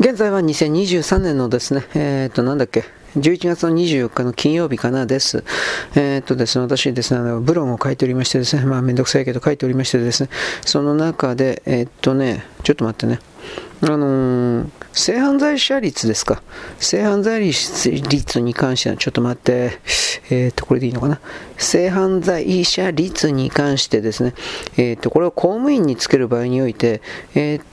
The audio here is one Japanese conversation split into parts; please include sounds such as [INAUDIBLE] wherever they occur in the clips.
現在は2023年のですね、えっ、ー、と、なんだっけ、11月の24日の金曜日かなです。えー、っとですね、私ですね、あのブログを書いておりましてですね、まあめんどくさいけど書いておりましてですね、その中で、えー、っとね、ちょっと待ってね、あのー、性犯罪者率ですか。性犯罪率に関しては、ちょっと待って、えっ、と、これでいいのかな。性犯罪者率に関してですね、えっ、と、これを公務員につける場合において、えっ、と、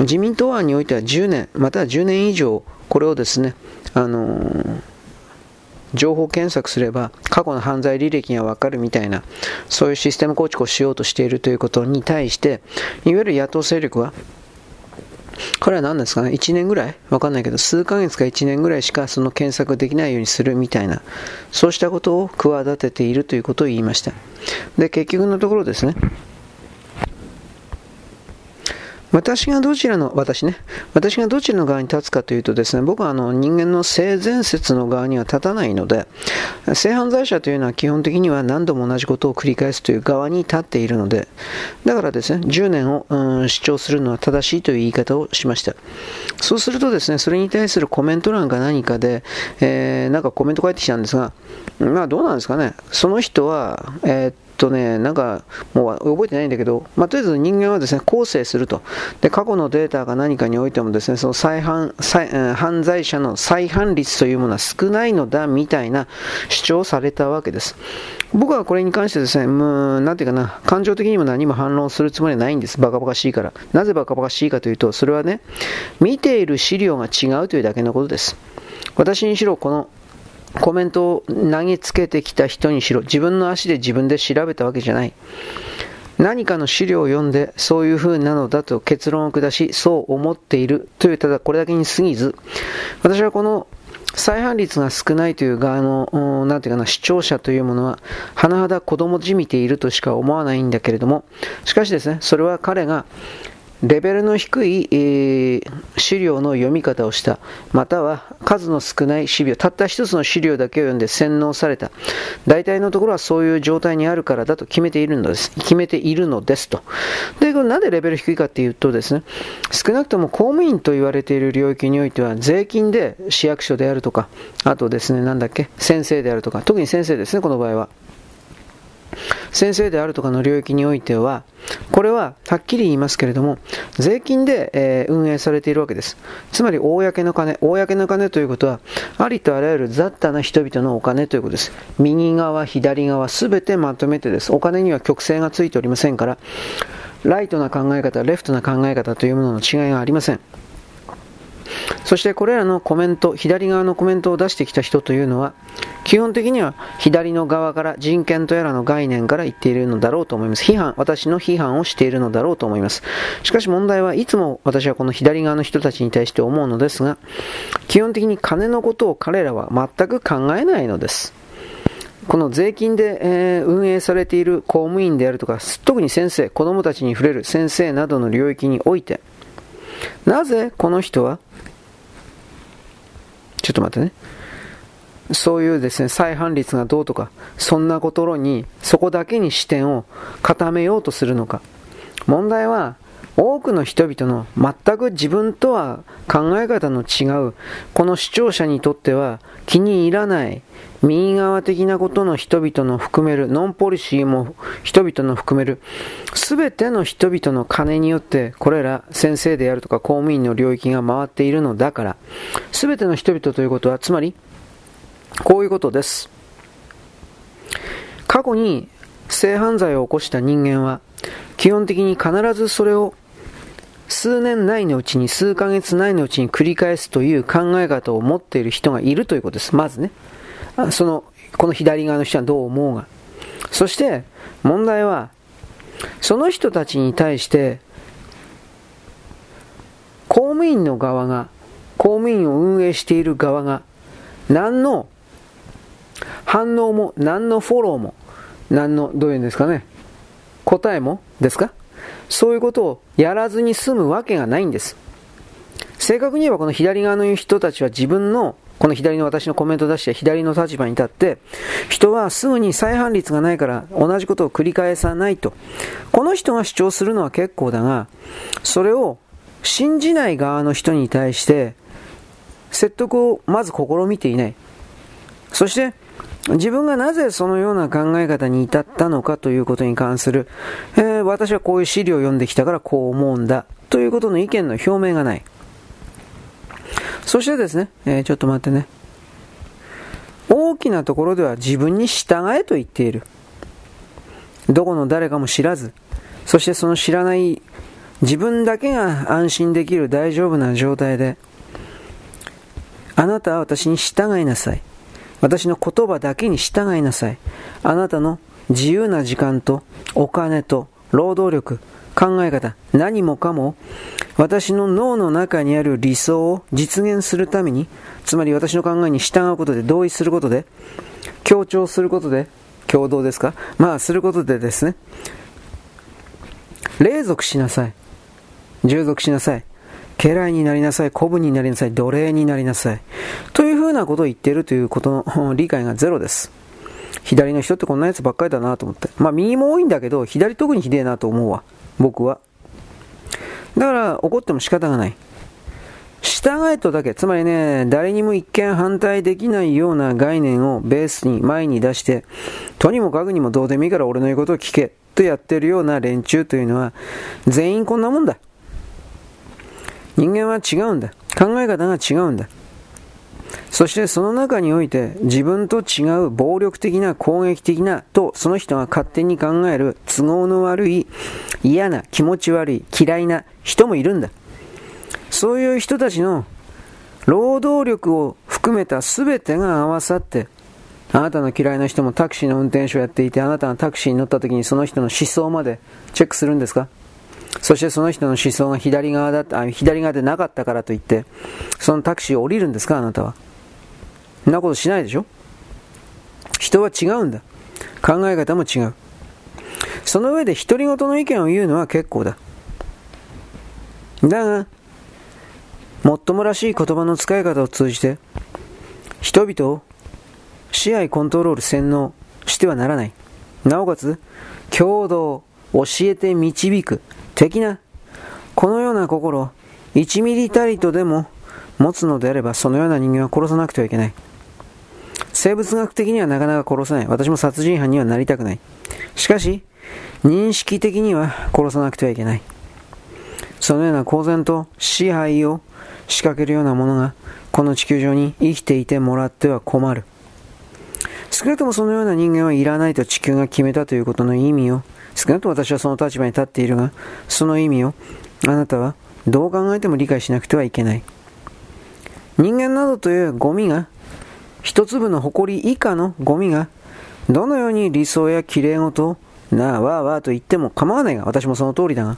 自民党案においては10年、または10年以上、これをですね、あのー、情報検索すれば過去の犯罪履歴がわかるみたいな、そういうシステム構築をしようとしているということに対して、いわゆる野党勢力は、これは何ですかね ?1 年ぐらい？わかんないけど、数ヶ月か1年ぐらいしかその検索できないようにするみたいな、そうしたことを企てているということを言いました。で、結局のところですね、私がどちらの、私ね、私がどちらの側に立つかというとですね、僕はあの人間の性善説の側には立たないので、性犯罪者というのは基本的には何度も同じことを繰り返すという側に立っているので、だからですね、10年を、うん、主張するのは正しいという言い方をしました。そうするとですね、それに対するコメント欄か何かで、えー、なんかコメント返ってきたんですが、まあどうなんですかね、その人は、えーとね、なんか、もう覚えてないんだけど、まあ、とりあえず人間はですね、構成すると。で、過去のデータが何かにおいてもですね、その再犯、再犯罪者の再犯率というものは少ないのだ、みたいな主張されたわけです。僕はこれに関してですね、もう、なんていうかな、感情的にも何も反論するつもりはないんです。バカバカしいから。なぜバカバカしいかというと、それはね、見ている資料が違うというだけのことです。私にしろ、このコメントを投げつけてきた人にしろ、自分の足で自分で調べたわけじゃない。何かの資料を読んで、そういう風なのだと結論を下し、そう思っているという、ただこれだけに過ぎず、私はこの再犯率が少ないという側の、なんていうかな、視聴者というものは、甚だ子供じみているとしか思わないんだけれども、しかしですね、それは彼がレベルの低い、えー、資料の読み方をした、または数の少ない資料、たった一つの資料だけを読んで洗脳された。大体のところはそういう状態にあるからだと決めているのです。決めているのですと。で、これなんでレベル低いかっていうとですね、少なくとも公務員と言われている領域においては、税金で市役所であるとか、あとですね、なんだっけ、先生であるとか、特に先生ですね、この場合は。先生であるとかの領域においては、これははっきり言いますけれども、税金で、えー、運営されているわけです。つまり、公の金、公の金ということは、ありとあらゆる雑多な人々のお金ということです。右側、左側、すべてまとめてです。お金には曲線がついておりませんから、ライトな考え方、レフトな考え方というものの違いがありません。そしてこれらのコメント、左側のコメントを出してきた人というのは、基本的には左の側から人権とやらの概念から言っているのだろうと思います。批判、私の批判をしているのだろうと思います。しかし問題はいつも私はこの左側の人たちに対して思うのですが、基本的に金のことを彼らは全く考えないのです。この税金で、え、運営されている公務員であるとか、特に先生、子供たちに触れる先生などの領域において、なぜこの人はちょっと待ってね。そういうですね、再犯率がどうとか、そんなことに、そこだけに視点を固めようとするのか。問題は、多くの人々の全く自分とは考え方の違う、この視聴者にとっては気に入らない、右側的なことの人々の含める、ノンポリシーも人々の含める、すべての人々の金によって、これら先生であるとか公務員の領域が回っているのだから、すべての人々ということは、つまり、こういうことです。過去に性犯罪を起こした人間は、基本的に必ずそれを数年内のうちに、数ヶ月内のうちに繰り返すという考え方を持っている人がいるということです。まずね。その、この左側の人はどう思うが。そして、問題は、その人たちに対して、公務員の側が、公務員を運営している側が、何の反応も、何のフォローも、何の、どういうんですかね、答えもですか？そういうことをやらずに済むわけがないんです。正確に言えばこの左側の人たちは自分のこの左の私のコメントを出して左の立場に立って、人はすぐに再犯率がないから同じことを繰り返さないと。この人が主張するのは結構だが、それを信じない側の人に対して説得をまず試みていない。そして、自分がなぜそのような考え方に至ったのかということに関する、えー、私はこういう資料を読んできたからこう思うんだということの意見の表明がない。そしてですね、えー、ちょっと待ってね。大きなところでは自分に従えと言っている。どこの誰かも知らず、そしてその知らない自分だけが安心できる大丈夫な状態で、あなたは私に従いなさい。私の言葉だけに従いなさい。あなたの自由な時間とお金と労働力、考え方、何もかも私の脳の中にある理想を実現するために、つまり私の考えに従うことで同意することで、強調することで、共同ですか？まあ、することでですね、霊属しなさい。従属しなさい。家来になりなさい。古文になりなさい。奴隷になりなさい。というふうなことを言っているということの [LAUGHS] 理解がゼロです。左の人ってこんなやつばっかりだなと思って。まあ右も多いんだけど、左特にひでえなと思うわ。僕は。だから怒っても仕方がない。従えとだけ、つまりね、誰にも一見反対できないような概念をベースに前に出して、とにもかくにもどうでもいいから俺の言うことを聞け、とやってるような連中というのは、全員こんなもんだ。人間は違うんだ。考え方が違うんだ。そしてその中において自分と違う暴力的な攻撃的なとその人が勝手に考える都合の悪い嫌な気持ち悪い嫌いな人もいるんだ。そういう人たちの労働力を含めた全てが合わさってあなたの嫌いな人もタクシーの運転手をやっていてあなたがタクシーに乗った時にその人の思想までチェックするんですか？そしてその人の思想が左側だった左側でなかったからといってそのタクシーを降りるんですかあなたは。そんなことしないでしょ。人は違うんだ。考え方も違う。その上で独り言の意見を言うのは結構だ。だがもっともらしい言葉の使い方を通じて、人々を支配コントロール洗脳してはならない。なおかつ、共同、教えて導く、的な、このような心、1ミリたりとでも持つのであれば、そのような人間は殺さなくてはいけない。生物学的にはなかなか殺せない。私も殺人犯にはなりたくない。しかし、認識的には殺さなくてはいけない。そのような公然と支配を仕掛けるようなものがこの地球上に生きていてもらっては困る。少なくともそのような人間はいらないと地球が決めたということの意味を、少なくとも私はその立場に立っているが、その意味をあなたはどう考えても理解しなくてはいけない。人間などというゴミが、一粒の埃以下のゴミが、どのように理想や綺麗事を、なあ、わあわあと言っても構わないが、私もその通りだが、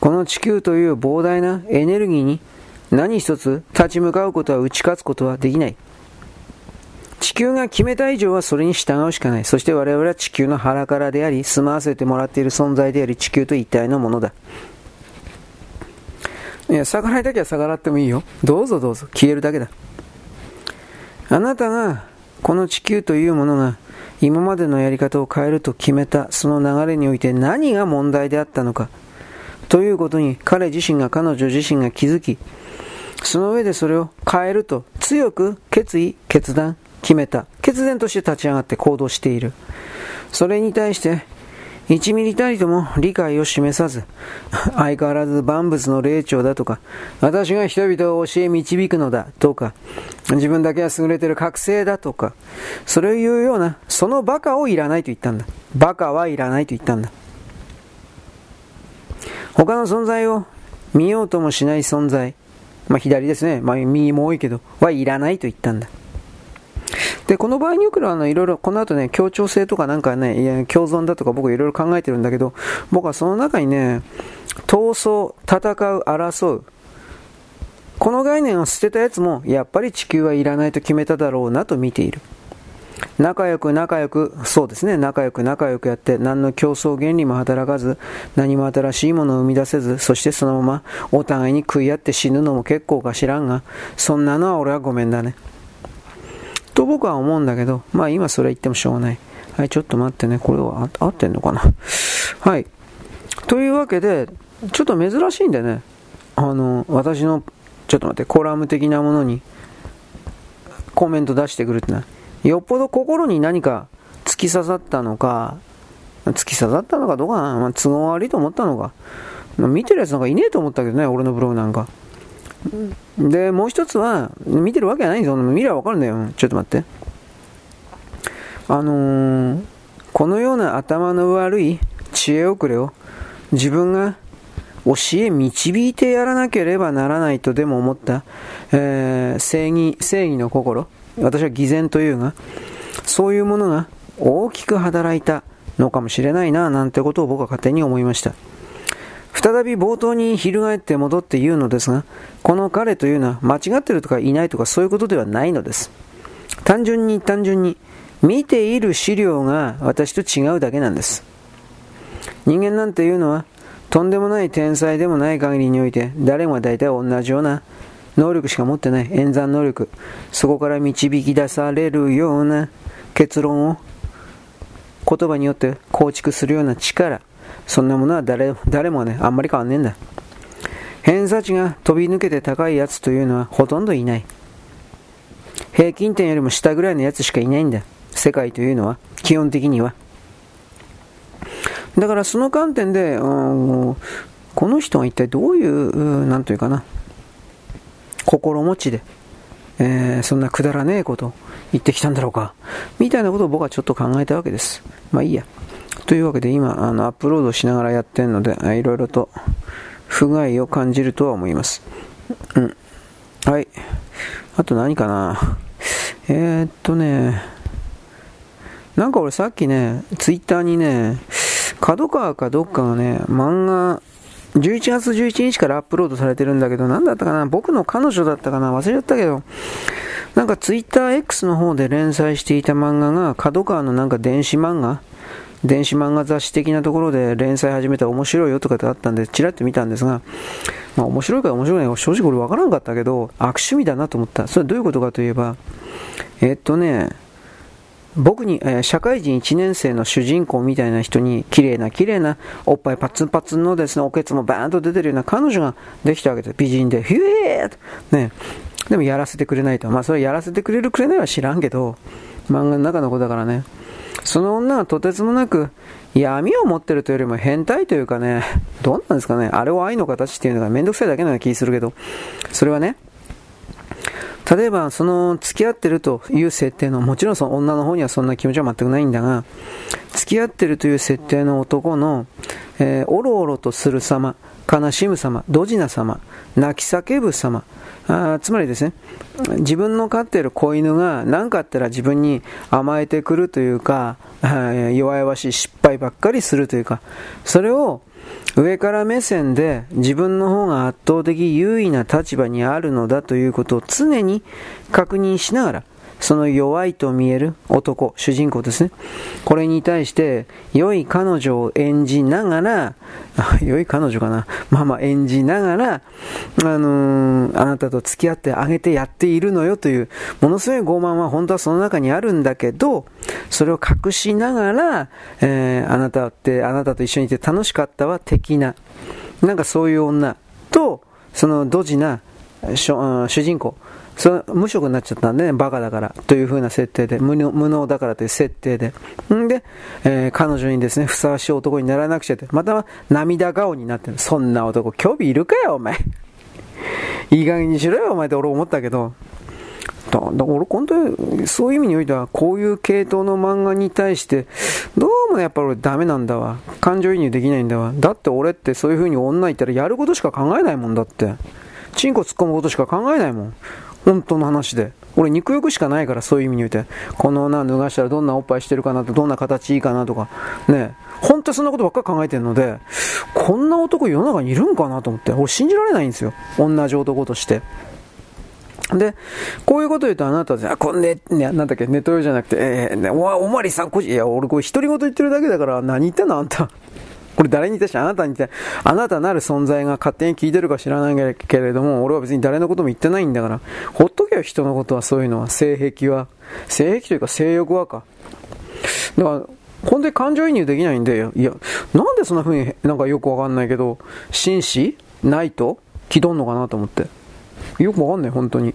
この地球という膨大なエネルギーに何一つ立ち向かうことは打ち勝つことはできない。地球が決めた以上はそれに従うしかない。そして我々は地球の腹からであり、住まわせてもらっている存在であり、地球と一体のものだ。いや、逆らいだけは逆らってもいいよ。どうぞどうぞ。消えるだけだ。あなたが、この地球というものが、今までのやり方を変えると決めた、その流れにおいて何が問題であったのか。ということに彼自身が彼女自身が気づき、その上でそれを変えると強く決意、決断、決めた。決然として立ち上がって行動している。それに対して、1ミリたりとも理解を示さず、[LAUGHS] 相変わらず万物の霊長だとか、私が人々を教え導くのだとか、自分だけは優れてる覚醒だとか、それを言うような、そのバカをいらないと言ったんだ。バカはいらないと言ったんだ。他の存在を見ようともしない存在、まあ、左ですね。まあ、右も多いけど、はいらないと言ったんだ。で、この場合によくあの、いろいろ、この後ね、協調性とかなんかね、いや、共存だとか僕いろいろ考えてるんだけど、僕はその中にね、闘争、戦う、争う、この概念を捨てたやつも、やっぱり地球はいらないと決めただろうなと見ている。仲良く仲良く、そうですね、仲良く仲良くやって、何の競争原理も働かず、何も新しいものを生み出せず、そしてそのままお互いに食い合って死ぬのも結構か知らんが、そんなのは俺はごめんだね。と僕は思うんだけど、まあ今それ言ってもしょうがない。はい、ちょっと待ってね、これは合ってんのかな？はい。というわけで、ちょっと珍しいんでね、あの、私の、ちょっと待って、コラム的なものに、コメント出してくるってのは、よっぽど心に何か突き刺さったのか、突き刺さったのかどうかな、まあ、都合悪いと思ったのか、ま、見てるやつなんかいねえと思ったけどね、俺のブログなんか。で、もう一つは、見てるわけはないんですよ。見りゃわかるんだよ。ちょっと待って。あのー、このような頭の悪い知恵遅れを自分が教え導いてやらなければならないとでも思った、えー、正義、正義の心。私は偽善というが、そういうものが大きく働いたのかもしれないな、なんてことを僕は勝手に思いました。再び冒頭に翻って戻って言うのですが、この彼というのは間違ってるとかいないとかそういうことではないのです。単純に単純に見ている資料が私と違うだけなんです。人間なんていうのはとんでもない天才でもない限りにおいて誰もが大体同じような能力しか持ってない演算能力そこから導き出されるような結論を言葉によって構築するような力そんなものは誰誰もねあんまり変わんねえんだ。偏差値が飛び抜けて高いやつというのはほとんどいない。平均点よりも下ぐらいのやつしかいないんだ。世界というのは。基本的には。だからその観点で、うん、この人は一体どういう、なんというかな、心持ちで、えー、そんなくだらねえこと言ってきたんだろうか、みたいなことを僕はちょっと考えたわけです。まあいいや。というわけで今、あの、アップロードしながらやってるので、いろいろと不具合を感じるとは思います。うん。はい。あと何かな。えー、っとね、なんか俺さっきね、ツイッターにね、角川かどっかがね、漫画、11月11日からアップロードされてるんだけど、なんだったかな僕の彼女だったかな忘れちゃったけど、なんかツイッター X の方で連載していた漫画が、角川のなんか電子漫画電子漫画雑誌的なところで連載始めたら面白いよとかってあったんで、チラッと見たんですが、まあ面白いか面白いか正直俺わからんかったけど、悪趣味だなと思った。それはどういうことかといえば、えっとね、僕に、えー、社会人1年生の主人公みたいな人に、綺麗な綺麗な、おっぱいパツンパツンのですね、おけつもバーンと出てるような彼女ができたわけです。美人で、ヒューーね。でもやらせてくれないと。まあそれやらせてくれるくれないは知らんけど、漫画の中の子だからね。その女はとてつもなく闇を持ってるというよりも変態というかね、どうなんですかね、あれを愛の形っていうのがめんどくさいだけのような気するけど、それはね、例えば、その、付き合ってるという設定の、もちろんその女の方にはそんな気持ちは全くないんだが、付き合ってるという設定の男の、えー、おろおろとする様、悲しむ様、ドジな様、泣き叫ぶ様、あつまりですね、自分の飼っている子犬が何かあったら自分に甘えてくるというか、弱々しい失敗ばっかりするというか、それを上から目線で自分の方が圧倒的優位な立場にあるのだということを常に確認しながら、その弱いと見える男、主人公ですね。これに対して、良い彼女を演じながら、[LAUGHS] 良い彼女かな。まあまあ演じながら、あのー、あなたと付き合ってあげてやっているのよという、ものすごい傲慢は本当はその中にあるんだけど、それを隠しながら、えー、あなたって、あなたと一緒にいて楽しかったわ、的な。なんかそういう女と、そのドジな主人公。そ無職になっちゃったんでね、バカだからという風な設定で、無能だからという設定で。んで、えー、彼女にですね、ふさわしい男にならなくちゃって、または涙顔になってる。そんな男、興味いるかよ、お前。いい加減にしろよ、お前って俺思ったけど。だだ俺、本当に、そういう意味においては、こういう系統の漫画に対して、どうもやっぱ俺ダメなんだわ。感情移入できないんだわ。だって俺ってそういう風に女いたらやることしか考えないもんだって。チンコ突っ込むことしか考えないもん。本当の話で。俺肉欲しかないからそういう意味において。この女脱がしたらどんなおっぱいしてるかなと、どんな形いいかなとか。ね。本当にそんなことばっか考えてるので、こんな男世の中にいるんかなと思って。俺信じられないんですよ。同じ男として。で、こういうこと言うとあなたは、こんね、ね、なんだっけ、ネット用じゃなくて、えー、ね、お、おまりさん、こじ、いや、俺これ独り言言ってるだけだから、何言ってんのあんた。これ誰に対してあなたに対して、あなたなる存在が勝手に聞いてるか知らないけれども、俺は別に誰のことも言ってないんだから、ほっとけよ、人のことは、そういうのは、性癖は。性癖というか性欲はか。だから、本当に感情移入できないんで、いや、なんでそんな風になんかよくわかんないけど、紳士？ないと？気取んのかなと思って。よくわかんない、本当に。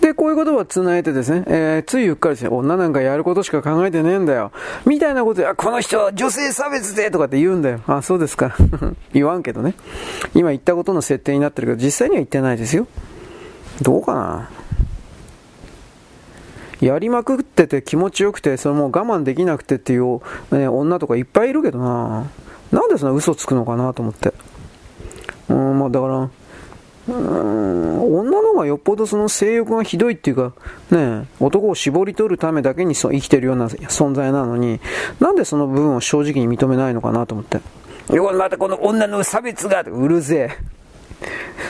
で、こういうことを繋いでですね、えー、ついうっかりですね、女なんかやることしか考えてねえんだよ。みたいなことで、あ、この人、女性差別でとかって言うんだよ。あ、そうですか。[LAUGHS] 言わんけどね。今言ったことの設定になってるけど、実際には言ってないですよ。どうかな。やりまくってて気持ちよくて、それもう我慢できなくてっていう、ね、女とかいっぱいいるけどな。なんでそんな嘘つくのかなと思って。うん、まあだから、うん女の方がよっぽどその性欲がひどいっていうか、ね、男を絞り取るためだけに生きてるような存在なのに、なんでその部分を正直に認めないのかなと思って。よ、またこの女の差別が、うるせえ。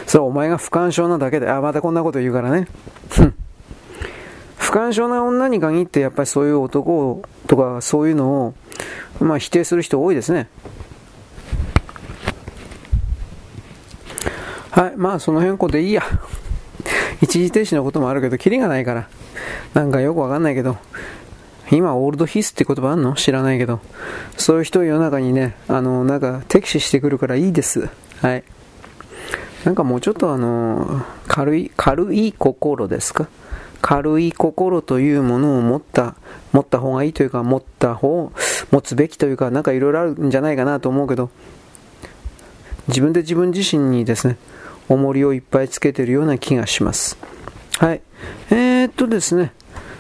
それはお前が不干渉なだけで、あ、またこんなこと言うからね。不干渉な女に限ってやっぱりそういう男とかそういうのを、まあ、否定する人多いですね。はい、まあその辺こでいいや。[LAUGHS] 一時停止のこともあるけど、キリがないから。なんかよくわかんないけど。今、オールドヒスって言葉あんの？知らないけど。そういう人世の中にね、あの、なんか、敵視してくるからいいです。はい。なんかもうちょっとあの、軽い、軽い心ですか？軽い心というものを持った、持った方がいいというか、持った方、持つべきというか、なんかいろいろあるんじゃないかなと思うけど、自分で自分自身にですね、重りをいっぱいつけてるような気がします。はい。えー、っとですね、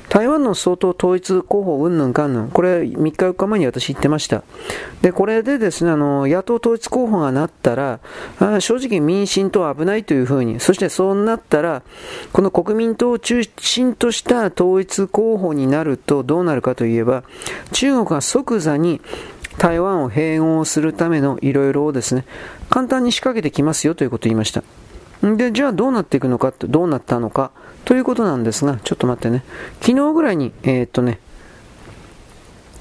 台湾の総統統一候補うんぬんかんぬん、これ3日4日前に私言ってました。で、これでですね、あの、野党統一候補がなったら、あ正直民進党危ないというふうに、そしてそうなったら、この国民党を中心とした統一候補になるとどうなるかといえば、中国が即座に台湾を併合するためのいろいろをですね、簡単に仕掛けてきますよということを言いました。で、じゃあどうなっていくのかって、どうなったのかということなんですが、ちょっと待ってね。昨日ぐらいに、えー、っとね、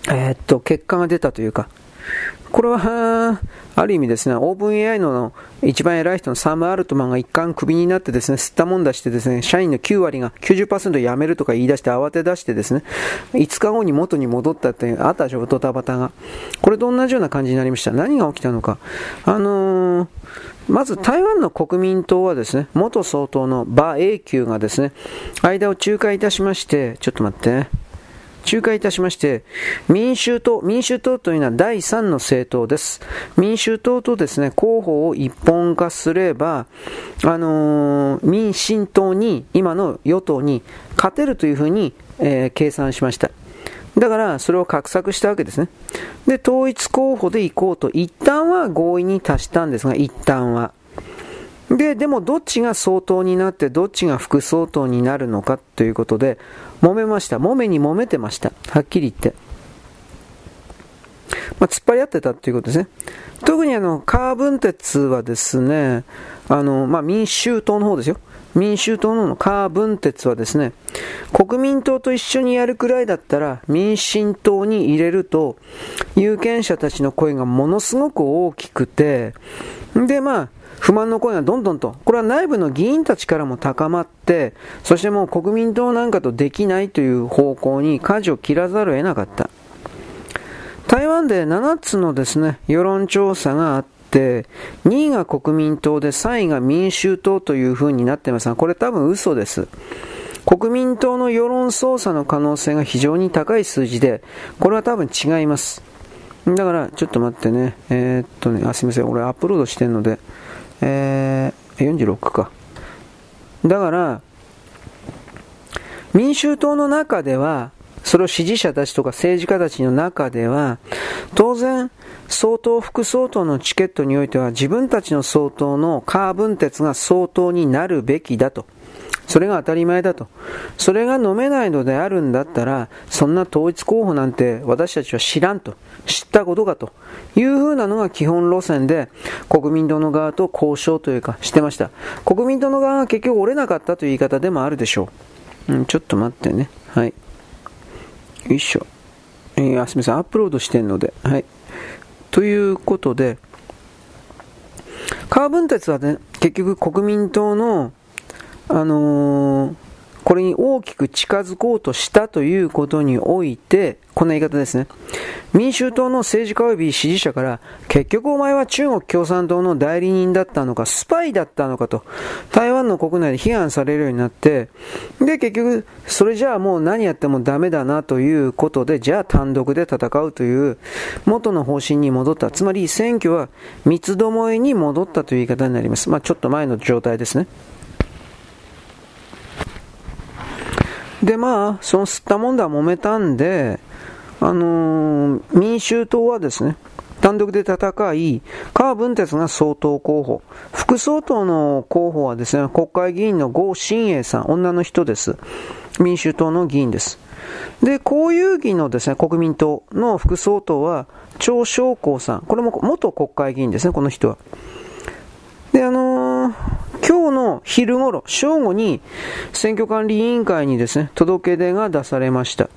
えー、っと、結果が出たというか、これは、ある意味ですね、オープン AI の一番偉い人のサム・アルトマンが一貫クビになってですね、吸ったもんだしてですね、社員の9割が90%辞めるとか言い出して慌て出してですね、5日後に元に戻ったってあったでしょ、ドタバタが。これと同じような感じになりました。何が起きたのか。あのー、まず台湾の国民党はですね、元総統の馬英九がですね、間を仲介いたしまして、ちょっと待って、仲介いたしまして、民衆党、民衆党というのは第3の政党です。民衆党とですね、候補を一本化すれば、あのー、民進党に、今の与党に勝てるというふうに、えー、計算しました。だから、それを画策したわけですね。で、統一候補で行こうと、一旦は合意に達したんですが、一旦は。で、でもどっちが総統になってどっちが副総統になるのかということで、揉めました。揉めに揉めてました。はっきり言って。まあ、突っ張り合ってたということですね。特にあの、カーブン鉄はですね、あの、まあ、民衆党の方ですよ。民衆党のカーブン鉄はですね、国民党と一緒にやるくらいだったら民進党に入れると、有権者たちの声がものすごく大きくて、で、まあ、不満の声がどんどんと、これは内部の議員たちからも高まって、そしてもう国民党なんかとできないという方向に舵を切らざるを得なかった。台湾で7つのですね、世論調査があって、2位が国民党で3位が民衆党という風になってますが、これ多分嘘です。国民党の世論操作の可能性が非常に高い数字で、これは多分違います。だから、ちょっと待ってね。えー、っとね、あ、すみません。俺アップロードしてるので、えー、46か。だから、民衆党の中では、それを支持者たちとか政治家たちの中では、当然、総統、副総統のチケットにおいては、自分たちの総統のカーブン鉄が総統になるべきだと。それが当たり前だと。それが飲めないのであるんだったら、そんな統一候補なんて私たちは知らんと。知ったことかというふうなのが基本路線で、国民党の側と交渉というかしてました。国民党の側が結局折れなかったという言い方でもあるでしょう。うん、ちょっと待ってね。はい。よいしょ。えー、すみません。アップロードしてんので。はい。ということで、カーブン鉄はね、結局国民党のあのー、これに大きく近づこうとしたということにおいて、こんな言い方ですね。民衆党の政治家及び支持者から、結局お前は中国共産党の代理人だったのか、スパイだったのかと、台湾の国内で批判されるようになって、で、結局、それじゃあもう何やってもダメだなということで、じゃあ単独で戦うという、元の方針に戻った。つまり、選挙は三つどもえに戻ったという言い方になります。まあ、ちょっと前の状態ですね。で、まあ、その吸ったもんだ揉めたんで、あのー、民衆党はですね、単独で戦い、川文哲が総統候補。副総統の候補はですね、国会議員の郷新栄さん、女の人です。民衆党の議員です。で、公有議のですね、国民党の副総統は、張昌光さん。これも元国会議員ですね、この人は。で、あのー、今日の昼頃、正午に選挙管理委員会にですね、届け出が出されました。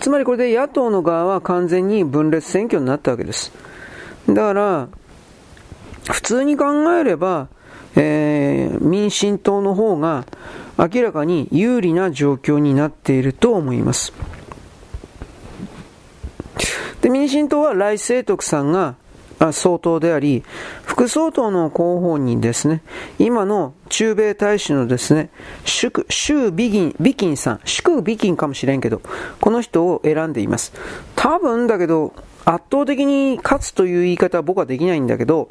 つまりこれで野党の側は完全に分裂選挙になったわけです。だから、普通に考えれば、えー、民進党の方が明らかに有利な状況になっていると思います。で、民進党は来清徳さんが総統であり、副総統の候補にですね、今の中米大使のですね、シュ・ビギン、ビキンさん、祝ビキンかもしれんけど、この人を選んでいます。多分だけど、圧倒的に勝つという言い方は僕はできないんだけど、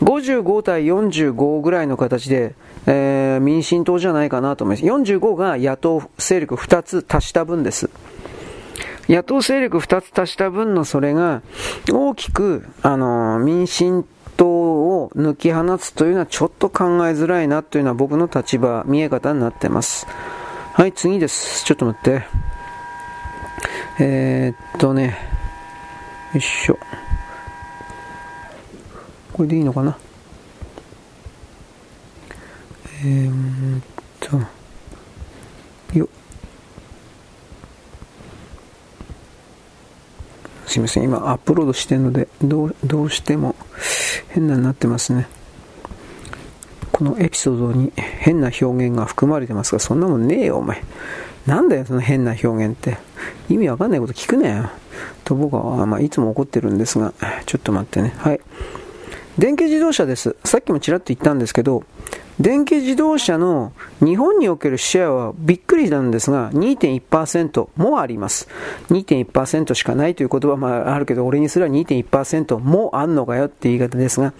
55対45ぐらいの形で、えー、民進党じゃないかなと思います。45が野党勢力2つ足した分です。野党勢力2つ足した分のそれが大きく、あの、民進党を抜き放つというのはちょっと考えづらいなというのは僕の立場、見え方になってます。はい、次です。ちょっと待って。えー、っとね、よいしょ。これでいいのかな？えー、っと、よっ。すいません、今アップロードしてるので、どう、どうしても変なになってますね。このエピソードに変な表現が含まれてますが、そんなもんねえよ、お前。なんだよ、その変な表現って。意味わかんないこと聞くなよ。と僕は、まあ、いつも怒ってるんですが、ちょっと待ってね。はい。電気自動車です。さっきもちらっと言ったんですけど、電気自動車の日本におけるシェアはびっくりなんですが、2.1%もあります。2.1%しかないという言葉もあるけど、俺にすれば2.1%もあんのかよって言い方ですが、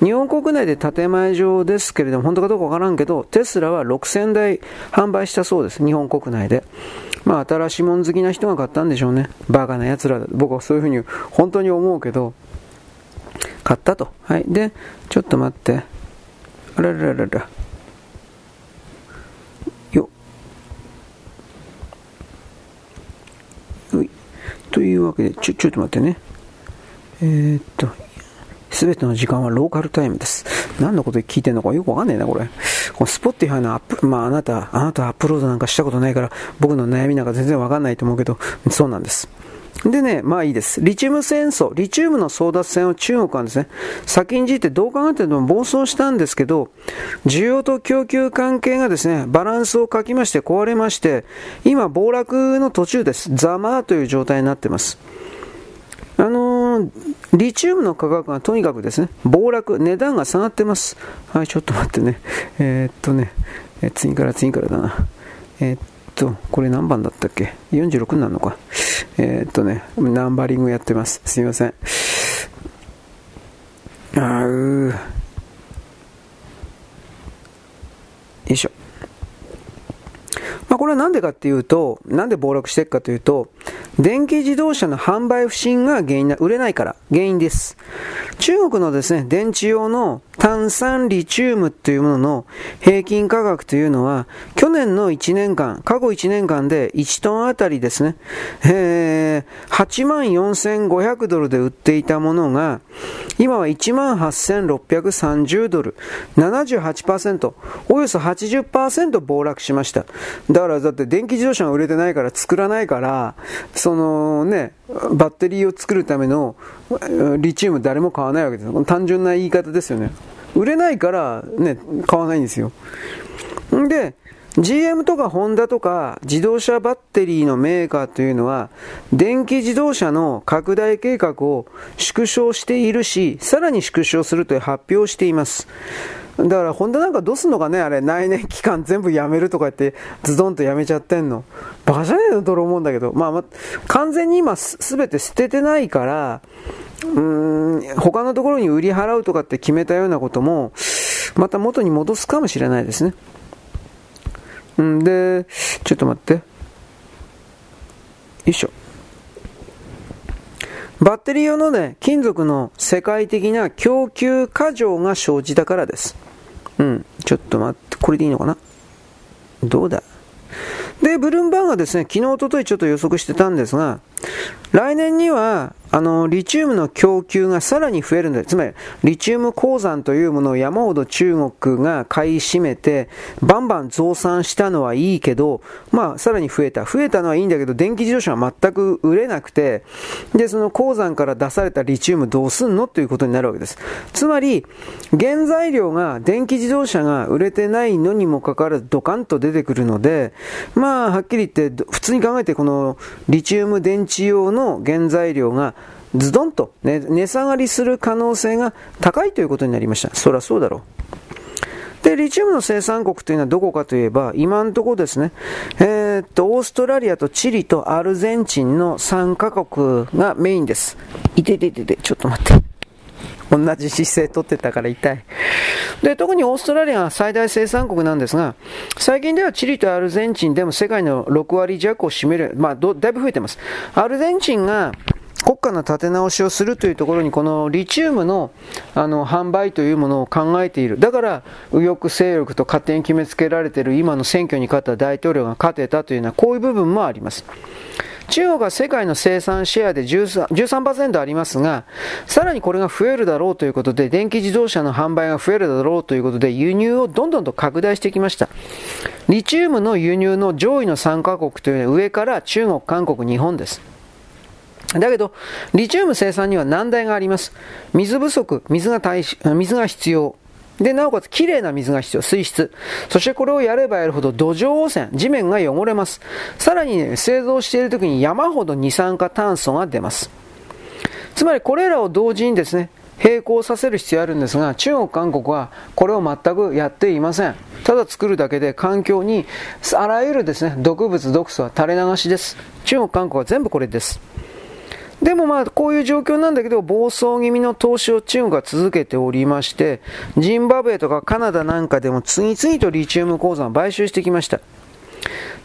日本国内で建前上ですけれども、本当かどうかわからんけど、テスラは6000台販売したそうです。日本国内で。まあ、新しいもん好きな人が買ったんでしょうね。バカな奴らだ。僕はそういうふうに本当に思うけど、買ったと。はい。で、ちょっと待って。あらららら。よ。よい。というわけで、ちょ、ちょっと待ってね。えー、っと、すべての時間はローカルタイムです。何のこと聞いてんのかよくわかんないな、これ。この Spotify のアップ、まああなた、あなたアップロードなんかしたことないから、僕の悩みなんか全然わかんないと思うけど、そうなんです。でね、まあいいです。リチウム戦争、リチウムの争奪戦を中国はですね、先んじてどう考えても暴走したんですけど、需要と供給関係がですね、バランスを欠きまして壊れまして、今暴落の途中です。ざまあという状態になってます。あのー、リチウムの価格がとにかくですね、暴落、値段が下がってます。はい、ちょっと待ってね。えー、っとね、次から次からだな。えー、っと、これ何番だったっけ ?46 になるのか。えー、っとね、ナンバリングやってます。すいません。あうよいしょ。まあ、これはなんでかっていうと、なんで暴落していくかというと、電気自動車の販売不振が原因な、売れないから原因です。中国のですね、電池用の炭酸リチウムというものの平均価格というのは、去年の1年間、過去1年間で1トンあたりですね、えー、8万4500ドルで売っていたものが、今は1万8630ドル、78%、およそ80%暴落しました。だからだって電気自動車が売れてないから作らないから、そのね、バッテリーを作るためのリチウム誰も買わないわけです。単純な言い方ですよね。売れないからね、買わないんですよ。で、GM とかホンダとか自動車バッテリーのメーカーというのは電気自動車の拡大計画を縮小しているし、さらに縮小するという発表しています。だから、ホンダなんかどうすんのかねあれ、内燃機関 [LAUGHS] 全部やめるとか言って、ズドンとやめちゃってんの。バカじゃねえのと思うんだけど。まあ、ま完全に今すべて捨ててないから、うーん、他のところに売り払うとかって決めたようなことも、また元に戻すかもしれないですね。んで、ちょっと待って。よいしょ。バッテリー用のね、金属の世界的な供給過剰が生じたからです。うん、ちょっと待って、これでいいのかな？どうだ？で、ブルームバーンはですね、昨日、おとといちょっと予測してたんですが、来年には、あの、リチウムの供給がさらに増えるんだ。つまり、リチウム鉱山というものを山ほど中国が買い占めて、バンバン増産したのはいいけど、まあ、さらに増えた。増えたのはいいんだけど、電気自動車は全く売れなくて、で、その鉱山から出されたリチウムどうすんのということになるわけです。つまり、原材料が、電気自動車が売れてないのにもかかわらずドカンと出てくるので、まあ、はっきり言って、普通に考えてこのリチウム電池用の原材料がズドンと、値下がりする可能性が高いということになりました。そりゃそうだろう。で、リチウムの生産国というのはどこかといえば、今のところですね、えー、っと、オーストラリアとチリとアルゼンチンの3カ国がメインです。いてててて、ちょっと待って。同じ姿勢取ってたから痛い。で、特にオーストラリアが最大生産国なんですが、最近ではチリとアルゼンチンでも世界の6割弱を占める、まあ、だいぶ増えてます。アルゼンチンが国家の立て直しをするというところに、このリチウムのあの販売というものを考えている。だから、右翼勢力と勝手に決めつけられている今の選挙に勝った大統領が勝てたというのは、こういう部分もあります。中国は世界の生産シェアで 13%, 13ありますが、さらにこれが増えるだろうということで、電気自動車の販売が増えるだろうということで、輸入をどんどんと拡大してきました。リチウムの輸入の上位の3カ国というのは上から中国、韓国、日本です。だけど、リチウム生産には難題があります。水不足、水が水が必要。で、なおかつ綺麗な水が必要、水質。そしてこれをやればやるほど土壌汚染、地面が汚れます。さらにね、製造している時に山ほど二酸化炭素が出ます。つまりこれらを同時にですね、並行させる必要あるんですが、中国、韓国はこれを全くやっていません。ただ作るだけで環境にあらゆるですね、毒物、毒素は垂れ流しです。中国、韓国は全部これです。でもまあこういう状況なんだけど暴走気味の投資を中国が続けておりましてジンバブエとかカナダなんかでも次々とリチウム鉱山を買収してきました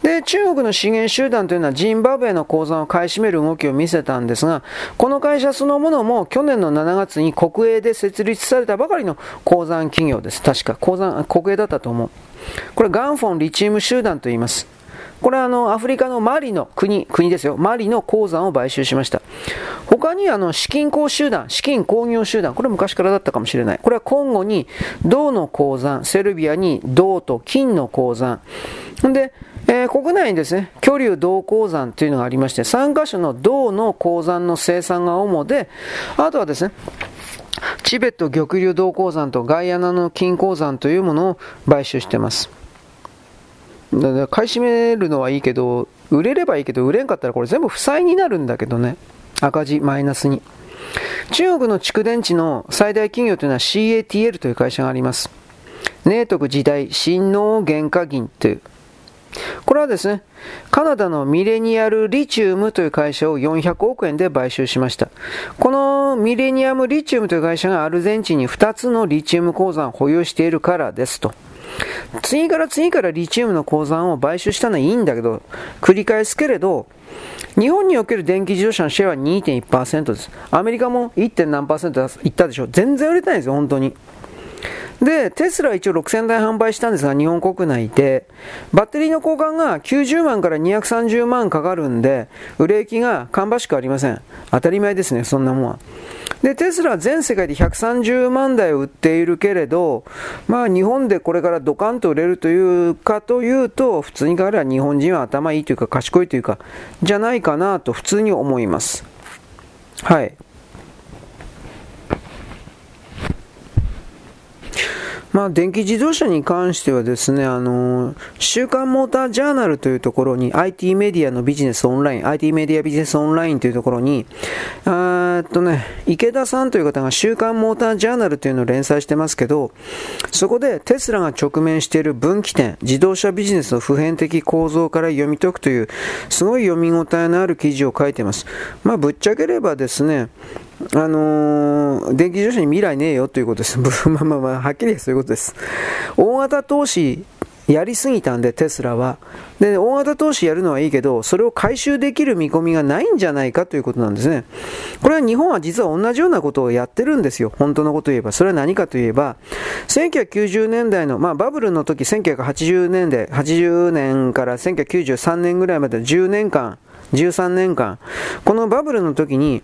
で、中国の資源集団というのはジンバブエの鉱山を買い占める動きを見せたんですが、この会社そのものも去年の7月に国営で設立されたばかりの鉱山企業です。確か、鉱山、国営だったと思う。これガンフォンリチウム集団と言います。これはあのアフリカのマリの国、国ですよ。マリの鉱山を買収しました。他にあの資金鉱集団、資金工業集団、これ昔からだったかもしれない。これはコンゴに銅の鉱山、セルビアに銅と金の鉱山。で、えー、国内にですね、巨竜銅鉱山というのがありまして、3カ所の銅の鉱山の生産が主で、あとはですね、チベット玉竜銅鉱山とガイアナの金鉱山というものを買収しています。買い占めるのはいいけど、売れればいいけど、売れんかったらこれ全部負債になるんだけどね。赤字、マイナスに。中国の蓄電池の最大企業というのは CATL という会社があります。寧徳時代新能原価銀という。これはですね、カナダのミレニアルリチウムという会社を400億円で買収しました。このミレニアムリチウムという会社がアルゼンチンに2つのリチウム鉱山を保有しているからですと。次から次からリチウムの鉱山を買収したのはいいんだけど、繰り返すけれど、日本における電気自動車のシェアは2.1%です。アメリカも 1. 何いったでしょう全然売れてないんですよ、本当に。で、テスラは一応6000台販売したんですが、日本国内で、バッテリーの交換が90万から230万かかるんで、売れ行きが芳しくありません。当たり前ですね、そんなもんは。で、テスラは全世界で130万台を売っているけれど、まあ日本でこれからドカンと売れるというかというと、普通に考えれば日本人は頭いいというか賢いというか、じゃないかなと普通に思います。はい。まあ、電気自動車に関してはですね、あの、週刊モータージャーナルというところに、IT メディアのビジネスオンライン、IT メディアビジネスオンラインというところに、あっとね、池田さんという方が週刊モータージャーナルというのを連載してますけど、そこでテスラが直面している分岐点、自動車ビジネスの普遍的構造から読み解くという、すごい読み応えのある記事を書いてます。まあ、ぶっちゃければですね、あのー、電気自動車に未来ねえよということです。[LAUGHS] まあまあまあ、はっきりそういうことです。大型投資やりすぎたんで、テスラは。で、大型投資やるのはいいけど、それを回収できる見込みがないんじゃないかということなんですね。これは日本は実は同じようなことをやってるんですよ。本当のことを言えば。それは何かといえば、1990年代の、まあバブルの時、1980年代、80年から1993年ぐらいまで10年間、13年間、このバブルの時に、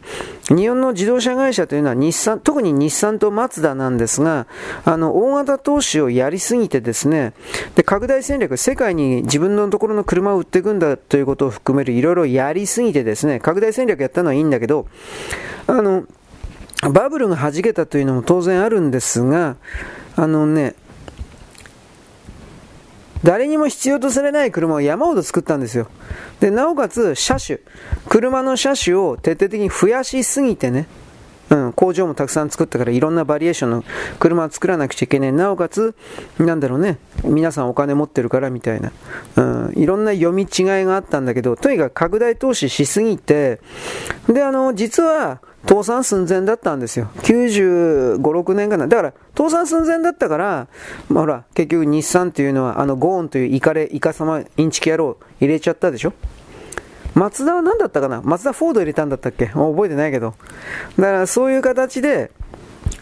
日本の自動車会社というのは日産、特に日産とマツダなんですが、あの、大型投資をやりすぎてですね、で、拡大戦略、世界に自分のところの車を売っていくんだということを含めるいろいろやりすぎてですね、拡大戦略やったのはいいんだけど、あの、バブルが弾けたというのも当然あるんですが、あのね、誰にも必要とされない車を山ほど作ったんですよ。で、なおかつ、車種、車の車種を徹底的に増やしすぎてね、うん、工場もたくさん作ったからいろんなバリエーションの車を作らなくちゃいけない。なおかつ、なんだろうね、皆さんお金持ってるからみたいな、うん、いろんな読み違いがあったんだけど、とにかく拡大投資しすぎて、で、あの、実は、倒産寸前だったんですよ。95、6年かな。だから、倒産寸前だったから、まあ、ほら、結局日産っていうのは、あの、ゴーンというイカレ、イカ様、インチキ野郎入れちゃったでしょマツダは何だったかな？マツダフォード入れたんだったっけ？覚えてないけど。だからそういう形で、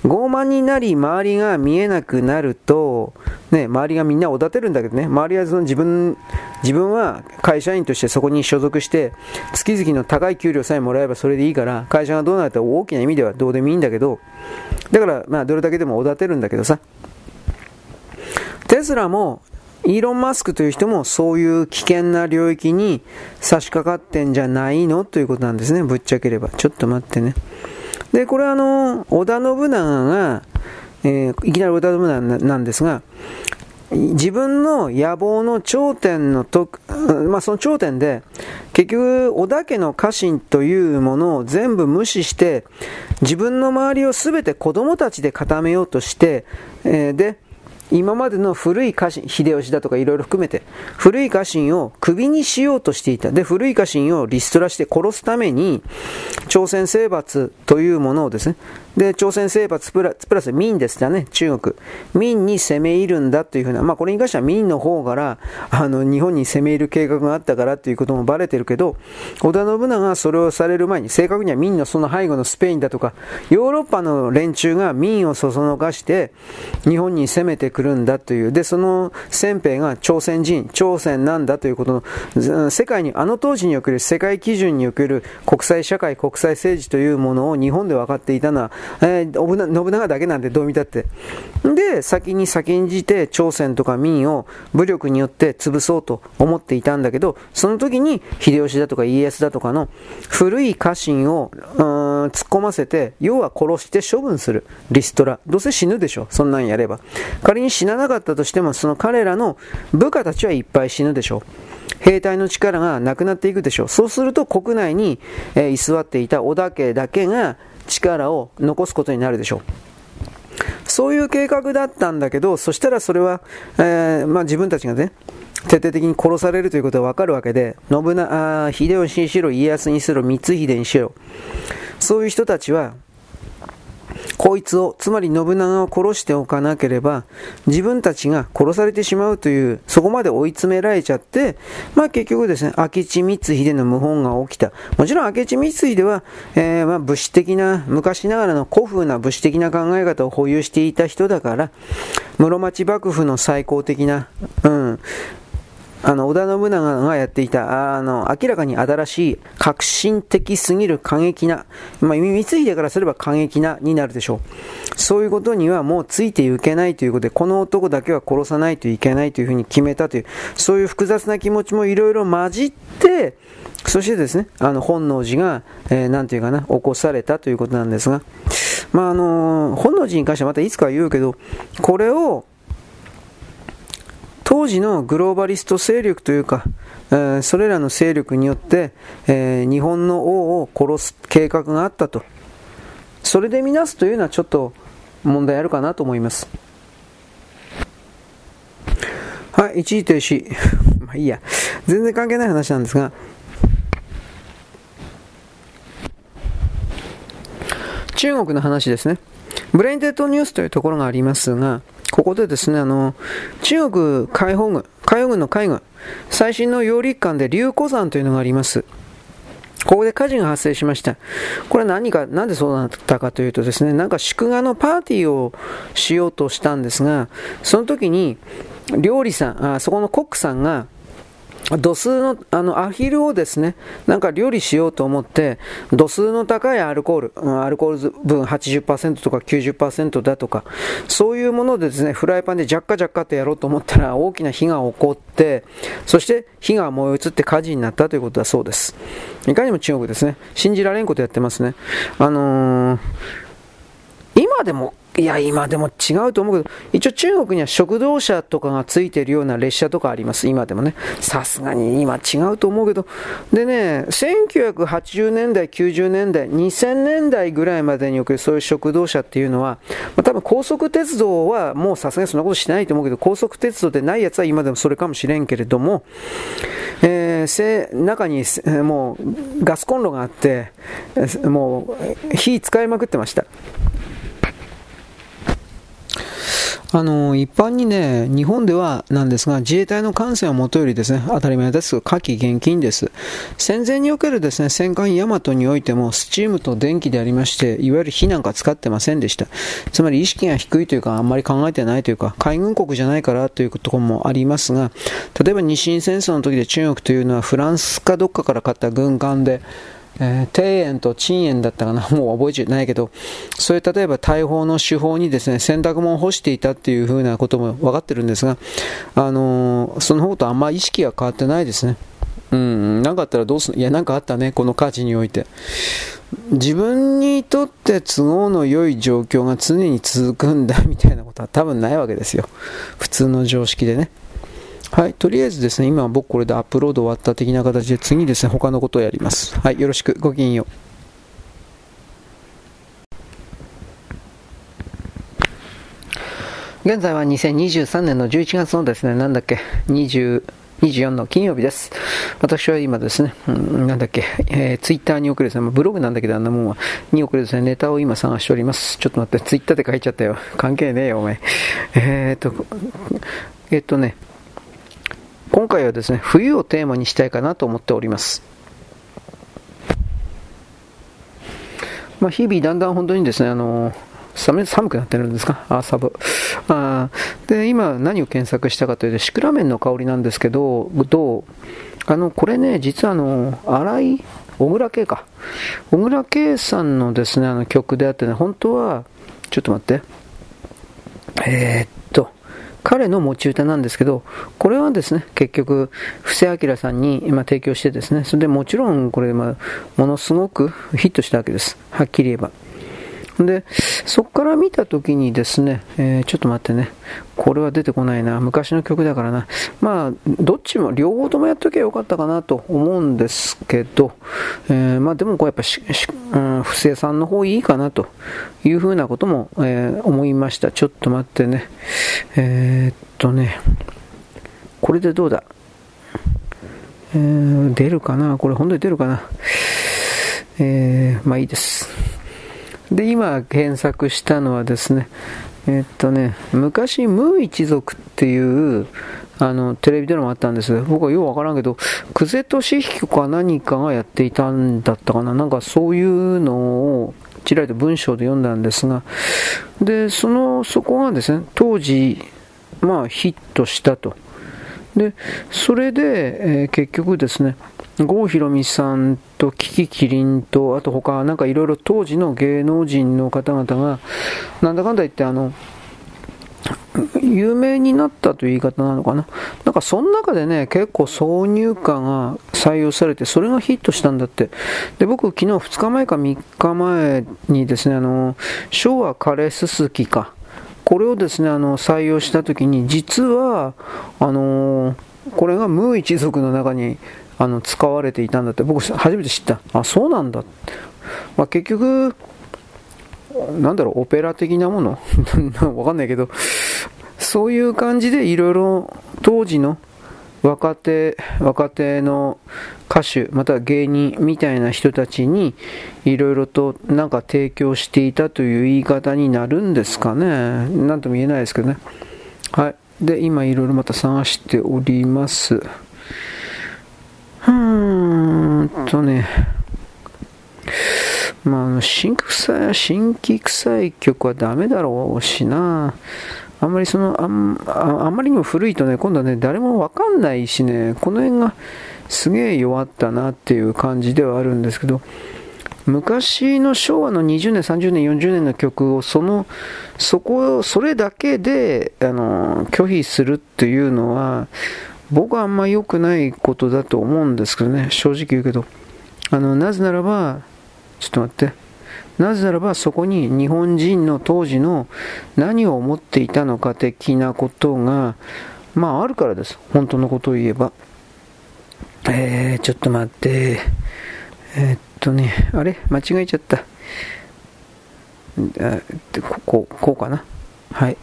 傲慢になり周りが見えなくなると、ね、周りがみんなおだてるんだけどね、周りはその自分、自分は会社員としてそこに所属して、月々の高い給料さえもらえばそれでいいから、会社がどうなったら大きな意味ではどうでもいいんだけど、だから、まあ、どれだけでもおだてるんだけどさ、テスラも、イーロン・マスクという人もそういう危険な領域に差し掛かってんじゃないの？ということなんですね、ぶっちゃければ。ちょっと待ってね。で、これはあの、織田信長が、えー、いきなり織田信長なんですが、自分の野望の頂点のと、まあ、その頂点で、結局、織田家の家臣というものを全部無視して、自分の周りを全て子供たちで固めようとして、えー、で、今までの古い家臣、秀吉だとかいろいろ含めて、古い家臣を首にしようとしていた。で、古い家臣をリストラして殺すために、朝鮮征伐というものをですね、で、朝鮮征伐プラプラス民ですよね、中国。民に攻め入るんだというふうな、まあこれに関しては民の方から、あの、日本に攻め入る計画があったからということもバレてるけど、織田信長がそれをされる前に、正確には民のその背後のスペインだとか、ヨーロッパの連中が民をそそのかして、日本に攻めてくるんだという、で、その先兵が朝鮮人、朝鮮なんだということの、世界に、あの当時における世界基準における国際社会、国際政治というものを日本で分かっていたのは、えー、信長だけなんでどう見たって。で、先に先んじて朝鮮とか民を武力によって潰そうと思っていたんだけど、その時に秀吉だとか家康だとかの古い家臣を、突っ込ませて、要は殺して処分する。リストラ。どうせ死ぬでしょ。そんなんやれば。仮に死ななかったとしても、その彼らの部下たちはいっぱい死ぬでしょう。兵隊の力がなくなっていくでしょう。そうすると国内に、えー、居座っていた織田家だけが力を残すことになるでしょう。そういう計画だったんだけど、そしたらそれは、えー、まあ、自分たちがね、徹底的に殺されるということはわかるわけで、信長、秀吉にしろ、家康にしろ、光秀にしろ、そういう人たちは、こいつを、つまり信長を殺しておかなければ、自分たちが殺されてしまうという、そこまで追い詰められちゃって、まあ結局ですね、明智光秀の謀反が起きた。もちろん明智光秀は、えー、まあ武士的な、昔ながらの古風な武士的な考え方を保有していた人だから、室町幕府の最高的な、うん、あの、織田信長がやっていた、あの、明らかに新しい、革新的すぎる過激な、まあ、光秀からすれば過激なになるでしょう。そういうことにはもうついていけないということで、この男だけは殺さないといけないというふうに決めたという、そういう複雑な気持ちもいろいろ混じって、そしてですね、あの、本能寺が、えー、なんていうかな、起こされたということなんですが、まあ、あの、本能寺に関してはまたいつか言うけど、これを、当時のグローバリスト勢力というか、えー、それらの勢力によって、えー、日本の王を殺す計画があったと。それで見なすというのはちょっと問題あるかなと思います。はい、一時停止。[LAUGHS] まあいいや。全然関係ない話なんですが、中国の話ですね。ブレインデッドニュースというところがありますが、ここでですね、あの、中国解放軍、海洋軍の海軍、最新の揚陸艦で竜湖山というのがあります。ここで火事が発生しました。これは何か、なんでそうなったかというとですね、なんか祝賀のパーティーをしようとしたんですが、その時に、料理さん、あそこのコックさんが、度数の、あの、アヒルをですね、なんか料理しようと思って、度数の高いアルコール、アルコール分80%とか90%だとか、そういうものでですね、フライパンでジャッカジャッカってやろうと思ったら大きな火が起こって、そして火が燃え移って火事になったということだそうです。いかにも中国ですね。信じられんことやってますね。あのー、今でもいや、今でも違うと思うけど、一応中国には食堂車とかがついてるような列車とかあります、今でもね。さすがに今違うと思うけど。でね、1980年代、90年代、2000年代ぐらいまでにおけるそういう食堂車っていうのは、まあ、多分高速鉄道はもうさすがにそんなことしないと思うけど、高速鉄道でないやつは今でもそれかもしれんけれども、えー、中にもうガスコンロがあって、もう火使いまくってました。あの、一般にね、日本ではなんですが、自衛隊の艦船はもとよりですね、当たり前ですが、火器厳禁です。戦前におけるですね、戦艦ヤマトにおいても、スチームと電気でありまして、いわゆる火なんか使ってませんでした。つまり意識が低いというか、あんまり考えてないというか、海軍国じゃないからというところもありますが、例えば日清戦争の時で中国というのはフランスかどっかから買った軍艦で、えー、庭園と陳園だったかな、[LAUGHS] もう覚えてないけど、そういう例えば大砲の手法にですね、洗濯物を干していたっていうふうなことも分かってるんですが、あのー、その方とあんま意識は変わってないですね。うん、なんかあったらどうするいや、なんかあったね、この火事において。自分にとって都合の良い状況が常に続くんだみたいなことは多分ないわけですよ。普通の常識でね。はい、とりあえずですね、今僕これでアップロード終わった的な形で次ですね、他のことをやります。はい、よろしく、ごきげんよう。現在は2023年の11月のですね、なんだっけ、20、24の金曜日です。私は今ですね、うん、なんだっけ、えー、ツイッターに送るですね、ブログなんだけどあんなもんは、に送るですね、ネタを今探しております。ちょっと待って、ツイッターで書いちゃったよ。関係ねえよ、お前。えー、っと、え、っとね、今回はですね、冬をテーマにしたいかなと思っております。まあ、日々だんだん本当にですね、あの寒寒くなってるんですか？あ、サブ。あで、今何を検索したかというと、シクラメンの香りなんですけど、どう？あの、これね、実はあの、荒井、小倉圭か。小倉圭さんのですね、あの曲であってね、本当は、ちょっと待って。えー、っ彼の持ち歌なんですけど、これはですね、結局、布施明さんに今提供してですね、それでもちろんこれ、まものすごくヒットしたわけです。はっきり言えば。で、そこから見たときにですね、えー、ちょっと待ってね、これは出てこないな、昔の曲だからな、まあ、どっちも、両方ともやっときゃよかったかなと思うんですけど、えー、まあでもこうやっぱし、うん、不正さんの方いいかなと。いうふうなことも、えー、思いました。ちょっと待ってね、えー、っとね、これでどうだ？えー、出るかな？これ本当に出るかな？えー、まあいいです。で、今検索したのはですね、えっとね、昔、ムー一族っていう、あの、テレビドラマあったんです。僕はようわからんけど、久世俊彦か何かがやっていたんだったかな。なんかそういうのを、ちらりと文章で読んだんですが、で、その、そこがですね、当時、まあ、ヒットしたと。で、それで、えー、結局ですね、郷ひろみさんとキキキリンと、あと他、なんかいろいろ当時の芸能人の方々が、なんだかんだ言ってあの、有名になったという言い方なのかな。なんかその中でね、結構挿入歌が採用されて、それがヒットしたんだって。で、僕昨日2日前か3日前にですね、あの、昭和枯れすすきか。これをですね、あの、採用したときに、実は、あのこれがムー一族の中に、あの、使われていたんだって、僕初めて知った。あ、そうなんだ。まあ、結局、なんだろう、オペラ的なもの？[LAUGHS] わかんないけど、そういう感じでいろいろ当時の若手、若手の歌手、または芸人みたいな人たちにいろいろとなんか提供していたという言い方になるんですかね。なんとも言えないですけどね。はい。で、今いろいろまた探しております。うーんとね。まあ、あの、新規臭い、新規臭い曲はダメだろうしな。あんまりその、あんあんまりにも古いとね、今度はね、誰もわかんないしね、この辺がすげえ弱ったなっていう感じではあるんですけど、昔の昭和の20年、30年、40年の曲を、その、そこ、それだけで、あの、拒否するっていうのは、僕はあんま良くないことだと思うんですけどね、正直言うけど。あの、なぜならば、ちょっと待って。なぜならばそこに日本人の当時の何を思っていたのか的なことが、まああるからです。本当のことを言えば。えー、ちょっと待って。えー、っとね、あれ？間違えちゃった。ここ、こうかな？はい。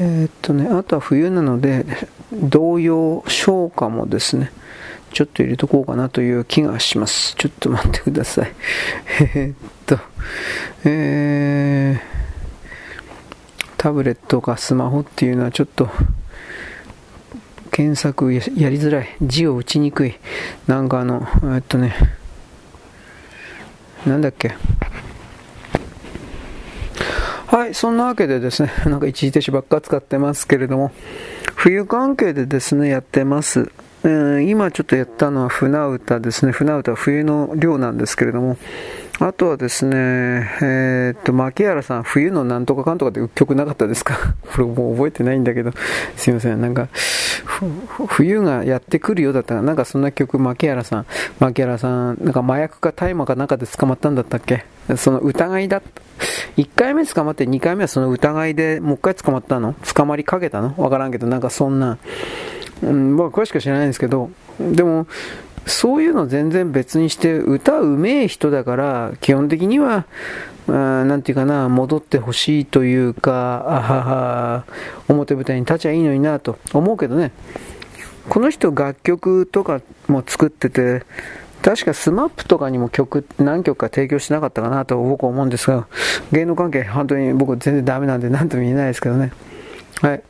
えー、っとね、あとは冬なので、同様、消化もですね、ちょっと入れとこうかなという気がします。ちょっと待ってください。[LAUGHS] えっと、えー、タブレットかスマホっていうのはちょっと、検索やりづらい。字を打ちにくい。なんかあの、えっとね、なんだっけ。はい、そんなわけでですね、[LAUGHS] なんか一時停止ばっか使ってますけれども、冬関係でですね、やってます。えー、今ちょっとやったのは船歌ですね。船歌は冬の漁なんですけれども、あとはですね、えー、っと、牧原さん、冬のなんとかかんとかって曲なかったですか？[LAUGHS] これもう覚えてないんだけど、すいません。なんか、冬がやってくるようだったら、なんかそんな曲、牧原さん、牧原さん、なんか麻薬か大麻かなんかで捕まったんだったっけ？その疑いだった。1回目捕まって2回目はその疑いでもう1回捕まったの？捕まりかけたの？わからんけど、なんかそんな、うん、僕は詳しくは知らないんですけど、でも、そういうの全然別にして、歌うめえ人だから、基本的には、なんていうかな、戻ってほしいというか、あはは、表舞台に立ちゃいいのになと思うけどね、この人楽曲とかも作ってて、確か SMAP とかにも曲何曲か提供しなかったかなと僕は思うんですが、芸能関係本当に僕全然ダメなんで何とも言えないですけどね。はい。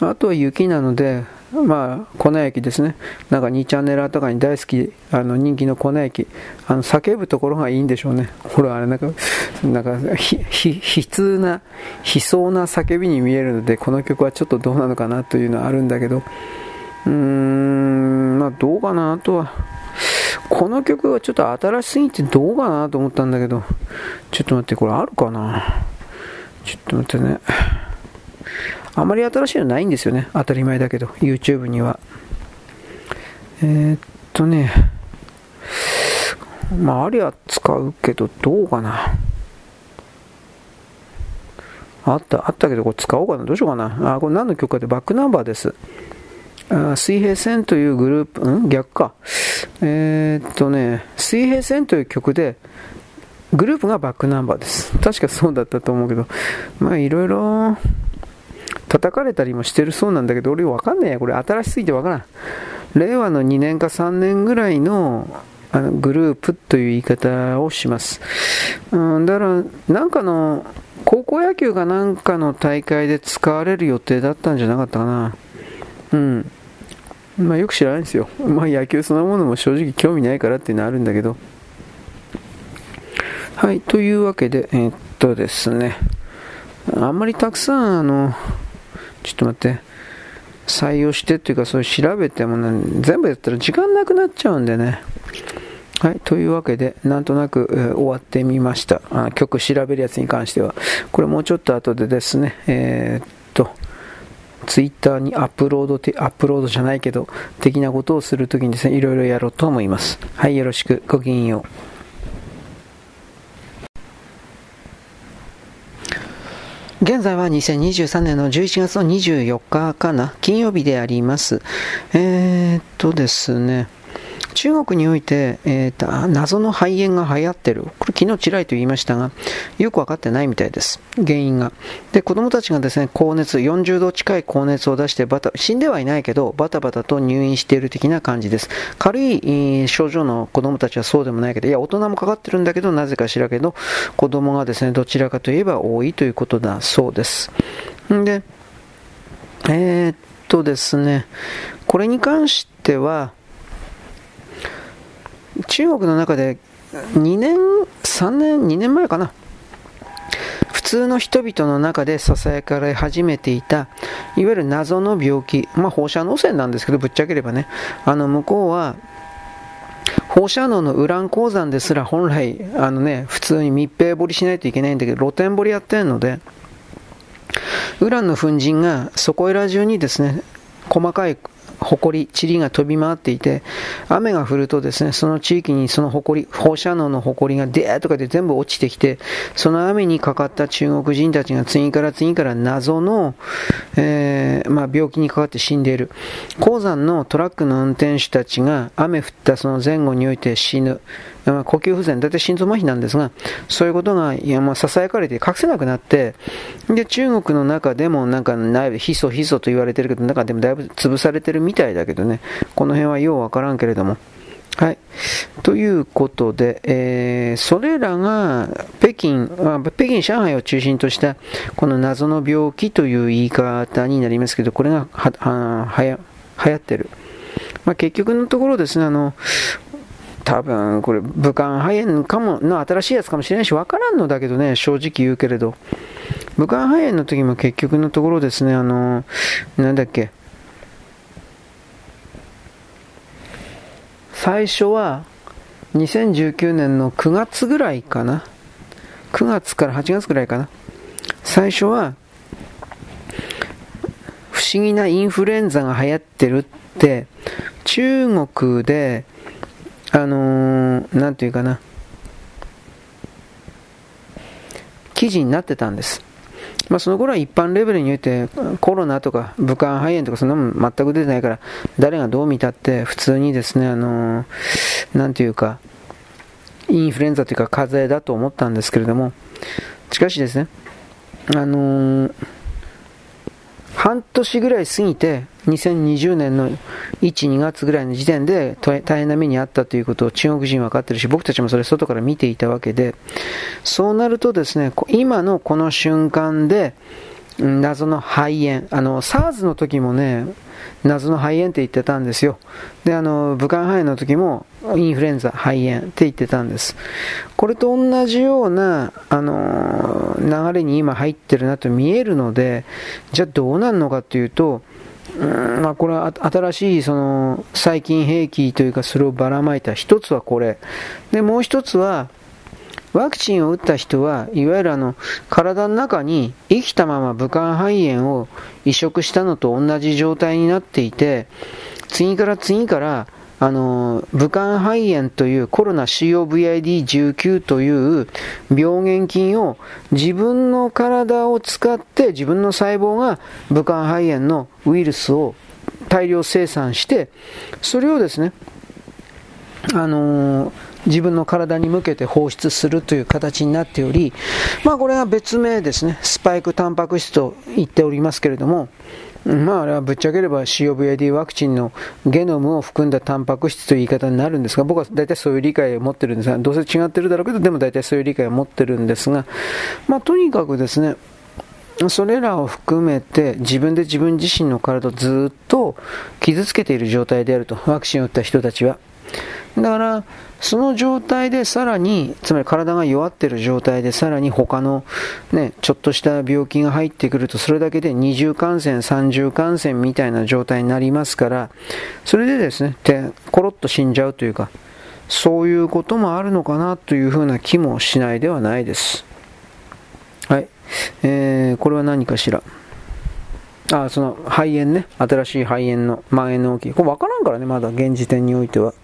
あとは雪なので、まあ、粉焼ですね。なんか2チャンネラーとかに大好き、あの人気の粉焼き。あの、叫ぶところがいいんでしょうね。ほら、あれなんか、なんか、ひ、ひ、悲痛な、悲壮な叫びに見えるので、この曲はちょっとどうなのかなというのはあるんだけど、うーん、まあどうかな、とは、この曲はちょっと新しすぎてどうかなと思ったんだけど、ちょっと待って、これあるかな？ちょっと待ってね。あまり新しいのないんですよね。当たり前だけど、YouTube には。えー、っとね、まあ、ありは使うけど、どうかな。あった、あったけど、これ使おうかな。どうしようかな。あ、これ何の曲かでバックナンバーです。あ水平線というグループ、ん？逆か。えー、っとね、水平線という曲で、グループがバックナンバーです。確かそうだったと思うけど、まあいろいろ、叩かれたりもしてるそうなんだけど、俺わかんないや。これ新しすぎてわからん。令和の2年か3年ぐらいのあのグループという言い方をします。うん、だから、なんかの、高校野球かなんかの大会で使われる予定だったんじゃなかったかな。うん。まあよく知らないんですよ。まあ野球そのものも正直興味ないからっていうのはあるんだけど。はい、というわけで、えー、っとですね。あんまりたくさん、あの、ちょっと待って、採用してっていうか、そう調べてもね、全部やったら時間なくなっちゃうんでね。はい、というわけで、なんとなく、えー、終わってみましたあ。曲調べるやつに関しては。これもうちょっと後でですね、えー、っと、ツイッターにアップロードて、アップロードじゃないけど、的なことをするときにですね、いろいろやろうと思います。はい、よろしく。ごきげんよう。現在は2023年の11月の24日かな、金曜日であります。えー、っとですね、中国において、えーと、謎の肺炎が流行ってる。これ昨日ちらりと言いましたが、よく分かってないみたいです。原因が。で、子供たちがですね、高熱、40度近い高熱を出してバタ、死んではいないけど、バタバタと入院している的な感じです。軽い症状の子供たちはそうでもないけど、いや、大人もかかってるんだけど、なぜかしらけど、子供がですね、どちらかといえば多いということだそうです。んで、えー、っとですね、これに関しては、中国の中で2年、3年、2年前かな。普通の人々の中で囁かれ始めていた、いわゆる謎の病気、まあ放射能線なんですけど、ぶっちゃければね、あの向こうは、放射能のウラン鉱山ですら本来、あのね、普通に密閉掘りしないといけないんだけど、露天掘りやってるので、ウランの粉塵がそこいら中にですね、細かい埃、塵が飛び回っていて、雨が降るとですね、その地域にその埃、放射能の埃がデーとかで全部落ちてきて、その雨にかかった中国人たちが次から次から謎の、えー、まあ、病気にかかって死んでいる。鉱山のトラックの運転手たちが雨降ったその前後において死ぬ。呼吸不全、大体心臓麻痺なんですが、そういうことが、いや、まあ、囁かれて隠せなくなって、で、中国の中でもなんか内部、ひそひそと言われてるけど、中でもだいぶ潰されてるみたいだけどね、この辺はようわからんけれども。はい。ということで、えー、それらが北京、北京、上海を中心としたこの謎の病気という言い方になりますけど、これがはははや流行ってる。まあ、結局のところですね、あの、多分これ武漢肺炎かもの新しいやつかもしれないし分からんのだけどね正直言うけれど。武漢肺炎の時も結局のところですねあのなんだっけ。最初は2019年の9月ぐらいかな。9月から8月ぐらいかな。最初は不思議なインフルエンザが流行ってるって中国であのー、なんていうかな、記事になってたんです。まあ、その頃は一般レベルにおいてコロナとか武漢肺炎とかそんなもん全く出てないから誰がどう見たって普通にですね、あのー、なんていうか、インフルエンザというか風邪だと思ったんですけれども、しかしですね、あのー半年ぐらい過ぎて、2020年の1、2月ぐらいの時点で大変な目にあったということを中国人は分かってるし、僕たちもそれ外から見ていたわけで、そうなるとですね、今のこの瞬間で、謎の肺炎、あの、SARS の時もね、謎の肺炎って言ってたんですよ。で、あの、武漢肺炎の時もインフルエンザ、肺炎って言ってたんです。これと同じような、あの、流れに今入ってるなと見えるので、じゃあどうなるのかっていうと、うんまあ、これは新しいその細菌兵器というかそれをばらまいた一つはこれ。でもう一つはワクチンを打った人はいわゆるあの体の中に生きたまま武漢肺炎を移植したのと同じ状態になっていて次から次からあの武漢肺炎というコロナ COVID-19 という病原菌を自分の体を使って自分の細胞が武漢肺炎のウイルスを大量生産してそれをですねあの自分の体に向けて放出するという形になっており、まあこれは別名ですね、スパイクタンパク質と言っておりますけれども、まあ、あれはぶっちゃければ COVID ワクチンのゲノムを含んだタンパク質という言い方になるんですが、僕は大体そういう理解を持ってるんですが、どうせ違ってるだろうけど、でも大体そういう理解を持ってるんですが、まあ、とにかくですね、それらを含めて自分で自分自身の体をずっと傷つけている状態であると、ワクチンを打った人たちは。だから、その状態でさらに、つまり体が弱っている状態でさらに他のね、ちょっとした病気が入ってくると、それだけで二重感染、三重感染みたいな状態になりますから、それでですね、てコロッと死んじゃうというか、そういうこともあるのかなというふうな気もしないではないです。はい。えー、これは何かしら？あ、その肺炎ね。新しい肺炎の蔓延の大きい。これ分からんからね、まだ現時点においては。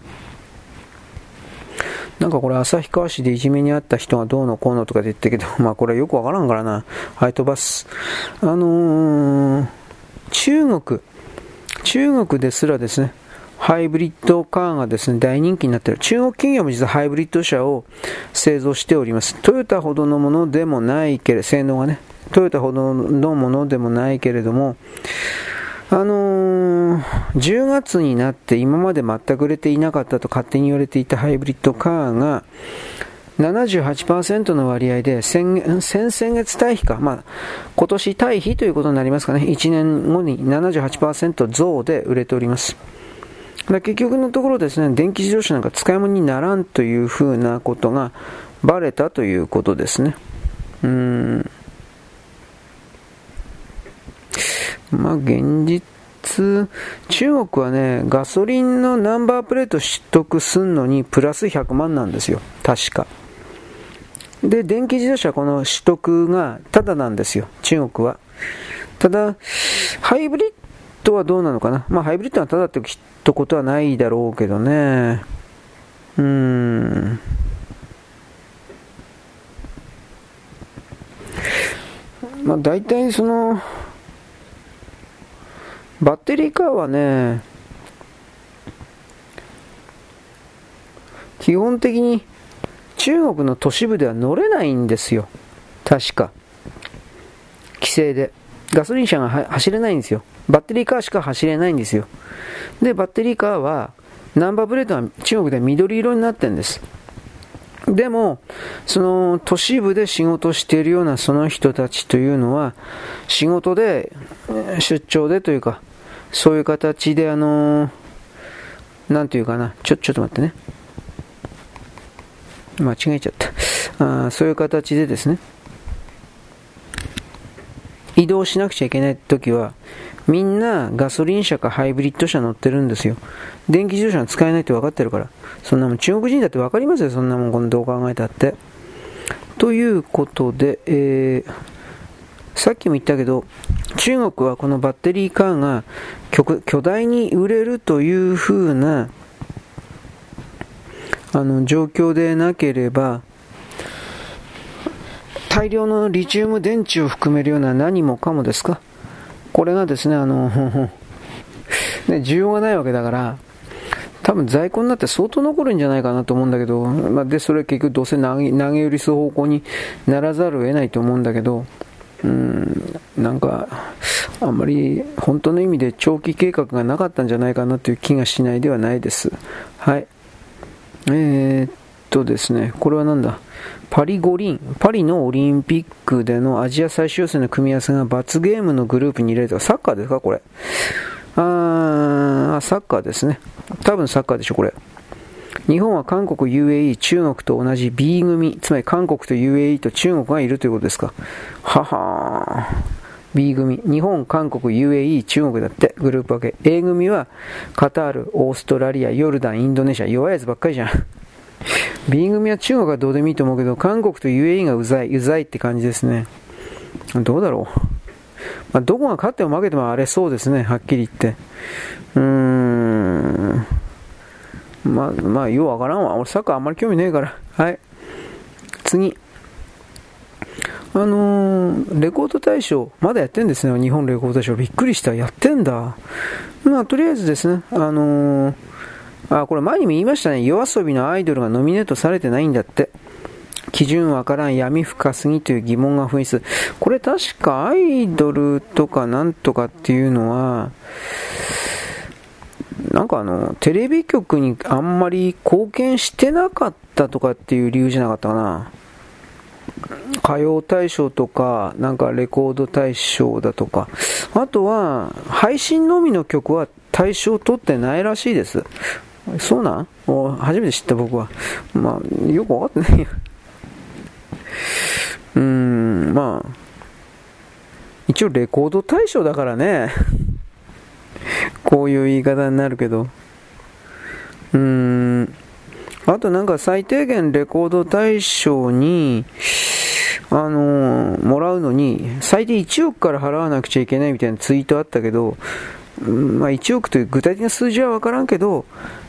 なんかこれ旭川市でいじめにあった人がどうのこうのとかで言ってるけど、[LAUGHS] まあこれはよくわからんからな。はい、飛ばす。あのー、中国、中国ですらですね、ハイブリッドカーがですね、大人気になっている。中国企業も実はハイブリッド車を製造しております。トヨタほどのものでもないけれど、性能がね、トヨタほどのものでもないけれども、あのー、10月になって今まで全く売れていなかったと勝手に言われていたハイブリッドカーが78%の割合で先先々月対比か、まあ、今年対比ということになりますかね、1年後に78%増で売れております。結局のところですね、電気自動車なんか使い物にならんというふうなことがバレたということですね。うん。まあ、現実、中国はね、ガソリンのナンバープレート取得すんのにプラス100万なんですよ。確か。で、電気自動車この取得がタダなんですよ。中国は。ただ、ハイブリッドはどうなのかな？まあ、ハイブリッドはタダってことはないだろうけどね。うーん。まあ、大体その、バッテリーカーはね、基本的に中国の都市部では乗れないんですよ。確か。規制で。ガソリン車が走れないんですよ。バッテリーカーしか走れないんですよ。で、バッテリーカーは、ナンバープレートは中国では緑色になってるんです。でも、その都市部で仕事しているようなその人たちというのは、仕事で、出張でというか、そういう形で、あのー、なんていうかな、ちょ、ちょっと待ってね。間違えちゃった。あそういう形でですね、移動しなくちゃいけない時は、みんなガソリン車かハイブリッド車乗ってるんですよ。電気自動車は使えないって分かってるから。そんなもん中国人だって分かりますよ、そんなもん、このどう考えたって。ということで、えー、さっきも言ったけど、中国はこのバッテリーカーが巨大に売れるというふうなあの状況でなければ、大量のリチウム電池を含めるような何もかもですか？これがですね、あの、[LAUGHS] ね、需要がないわけだから、多分在庫になって相当残るんじゃないかなと思うんだけど、まあ、で、それは結局どうせ投げ売りする方向にならざるを得ないと思うんだけど、うん、なんか、あんまり本当の意味で長期計画がなかったんじゃないかなという気がしないではないです。はい。えー、っとですね、これはなんだ？パリ五輪、パリのオリンピックでのアジア最終予選の組み合わせが罰ゲームのグループに入れるとサッカーですか？これ。あー、サッカーですね。多分サッカーでしょ、これ。日本は韓国、UAE、中国と同じ B 組、つまり韓国と UAE と中国がいるということですか？ははー。B 組、日本、韓国、UAE、中国だって、グループ分け。A 組は、カタール、オーストラリア、ヨルダン、インドネシア、弱いやつばっかりじゃん。B 組は中国はどうでもいいと思うけど、韓国と UAE がうざい、うざいって感じですね。どうだろう。まあ、どこが勝っても負けてもあれそうですね、はっきり言って。うーん。まあ、まあ、ようわからんわ。俺サッカーあんまり興味ねえから。はい。次。あのー、レコード大賞、まだやってんですね。日本レコード大賞。びっくりした。やってんだ。まあ、とりあえずですね、あのー、あ、これ前にも言いましたね。夜遊びのアイドルがノミネートされてないんだって。基準わからん闇深すぎという疑問が噴出。これ確かアイドルとかなんとかっていうのは、なんかあの、テレビ局にあんまり貢献してなかったとかっていう理由じゃなかったかな。歌謡大賞とか、なんかレコード大賞だとか、あとは、配信のみの曲は大賞取ってないらしいです。そうなん？初めて知った僕は。まあ、よくわかってないよ。うーん、まあ、一応レコード大賞だからね。こういう言い方になるけど。うーん。あとなんか最低限レコード大賞に、あのー、もらうのに、最低1億から払わなくちゃいけないみたいなツイートあったけど、まあ、1億という具体的な数字は分からんけど、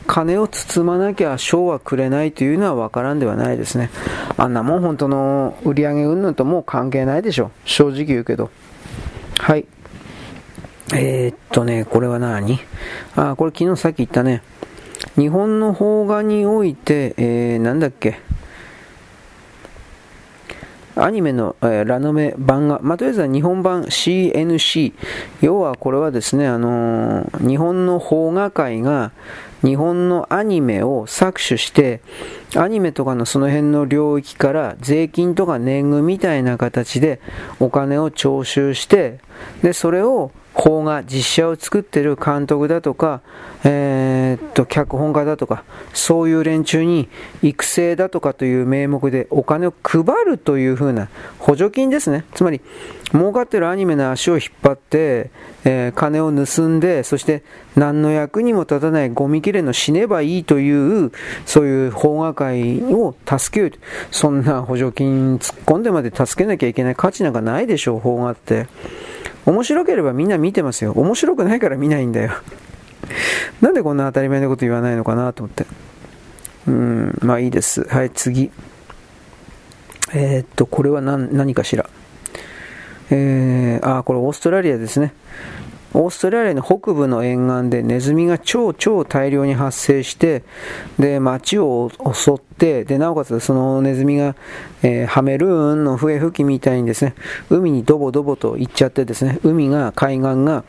金を包まなきゃ賞はくれないというのは分からんではないですね。あんなもん本当の売り上げ云々ともう関係ないでしょ。正直言うけど。はい。えー、っとね、これは何？あ、これ昨日さっき言ったね。日本の邦画において、えー、なんだっけ？アニメの、えー、ラノベ版が、まあ、とりあえずは日本版 CNC。要はこれはですね、あのー、日本の邦画界が日本のアニメを搾取して、アニメとかのその辺の領域から税金とか年貢みたいな形でお金を徴収して、で、それを邦画、実写を作ってる監督だとか、えー、っと、脚本家だとか、そういう連中に育成だとかという名目でお金を配るというふうな補助金ですね。つまり、儲かってるアニメの足を引っ張って、えー、金を盗んで、そして何の役にも立たないゴミ切れの死ねばいいという、そういう邦画界を助ける。そんな補助金突っ込んでまで助けなきゃいけない価値なんかないでしょう、邦画って。面白ければみんな見てますよ。面白くないから見ないんだよ。[LAUGHS] なんでこんな当たり前のこと言わないのかなと思って。うん、まあいいです。はい、次。えー、っと、これは何何かしら。えー、あ、これオーストラリアですね。オーストラリアの北部の沿岸でネズミが超超大量に発生して、で、街を襲って、で、なおかつそのネズミが、えー、ハメルーンの笛吹きみたいにですね、海にドボドボと行っちゃってですね、海が、海岸が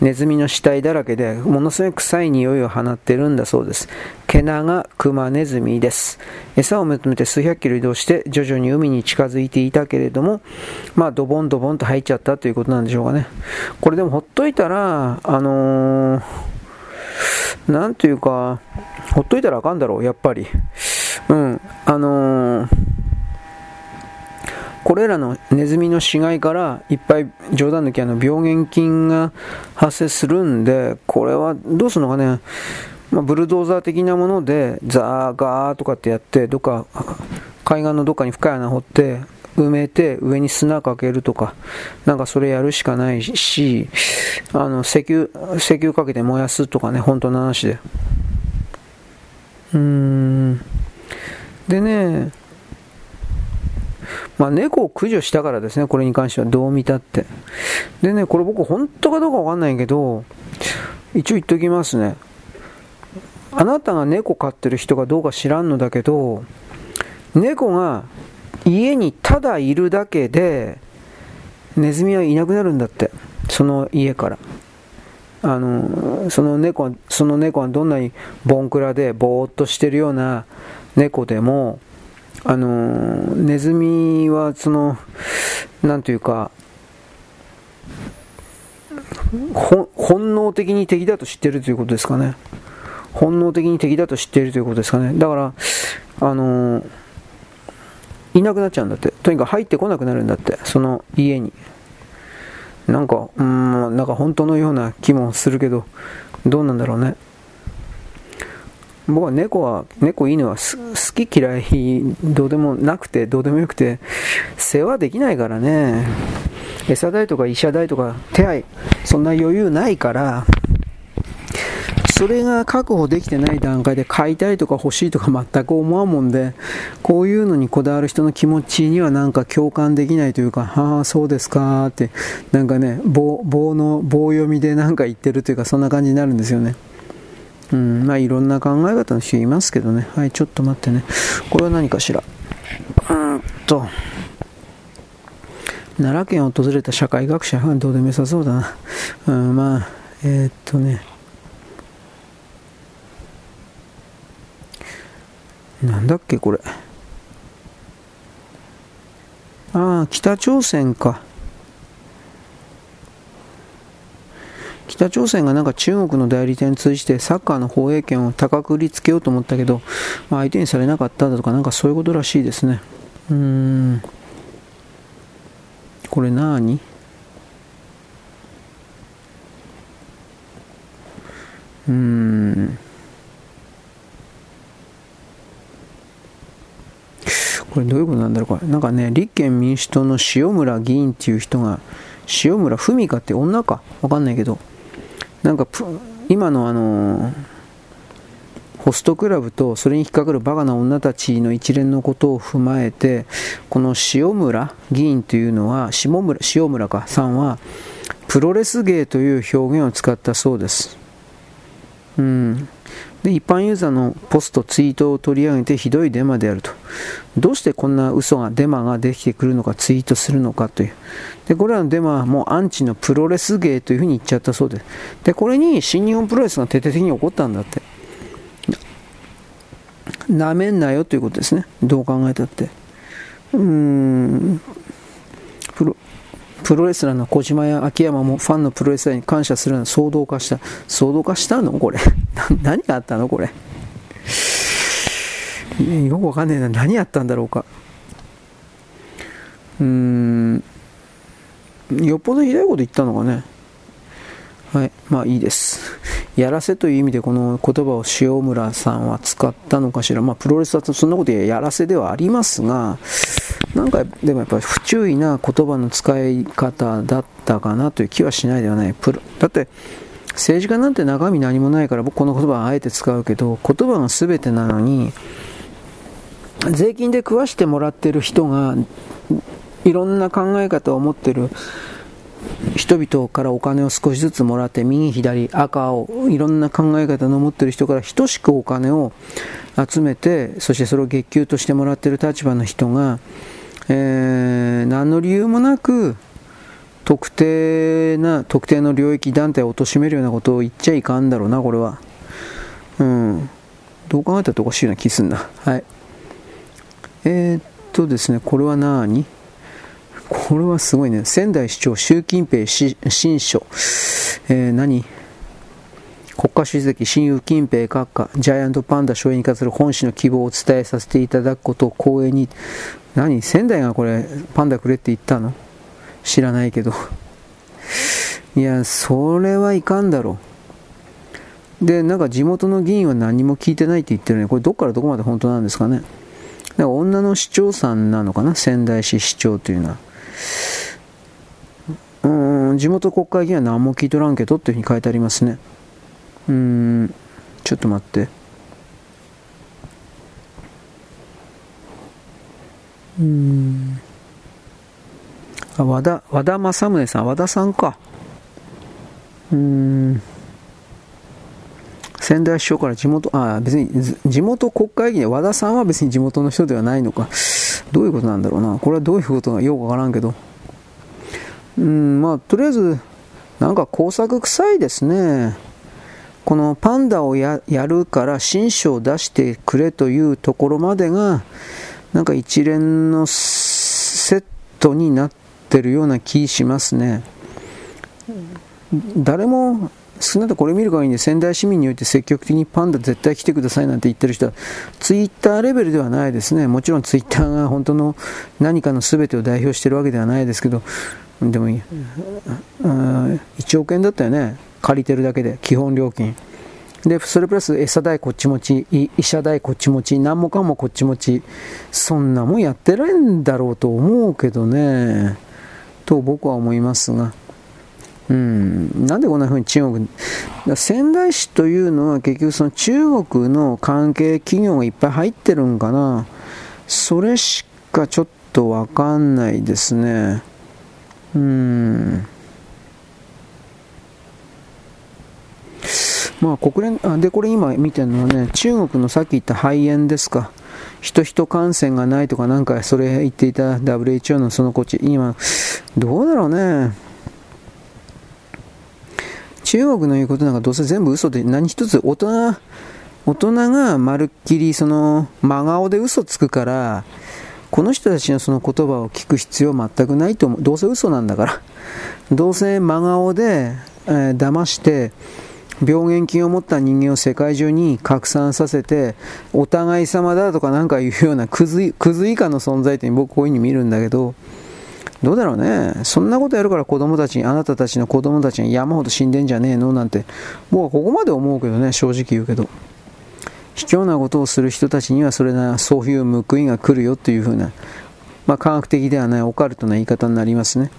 ネズミの死体だらけで、ものすごい臭い匂いを放ってるんだそうです。ケナガクマネズミです。餌を求めて数百キロ移動して徐々に海に近づいていたけれども、まあドボンドボンと入っちゃったということなんでしょうかね。これでもほっといたら、あのー、なんというか、ほっといたらあかんだろう、やっぱり。うん、あのー、これらのネズミの死骸からいっぱい冗談抜きあの病原菌が発生するんで、これはどうするのかね、まあ、ブルドーザー的なものでザーガーとかってやって、どっか海岸のどっかに深い穴掘って埋めて上に砂かけるとか、なんかそれやるしかないし、あの石油、石油かけて燃やすとかね、本当の話で。うーん。でね、まあ、猫を駆除したからですね、これに関してはどう見たって。でね、これ僕本当かどうかわかんないけど、一応言っときますね。あなたが猫飼ってる人がどうか知らんのだけど、猫が家にただいるだけで、ネズミはいなくなるんだって。その家から。あの、その猫は、その猫はどんなにボンクラでぼーっとしてるような猫でも、あの、ネズミはその、なんというか、本能的に敵だと知ってるということですかね。本能的に敵だと知っているということですかね。だから、あのいなくなっちゃうんだって。とにかく入ってこなくなるんだって。その家に。なんか、うん、なんか本当のような気もするけど、どうなんだろうね。僕は猫は、猫犬は好き嫌いどうでもなくて、どうでもよくて、世話できないからね。餌代とか医者代とか手配、そんな余裕ないから、それが確保できてない段階で買いたいとか欲しいとか全く思わんもんで、こういうのにこだわる人の気持ちにはなんか共感できないというか、ああ、そうですかって、なんかね、棒棒の棒読みでなんか言ってるというか、そんな感じになるんですよね。うん、まあいろんな考え方の人いますけどね。はい、ちょっと待ってね。これは何かしら？うんと。奈良県を訪れた社会学者 [LAUGHS] どうでもよさそうだな。うん、まあ、えー、っとね。なんだっけこれああ北朝鮮か北朝鮮がなんか中国の代理店通じてサッカーの放映権を高く売りつけようと思ったけど、まあ、相手にされなかっただとかなんかそういうことらしいですね。うーんこれ何うーん。これどういうことなんだろうこれ。なんかね立憲民主党の塩村議員っていう人が塩村文香って女か？わかんないけど。なんか今のあのホストクラブとそれに引っかかるバカな女たちの一連のことを踏まえてこの塩村議員というのは下村塩村かさんはプロレス芸という表現を使ったそうです。うん、で一般ユーザーのポスト、ツイートを取り上げてひどいデマであると。どうしてこんな嘘が、デマができてくるのか、ツイートするのかという。で、これらのデマはもうアンチのプロレス芸というふうに言っちゃったそうです。で、これに新日本プロレスが徹底的に怒ったんだって。なめんなよということですね。どう考えたって。うーん。プロプロレスラーの小島や秋山もファンのプロレスラーに感謝するの騒動化した。騒動化したのこれ。[LAUGHS] 何があったの？これ。[LAUGHS] よくわかんねえな。何やったんだろうか。うーん。よっぽどひどいこと言ったのかね。はい。まあいいです。やらせという意味でこの言葉を塩村さんは使ったのかしら。まあプロレスだとそんなことやらせではありますが、なんかでもやっぱり不注意な言葉の使い方だったかなという気はしないではない。プロだって政治家なんて中身何もないから僕この言葉はあえて使うけど言葉が全てなのに税金で食わしてもらってる人がいろんな考え方を持ってる人々からお金を少しずつもらって右左赤青いろんな考え方の持ってる人から等しくお金を集めてそしてそれを月給としてもらってる立場の人がえー、何の理由もなく特定な特定の領域団体を貶めるようなことを言っちゃいかんだろうなこれは。うん。どう考えたっておかしいような気すんな。はい。えー、っとですねこれは何？これはすごいね。仙台市長習近平新書、えー、何？国家主席親友近平閣下ジャイアントパンダ所有に関する本誌の希望をお伝えさせていただくことを光栄に。何？仙台がこれパンダくれって言ったの？知らないけど。いやそれはいかんだろう。でなんか地元の議員は何も聞いてないって言ってるね。これどっからどこまで本当なんですかね。か女の市長さんなのかな？仙台市市長というのは。うん地元国会議員は何も聞いとらんけどっていうふうに書いてありますね。うんちょっと待って。うん。あ和田和田正宗さん。和田さんか。うん。仙台市長から地元あ別に地元国会議員和田さんは別に地元の人ではないのか。どういうことなんだろうな。これはどういうことかよくわからんけど。うんまあとりあえずなんか工作臭いですね。このパンダをやるから新書を出してくれというところまでがなんか一連のセットになってるような気しますね。誰も少なくともこれ見る限りで仙台市民において積極的にパンダ絶対来てくださいなんて言ってる人はツイッターレベルではないですね。もちろんツイッターが本当の何かの全てを代表してるわけではないですけど、でもいい1億円だったよね。借りてるだけで、基本料金。で、それプラス餌代こっち持ち、医者代こっち持ち、何もかもこっち持ち、そんなもんやってるんだろうと思うけどね、と僕は思いますが。うん、なんでこんな風に中国、仙台市というのは結局その中国の関係企業がいっぱい入ってるんかな、それしかちょっとわかんないですね。うん。まあ、国連あでこれ今見てるのはね中国のさっき言った肺炎ですか。人人感染がないとかなんかそれ言っていた WHO のそのこっち。今どうだろうね。中国の言うことなんかどうせ全部嘘で何一つ大人大人がまるっきりその真顔で嘘つくからこの人たちのその言葉を聞く必要全くないと思う。どうせ嘘なんだから。どうせ真顔で、えー、騙して病原菌を持った人間を世界中に拡散させて、お互い様だとかなんかいうようなクズクズ以下の存在って僕こういうふうに見るんだけど、どうだろうね。そんなことやるから子供たちに、あなたたちの子供たちに山ほど死んでんじゃねえのなんて、僕はここまで思うけどね、正直言うけど。卑怯なことをする人たちにはそれな、そういう報いが来るよというふうな、まあ、科学的ではないオカルトな言い方になりますね。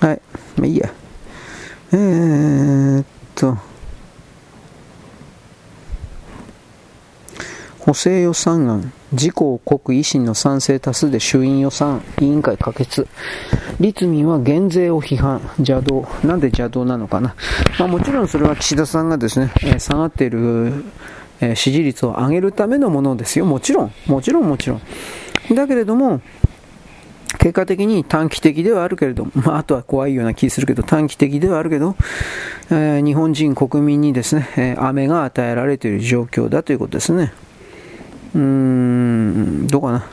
はい。まあいいや。えー、っと。補正予算案。自公国維新の賛成多数で衆院予算委員会可決。立民は減税を批判、邪道。なんで邪道なのかな。まあもちろんそれは岸田さんがですね、えー、下がっている、えー、支持率を上げるためのものですよ。もちろん、もちろんもちろん。だけれども、結果的に短期的ではあるけれど、まあ、あとは怖いような気するけど、短期的ではあるけど、えー、日本人国民にですね、えー、雨が与えられている状況だということですね。うーん、どうかな。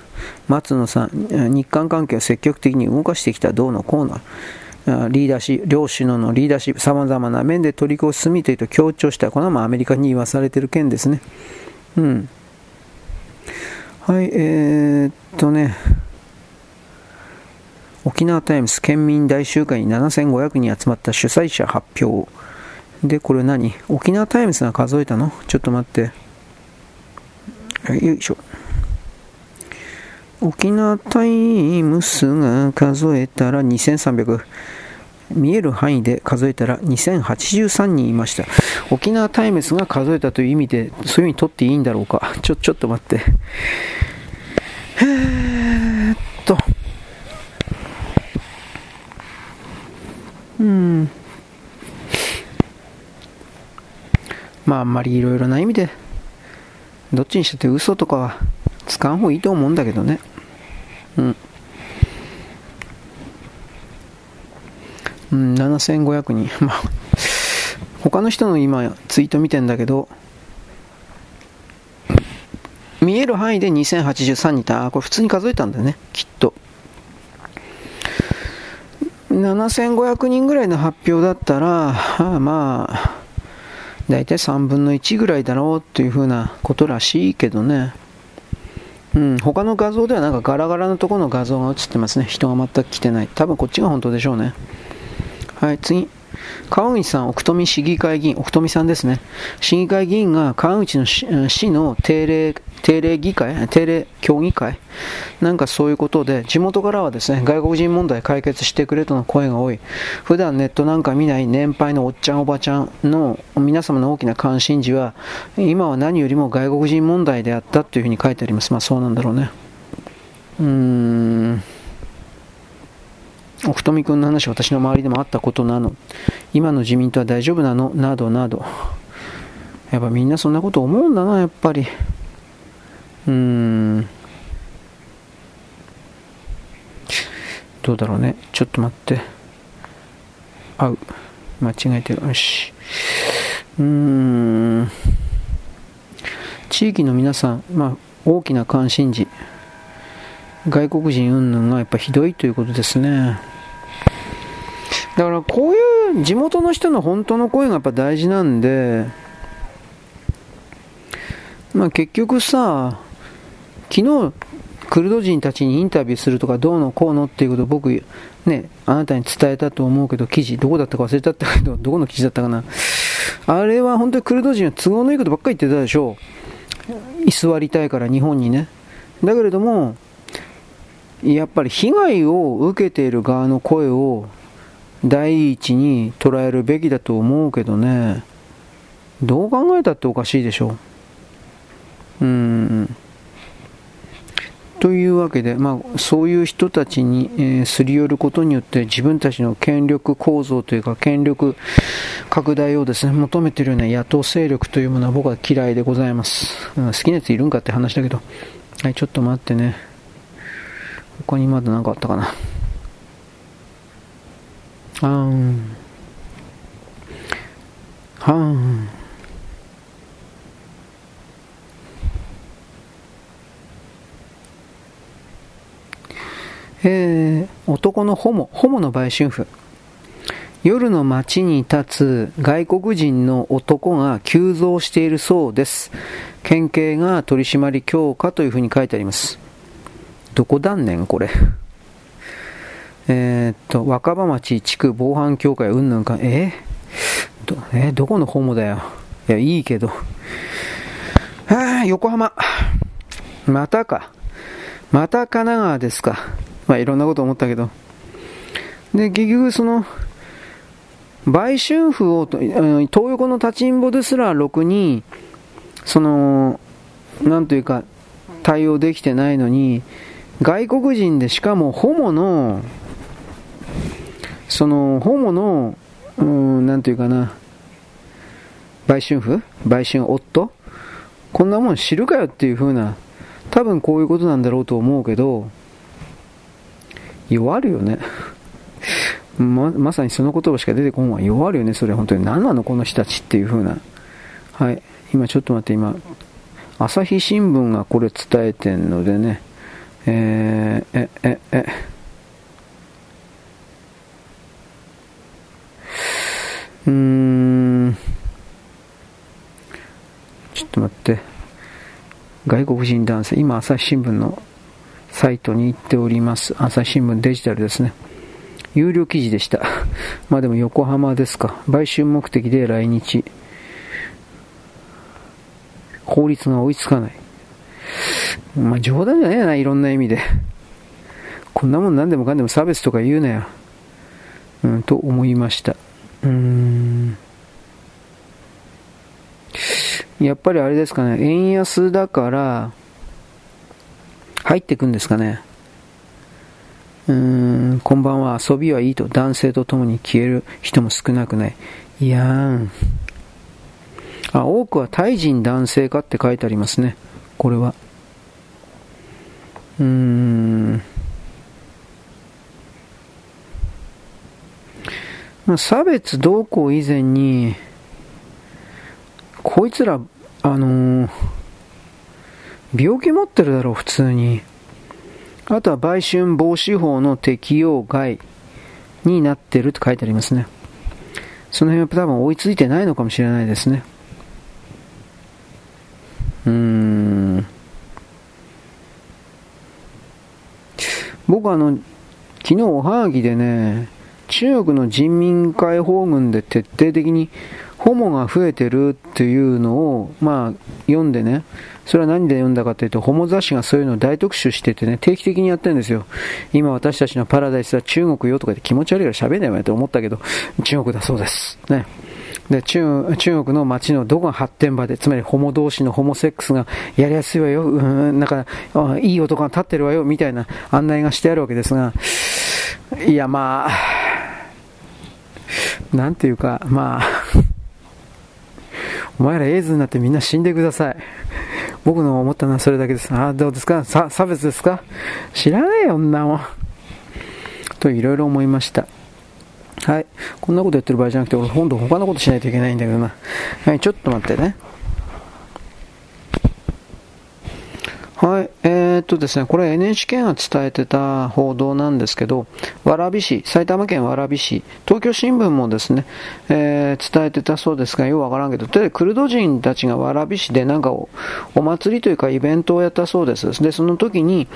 松野さん、日韓関係を積極的に動かしてきたどうのこうの。リーダーシップ、両首脳のリーダーシップ、様々な面で取り越し進みというと強調した。これはまアメリカに言わされてる件ですね。うん。はい、えー、っとね。沖縄タイムズ県民大集会に7500人集まった主催者発表。で、これ何？沖縄タイムズが数えたの？ちょっと待って。よいしょ。沖縄タイムスが数えたら2300。見える範囲で数えたら2083人いました。沖縄タイムズが数えたという意味で、そういうふうに取っていいんだろうか。ちょ、ちょっと待って。えーっと。うん。まあ、あんまりいろいろな意味で、どっちにしたって嘘とかは使う方がいいと思うんだけどね。うん。うん、7500人。[LAUGHS] 他の人の今、ツイート見てんだけど、見える範囲で2083人いた。これ普通に数えたんだよね、きっと。7500人ぐらいの発表だったら、まあ、大体3分の1ぐらいだろうっていうふうなことらしいけどね。うん、他の画像ではなんかガラガラのところの画像が映ってますね。人が全く来てない。多分こっちが本当でしょうね。はい、次。川口さん、奥富市議会議員、奥富さんですね。市議会議員が川口の市の定例定例議会、定例協議会、なんかそういうことで、地元からはですね、外国人問題解決してくれとの声が多い。普段ネットなんか見ない年配のおっちゃんおばちゃんの皆様の大きな関心事は、今は何よりも外国人問題であったというふうに書いてあります。まあそうなんだろうね。うーん。奥富君の話、私の周りでもあったことなの。今の自民党は大丈夫なの？などなど。やっぱみんなそんなこと思うんだな、やっぱり。うーん。どうだろうね。ちょっと待って。合う。間違えてる。よし。うーん。地域の皆さん、まあ、大きな関心事。外国人云々がやっぱひどいということですね。だからこういう地元の人の本当の声がやっぱ大事なんで、まあ結局さ、昨日、クルド人たちにインタビューするとかどうのこうのっていうことを僕、ね、あなたに伝えたと思うけど、記事、どこだったか忘れちゃったけど、どこの記事だったかな。あれは本当にクルド人は都合のいいことばっかり言ってたでしょう。居座りたいから日本にね。だけれども、やっぱり被害を受けている側の声を第一に捉えるべきだと思うけどね。どう考えたっておかしいでしょう。うん。というわけで、まあ、そういう人たちに、えー、すり寄ることによって自分たちの権力構造というか権力拡大をですね求めてるような野党勢力というものは僕は嫌いでございます、うん、好きなやついるんかって話だけどはいちょっと待ってね他にまだ何かあったかなあーんはーんえー、男のホモ、ホモの売春婦。夜の街に立つ外国人の男が急増しているそうです。県警が取り締まり強化というふうに書いてあります。どこ断念これ。えー、っと、若葉町地区防犯協会うんぬんか、え？ー、ど、え？ー、どこのホモだよ？いや、いいけど。あ横浜。またか。また神奈川ですか。まあいろんなこと思ったけど。で、結局その、売春婦を、東横の立ちんぼですらろくに、その、なんというか、対応できてないのに、外国人でしかもホモの、その、ホモの、うん、なんというかな、売春婦売春夫こんなもん知るかよっていう風な、多分こういうことなんだろうと思うけど、弱るよね。ま、まさにその言葉しか出てこんわ。弱るよね、それ本当に。何なの、この人たちっていう風な。はい。今ちょっと待って、今、朝日新聞がこれ伝えてんのでね。えー、え、え、え、うーん。ちょっと待って。外国人男性、今朝日新聞のサイトに行っております。朝日新聞デジタルですね。有料記事でした。[LAUGHS] まあでも横浜ですか。売春目的で来日。法律が追いつかない。まあ冗談じゃねえな、いろんな意味で。こんなもん何でもかんでも差別とか言うなよ。うん、と思いました。うーん。やっぱりあれですかね、円安だから、入ってくんですかね。うーん、こんばんは、遊びはいいと男性と共に消える人も少なくない。いやーん。あ、多くはタイ人男性かって書いてありますね。これは。うーん。まあ、差別動向以前に、こいつら、あのー、病気持ってるだろう、普通に。あとは売春防止法の適用外になってると書いてありますね。その辺は多分追いついてないのかもしれないですね。うーん。僕あの、昨日おはぎでね、中国の人民解放軍で徹底的にホモが増えてるっていうのを、まあ、読んでね、それは何で読んだかというと、ホモ雑誌がそういうのを大特集しててね、定期的にやってるんですよ。今私たちのパラダイスは中国よとかで気持ち悪いから喋んないわよと思ったけど、中国だそうです。ね。で中中国の街のどこが発展場で、つまりホモ同士のホモセックスがやりやすいわよ、うん、なんか、いい男が立ってるわよ、みたいな案内がしてあるわけですが、いや、まあ、[LAUGHS] なんていうか、まあ、[LAUGHS] お前らエイズになってみんな死んでください。僕の思ったのはそれだけです。ああ、どうですか？差別ですか？知らねえよ、女も。[LAUGHS] といろいろ思いました。はい。こんなことやってる場合じゃなくて、俺今度他のことしないといけないんだけどな。はい、ちょっと待ってね。はい、えー、っとですね、これ NHK が伝えてた報道なんですけど、蕨市、埼玉県蕨市、東京新聞もですね、えー、伝えてたそうですが、ようわからんけど、で、クルド人たちが蕨市でなんかお祭りというかイベントをやったそうです。で、その時に、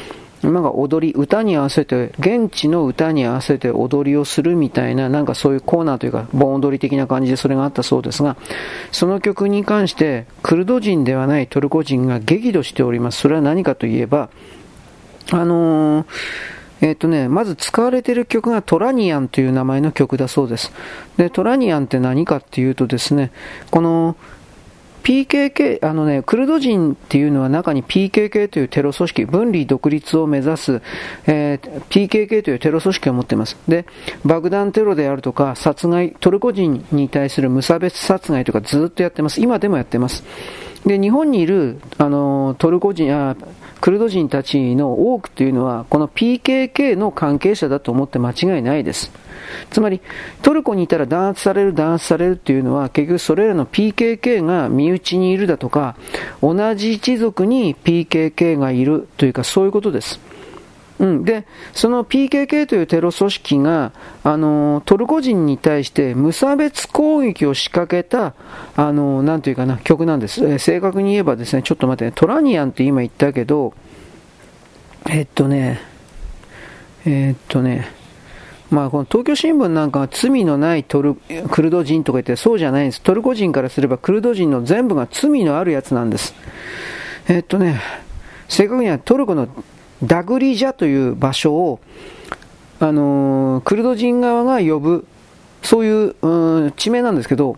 なんか踊り、歌に合わせて、現地の歌に合わせて踊りをするみたいな、なんかそういうコーナーというか、盆踊り的な感じでそれがあったそうですが、その曲に関して、クルド人ではないトルコ人が激怒しております。それは何かといえば、あのーえっ、とね、まず使われている曲がトラニアンという名前の曲だそうです。で、トラニアンって何かっていうとですね、この PKK、あのね、クルド人っていうのは中に PKK というテロ組織、分離独立を目指す、えー、PKK というテロ組織を持っています。で、爆弾テロであるとか、殺害、トルコ人に対する無差別殺害とかずっとやってます。今でもやってます。で、日本にいる、あの、トルコ人、あクルド人たちの多くというのは、この PKK の関係者だと思って間違いないです。つまり、トルコにいたら弾圧される、弾圧されるというのは、結局それらの PKK が身内にいるだとか、同じ一族に PKK がいるというか、そういうことです。うん、で、その PKK というテロ組織が、あの、トルコ人に対して無差別攻撃を仕掛けた、あの、なんていうかな、曲なんです。えー、正確に言えばですね、ちょっと待って、ね、トラニアンって今言ったけど、えっとね、えっとね、まあ、この東京新聞なんかは罪のないトルクルド人とか言ってそうじゃないんです。トルコ人からすればクルド人の全部が罪のあるやつなんです。えっとね、正確にはトルコのダグリジャという場所を、あのー、クルド人側が呼ぶ、そういう、う地名なんですけど、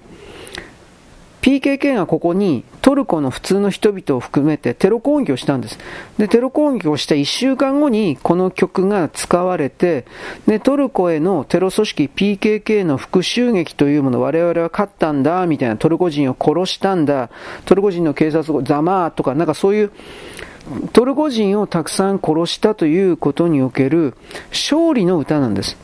PKK がここにトルコの普通の人々を含めてテロ攻撃をしたんです。で、テロ攻撃をした1週間後にこの曲が使われて、で、トルコへのテロ組織 PKK の復讐劇というもの、我々は勝ったんだ、みたいな、トルコ人を殺したんだ、トルコ人の警察をざまーとか、なんかそういう、トルコ人をたくさん殺したということにおける勝利の歌なんです。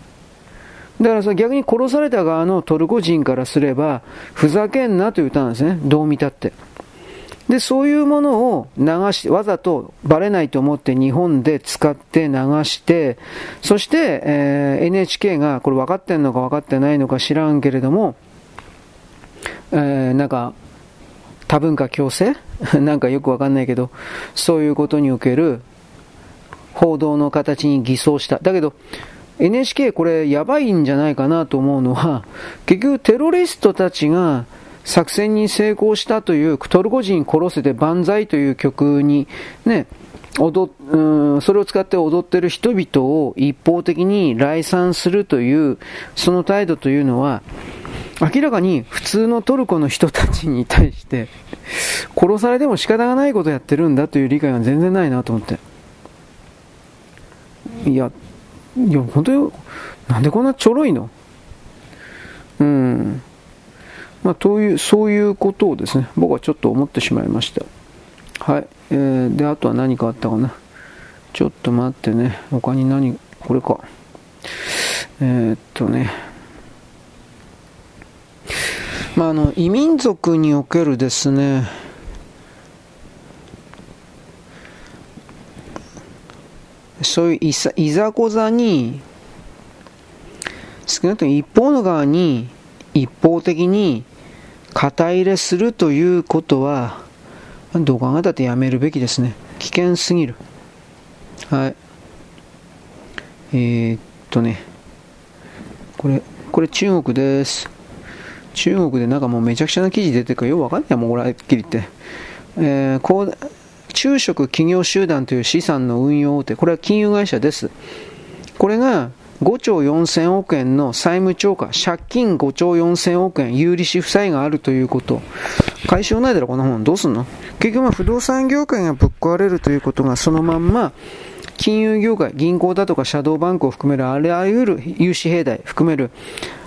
だからさ、逆に殺された側のトルコ人からすれば、ふざけんなという歌なんですね。どう見たって。で、そういうものを流し、わざとバレないと思って日本で使って流して、そして、えー、NHK が、これ分かってんのか分かってないのか知らんけれども、えー、なんか、多文化共生 [LAUGHS] なんかよくわかんないけど、そういうことにおける報道の形に偽装した。だけど、NHK これやばいんじゃないかなと思うのは、結局テロリストたちが作戦に成功したというトルコ人殺せて万歳という曲にね、踊うんそれを使って踊ってる人々を一方的に来賛するというその態度というのは明らかに普通のトルコの人たちに対して殺されても仕方がないことをやってるんだという理解が全然ないなと思っていやいや、本当に、なんでこんなちょろいの？うん。まあ、という、そういうことをですね、僕はちょっと思ってしまいました。はい。えー、で、あとは何かあったかな？ちょっと待ってね。他に何、これか。えー、っとね。まあ、あの、異民族におけるですね、そういういざいざこざに、少なくとも一方の側に一方的に肩入れするということは、どう考えたってやめるべきですね。危険すぎる。はい。えー、っとね、これ、これ中国です。中国でなんかもうめちゃくちゃな記事出てるからよくわかんないもうこれはっきり言って。えー、こう中植企業集団という資産の運用大手、これは金融会社です。これが5兆4000億円の債務超過、借金5兆4000億円、有利子負債があるということ。解消ないだろ、こんなもん。どうすんの？結局、不動産業界がぶっ壊れるということがそのまんま、金融業界、銀行だとかシャドーバンクを含めるあらゆる融資平台含める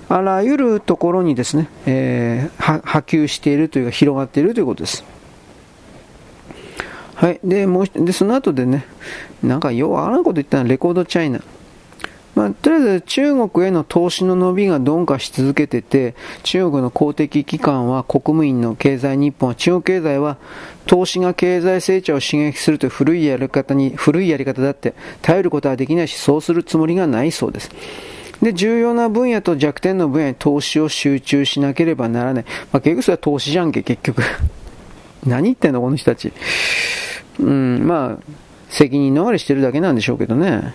あらゆるところにですね、えー、波及しているというか広がっているということです。はい。で、もうで、その後でね、なんかようわからんこと言ったのはレコードチャイナ。まあ、とりあえず中国への投資の伸びが鈍化し続けてて、中国の公的機関は国務院の経済日本は中国経済は投資が経済成長を刺激するという古いやり方に、古いやり方だって頼ることはできないし、そうするつもりがないそうです。で、重要な分野と弱点の分野に投資を集中しなければならない。まあ、結局それは投資じゃんけ、結局。[LAUGHS] 何言ってんの、この人たち。うん、まあ、責任逃れしてるだけなんでしょうけどね。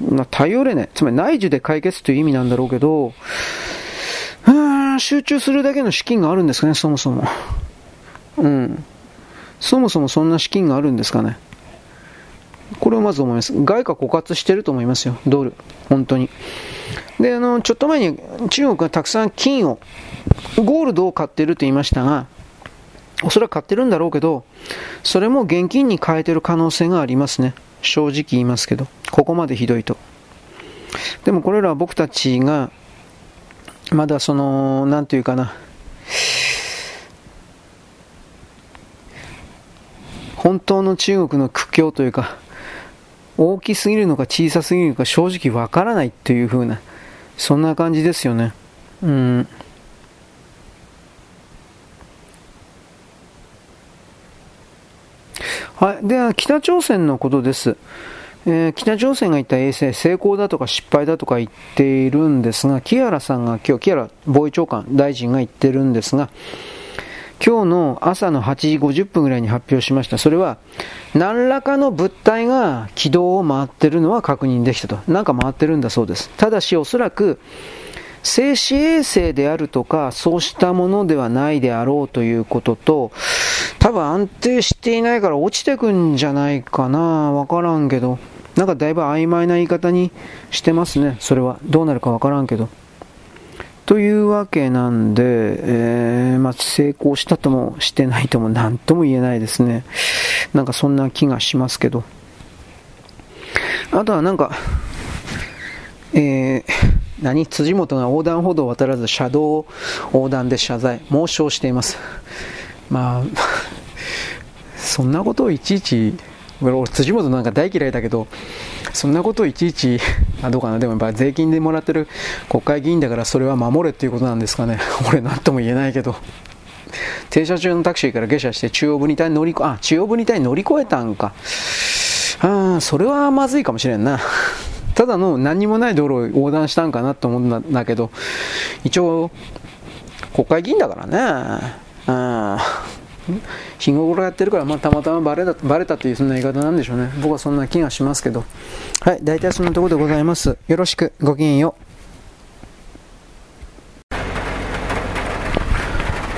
まあ、頼れない。つまり内需で解決という意味なんだろうけど、うん、集中するだけの資金があるんですかね、そもそも。うん。そもそもそんな資金があるんですかね。これをまず思います。外貨枯渇してると思いますよ、ドル。本当に。で、あの、ちょっと前に中国がたくさん金を、ゴールドを買ってると言いましたが、おそらく買ってるんだろうけど、それも現金に変えてる可能性がありますね。正直言いますけど。ここまでひどいと。でもこれらは僕たちが、まだその、なんていうかな、本当の中国の苦境というか、大きすぎるのか小さすぎるのか正直わからないというふうな、そんな感じですよね。うん。はい。では、北朝鮮のことです。えー、北朝鮮が言った衛星、成功だとか失敗だとか言っているんですが、木原さんが今日、木原防衛長官大臣が言ってるんですが、今日の朝の8時50分ぐらいに発表しました。それは、何らかの物体が軌道を回ってるのは確認できたと。なんか回ってるんだそうです。ただし、おそらく、静止衛星であるとか、そうしたものではないであろうということと、多分安定していないから落ちてくんじゃないかな。わからんけど。なんかだいぶ曖昧な言い方にしてますね。それは。どうなるかわからんけど。というわけなんで、えー、まあ、成功したともしてないとも何とも言えないですね。なんかそんな気がしますけど。あとはなんか、えー、何辻元が横断歩道を渡らず車道を横断で謝罪、猛省しています。まあ、[LAUGHS] そんなことをいちいち、俺、辻元なんか大嫌いだけど、そんなことをいちいち、[LAUGHS] あどうかな、でもやっぱ税金でもらってる国会議員だからそれは守れっていうことなんですかね。[LAUGHS] 俺、なんとも言えないけど。停車中のタクシーから下車して中央分離帯乗りあ、中央分離帯乗り越えたんか。ああ、それはまずいかもしれんな。[LAUGHS] ただの何にもない道路を横断したんかなと思うんだけど、一応、国会議員だからね。うん。日頃やってるから、まあ、たまたまバレたバレたというそんな言い方なんでしょうね。僕はそんな気がしますけど。はい、大体そんなところでございます。よろしく、ごきげんよう。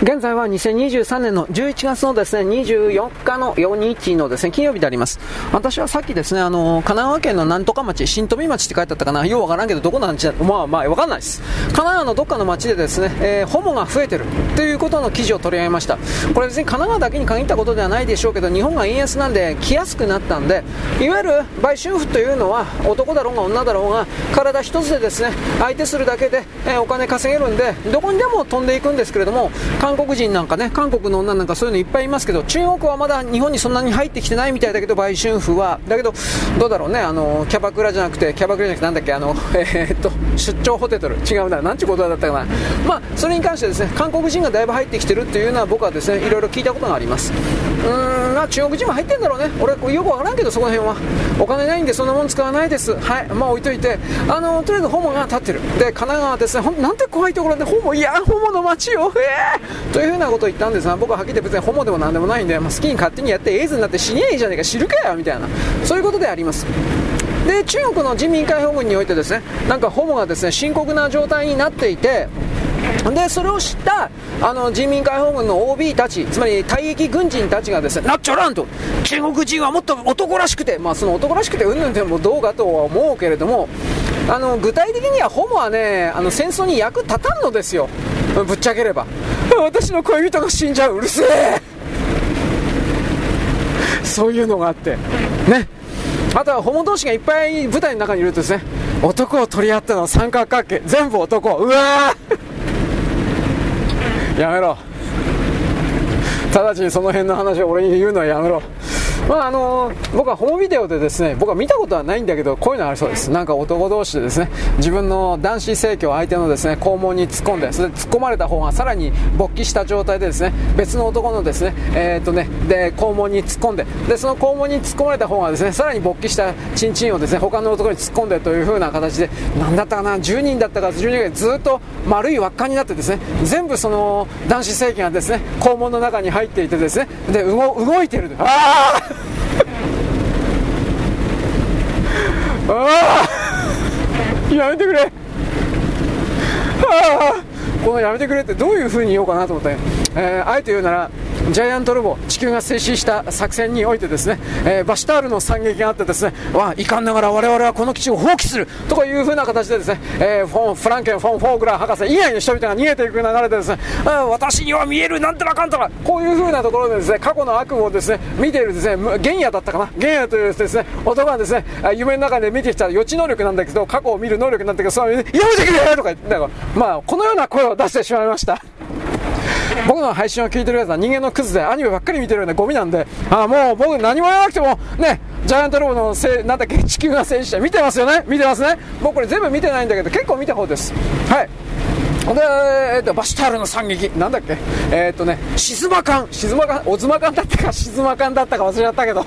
現在は2023年の11月のですね、24日の4日のですね、金曜日であります。私はさっきですね、あの、神奈川県のなんとか町、新富町って書いてあったかな、ようわからんけど、どこなんちゃ、まあまあ、わかんないです。神奈川のどっかの町でですね、えー、ホモが増えてるということの記事を取り上げました。これ別に神奈川だけに限ったことではないでしょうけど、日本が円安なんで来やすくなったんで、いわゆる売春婦というのは、男だろうが女だろうが、体一つでですね、相手するだけで、えー、お金稼げるんで、どこにでも飛んでいくんですけれども、韓国人なんかね、韓国の女なんかそういうのいっぱいいますけど、中国はまだ日本にそんなに入ってきてないみたいだけど、売春婦は、だけど、どうだろうね、あの、キャバクラじゃなくて、キャバクラじゃなくて、なんだっけ、あの、えー、っと、出張ホテル、違うな、なんちゅうことだったかな。まあ、それに関してですね、韓国人がだいぶ入ってきてるっていうのは僕はですね、いろいろ聞いたことがあります。うーん、まあ、中国人も入ってんだろうね。俺、よくわからんけど、そこら辺は。お金ないんでそんなもん使わないです。はい、まあ置いといて、あの、とりあえずホモが立ってる。で、神奈川ですね、ほんなんて怖いところでホモ、いや、ホモの街よ、えー、というふうなことを言ったんですが、僕ははっきり言って別にホモでも何でもないんで、まあ、好きに勝手にやってエイズになって死にゃいいじゃねえか、知るかよ、みたいな。そういうことであります。で、中国の人民解放軍においてですね、なんかホモがですね、深刻な状態になっていて、でそれを知ったあの人民解放軍の OB たち、つまり退役軍人たちがですね、なっちゃらんと、中国人はもっと男らしくて、まあ、その男らしくてうんぬんでもどうかとは思うけれども、あの具体的にはホモはね、あの戦争に役立たんのですよ、ぶっちゃければ。私の恋人が死んじゃう、うるせえ。そういうのがあって、ね。あとはホモ同士がいっぱい舞台の中にいるとですね、男を取り合ったのは三角関係、全部男、うわーやめろ。直ちにその辺の話を俺に言うのはやめろ。まああの僕はホームビデオでですね僕は見たことはないんだけどこういうのあるそうです。なんか男同士でですね自分の男子性器を相手のですね肛門に突っ込んでそれで突っ込まれた方がさらに勃起した状態でですね別の男のですねえー、っとねで肛門に突っ込んででその肛門に突っ込まれた方がですねさらに勃起したチンチンをですね他の男に突っ込んでという風な形で何だったかな10人だったか12人ずっと丸い輪っかになってですね全部その男子性器がですね肛門の中に入っていてですねで動いてる。ああああ [LAUGHS] やめてくれ。ああこのやめてくれってどういうふうに言おうかなと思って、えー、あえて言うならジャイアントロボ地球が静止した作戦においてですね、えー、バシタールの惨劇があってですねわいかんながら我々はこの基地を放棄するとかいう風な形でですね、えー、フォンフランケン・フォン・フォーグラー博士以外の人々が逃げていく流れでですね私には見えるなんてらかんとかこういう風なところでですね過去の悪夢をですね見ているですね玄也だったかな玄也というですね男がですね夢の中で見てきた予知能力なんだけど過去を見る能力なんだけどそれやめてくれとか言ってまあこのような声を出してしまいました。僕の配信を聞いてるやつは人間のクズでアニメばっかり見てるようなゴミなんで、あもう僕何も言わなくても、ね、ジャイアントロボのせなんだっけ、地球が戦士者見てますよね？見てますね？僕これ全部見てないんだけど、結構見た方です。はい。で、えー、とバシュタールの惨劇、なんだっけ、えっ、とね、シズマカン、シズマカン、オズマカンだったか、シズマカンだったか忘れちゃったけど、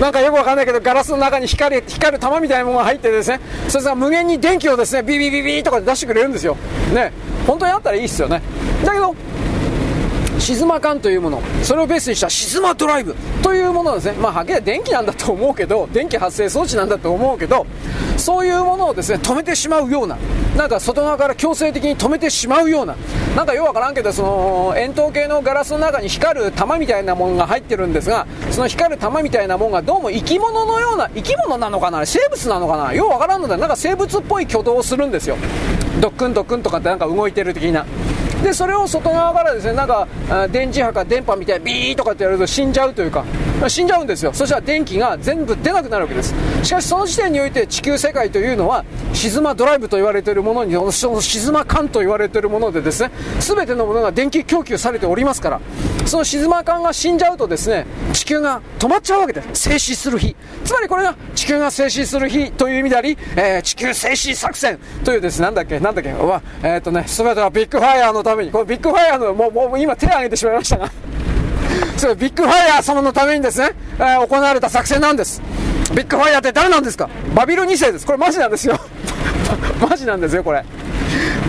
なんかよくわかんないけど、ガラスの中に光る光る玉みたいなものが入ってですね、それが無限に電気をですね、ビビビビとかで出してくれるんですよ。ね、本当にあったらいいっすよね。だけど、シズマ缶というもの、それをベースにしたシズマドライブというものですね、まあ、はっきり電気なんだと思うけど、電気発生装置なんだと思うけど、そういうものをですね、止めてしまうような、なんか外側から強制的に止めてしまうような、なんかよくわからんけど、その円筒形のガラスの中に光る玉みたいなものが入ってるんですが、その光る玉みたいなものがどうも生き物のような、生き物なのかな、生物なのかな、ようわからんので、なんか生物っぽい挙動をするんですよ。ドックンドックンとかってなんか動いてる的なでそれを外側からですねなんか電磁波か電波みたいにビーとかってやると死んじゃうというか死んじゃうんですよ。そしたら電気が全部出なくなるわけです。しかしその時点において地球世界というのはシズマドライブと言われているものにそのシズマ管と言われているものでですね全てのものが電気供給されておりますからそのシズマ管が死んじゃうとですね地球が止まっちゃうわけです。静止する日。つまりこれが地球が静止する日という意味であり、えー、地球静止作戦というですねなんだっけなんだっけわえー、とね全てはビッグファイヤーのために。このビッグファイヤーのもうもう今手を挙げてしまいましたが。[LAUGHS] そうビッグファイヤー様のためにですね、えー、行われた作戦なんです。ビッグファイヤーって誰なんですか？バビル2世です。これマジなんですよ。[LAUGHS] マジなんですよこれ。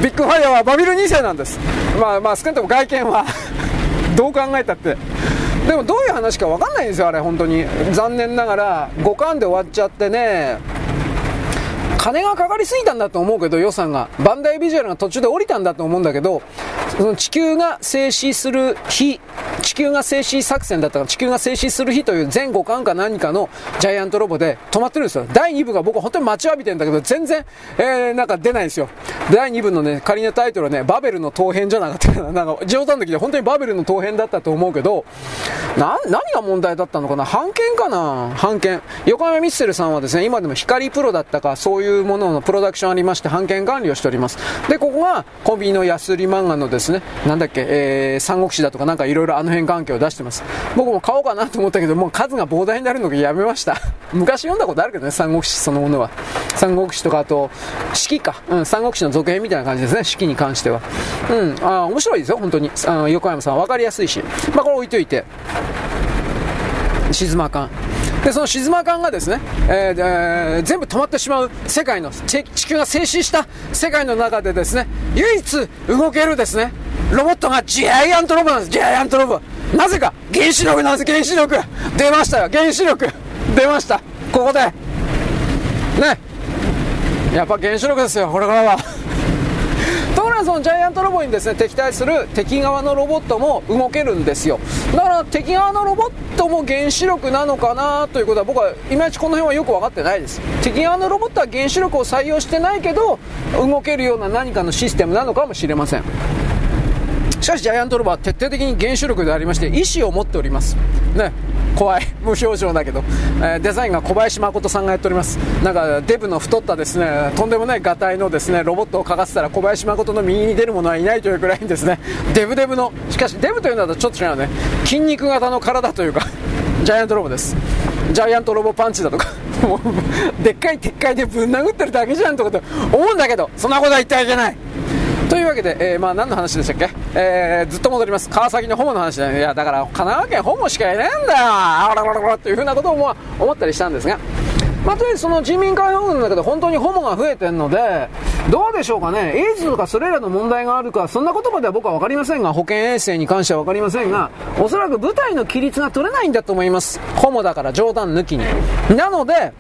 ビッグファイヤーはバビル2世なんです。まあまあ少なくとも外見は [LAUGHS] どう考えたって。でもどういう話か分かんないんですよあれ本当に。残念ながら5巻で終わっちゃってね。金がかかりすぎたんだと思うけど予算が。バンダイビジュアルが途中で降りたんだと思うんだけどその地球が静止する日地球が静止作戦だったから地球が静止する日という前後巻か何かのジャイアントロボで止まってるんですよ。第2部が僕本当に待ちわびてんだけど全然、えー、なんか出ないんですよ。第2部のね仮のタイトルはねバベルの陶片じゃなかったな。んか冗談的で本当にバベルの陶片だったと思うけどな何が問題だったのかな。版権かな。版権横山ミッセルさんはですね今でも光プロだったかそういういうもののプロダクションありまして、版権管理をしております。で、ここがコンビニの安売り漫画のですね、なんだっけ、えー、三国志だとかなんかいろいろあの辺関係を出してます。僕も買おうかなと思ったけど、もう数が膨大になるのでやめました。[LAUGHS] 昔読んだことあるけどね、三国志そのものは。三国志とかあと、四季か。うん、三国志の続編みたいな感じですね、四季に関しては。うん、あ面白いですよ、本当に。あ横山さん分かりやすいし。まあ、これ置いといて。静まかでその静ま感がですね、えーえー、全部止まってしまう世界の地球が静止した世界の中でですね唯一動けるですねロボットがジャイアントロボなんです。ジャイアントロボ。なぜか原子力なんです原子力。出ましたよ。原子力。出ました。ここで。ね。やっぱ原子力ですよこれからは。ところがそのジャイアントロボにですね敵対する敵側のロボットも動けるんですよ。だから敵側のロボットも原子力なのかなということは僕はいまいちこの辺はよく分かってないです。敵側のロボットは原子力を採用してないけど動けるような何かのシステムなのかもしれません。しかしジャイアントロボは徹底的に原子力でありまして意志を持っております。ね。怖い。[LAUGHS] 無表情だけど、えー、デザインが小林誠さんがやっております。なんかデブの太ったですねとんでもないがたいのですねロボットを描かせたら小林誠の右に出る者はいないというくらいにですね。[LAUGHS] デブデブのしかしデブというのはちょっと違うね。筋肉型の体というか [LAUGHS] ジャイアントロボです。ジャイアントロボパンチだとか。もうでっかい鉄塊でぶん殴ってるだけじゃんとかって思うんだけどそんなことは言ってはいけない。というわけで、えー、まあ何の話でしたっけ、えー、ずっと戻ります。川崎のホモの話で、いや、だから神奈川県ホモしかいないんだよあららららっていうふうなことを思ったりしたんですが、まあ、とりあえずその人民解放軍の中で本当にホモが増えてるので、どうでしょうかね、エイズとかそれらの問題があるか、そんな言葉では僕は分かりませんが、保健衛生に関しては分かりませんが、おそらく部隊の規律が取れないんだと思います。ホモだから冗談抜きに。なので、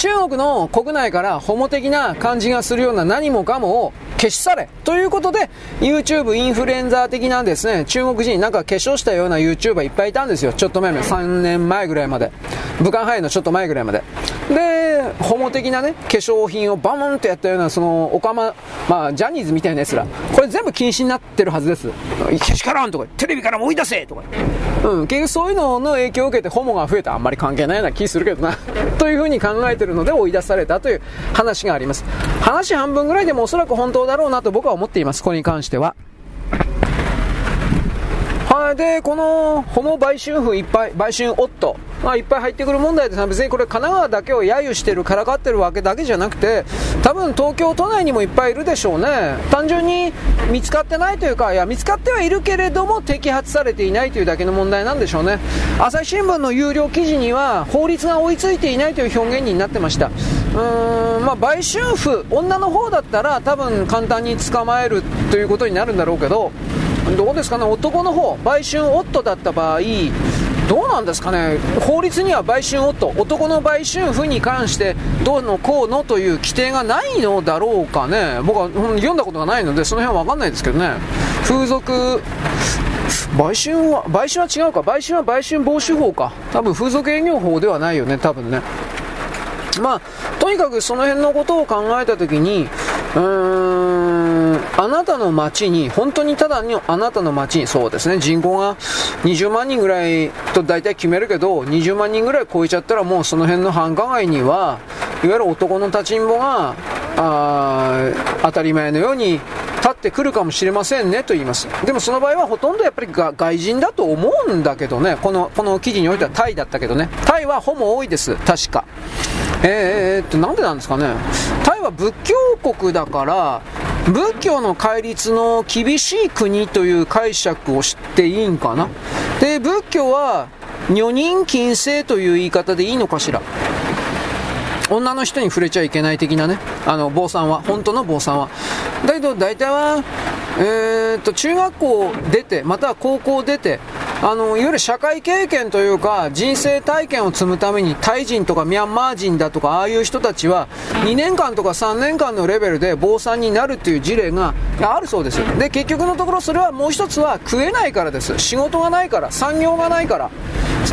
中国の国内からホモ的な感じがするような何もかもを消し去れということで、YouTube インフルエンザ的なですね、中国人、なんか化粧したような YouTuber いっぱいいたんですよ。ちょっと前まで、3年前ぐらいまで。武漢肺炎のちょっと前ぐらいまで。で、ホモ的なね、化粧品をバーンとやったような、その、オカマ、まあ、ジャニーズみたいな奴ら、これ全部禁止になってるはずです。けしからんとか、テレビからも追い出せとか。うん、結局そういうのの影響を受けてホモが増えたあんまり関係ないような気するけどな。というふうに考えてるので追い出されたという話があります。話半分ぐらいでもおそらく本当だろうなと僕は思っています、これに関しては。で、このホモ売春婦いっぱい、売春夫、まあ、いっぱい入ってくる問題です、別にこれ神奈川だけを揶揄してる、からかってるわけだけじゃなくて、多分東京都内にもいっぱいいるでしょうね。単純に見つかってないというか、いや、見つかってはいるけれども、摘発されていないというだけの問題なんでしょうね。朝日新聞の有料記事には、法律が追いついていないという表現になってました。うーん、まあ、売春婦、女の方だったら多分簡単に捕まえるということになるんだろうけど、どうですかね、男の方、売春夫だった場合、どうなんですかね、法律には売春夫、男の売春婦に関してどうのこうのという規定がないのだろうかね、僕は読んだことがないので、その辺は分かんないですけどね、風俗、売春は、売春は違うか、売春は売春防止法か、多分風俗営業法ではないよね、多分ね。まあ、とにかくその辺のことを考えたときに、うーん、あなたの町に、本当にただにあなたの町に、そうですね、人口が20万人ぐらいと大体決めるけど、20万人ぐらい超えちゃったらもうその辺の繁華街には、いわゆる男の立ちんぼが、あ当たり前のように立ってくるかもしれませんねと言います。でもその場合はほとんどやっぱり外人だと思うんだけどね、この、この記事においてはタイだったけどね、タイはホモ多いです、確か。えー、っと、なんでなんですかね。タイは仏教国だから、仏教の戒律の厳しい国という解釈をしていいんかな。で、仏教は、女人禁制という言い方でいいのかしら。女の人に触れちゃいけない的なね、あの、坊さんは、本当の坊さんは。だけど、大体は、えー、っと、中学校出て、または高校出て、あの、いわゆる社会経験というか、人生体験を積むために、タイ人とかミャンマー人だとか、ああいう人たちは、2年間とか3年間のレベルで坊さんになるっていう事例があるそうです。で、結局のところそれはもう一つは食えないからです。仕事がないから、産業がないから。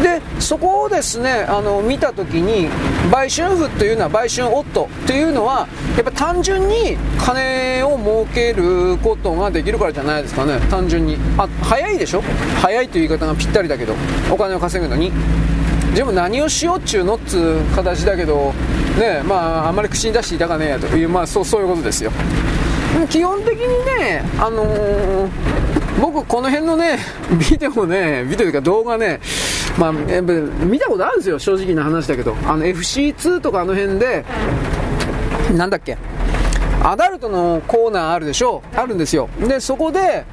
で、そこをですね、あの、見たときに、売春婦というのは、売春夫というのは、やっぱ単純に金を儲けることができるからじゃないですかね、単純に。あ、早いでしょ？早いという言い方がぴったりだけど、お金を稼ぐのに。でも何をしようっちゅうのっつう形だけど、ね、まあ、あんまり口に出していたかねえやという、まあ、そう、そういうことですよ。[LAUGHS] 基本的にね、あのー、僕この辺のね、[LAUGHS] ビデオね、ビデオというか動画ね、まあ、見たことあるんですよ、正直な話だけど。あの FC2 とかあの辺で、なんだっけ、アダルトのコーナーあるでしょ？あるんですよ。で、そこで、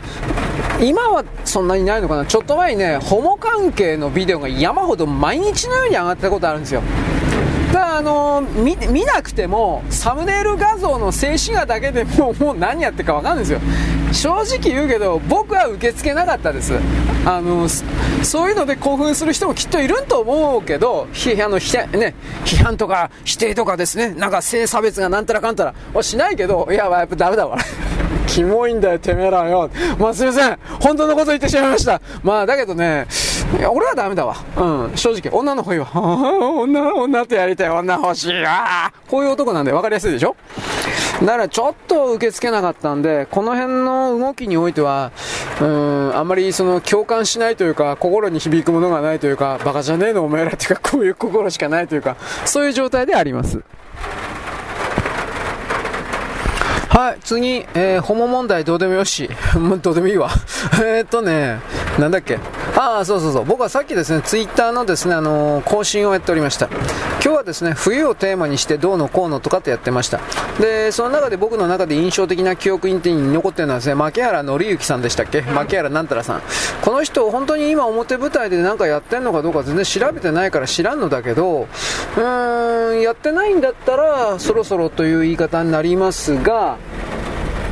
今はそんなにないのかなちょっと前にね、ホモ関係のビデオが山ほど毎日のように上がってたことあるんですよ。だあの見見なくてもサムネイル画像の静止画だけでももう何やってるか分かるんですよ。正直言うけど僕は受け付けなかったです。あのそういうので興奮する人もきっといると思うけど批判のね、批判とか否定とかですね。なんか性差別がなんたらかんたら。はしないけどいややっぱダメだわ。キモいんだよ、てめえらよ。まあすいません。本当のこと言ってしまいました。まあだけどね、いや俺はダメだわ。うん、正直。女の方がいいわ。女、女とやりたい。女欲しいわ。こういう男なんで分かりやすいでしょ？だからちょっと受け付けなかったんで、この辺の動きにおいては、うん、あんまりその共感しないというか、心に響くものがないというか、バカじゃねえのお前らっていうか、こういう心しかないというか、そういう状態であります。はい、次、えー、ホモ問題どうでもよし。[LAUGHS] どうでもいいわ。[LAUGHS] えっとね、なんだっけ。ああ、そうそうそう。僕はさっきですね、ツイッターのですね、あのー、更新をやっておりました。今日はですね、冬をテーマにしてどうのこうのとかってやってました。で、その中で僕の中で印象的な記憶に残ってるのはですね、牧原紀之さんでしたっけ？牧原なんたらさん。この人、本当に今表舞台で何かやってんのかどうか全然調べてないから知らんのだけど、うーん、やってないんだったら、そろそろという言い方になりますが、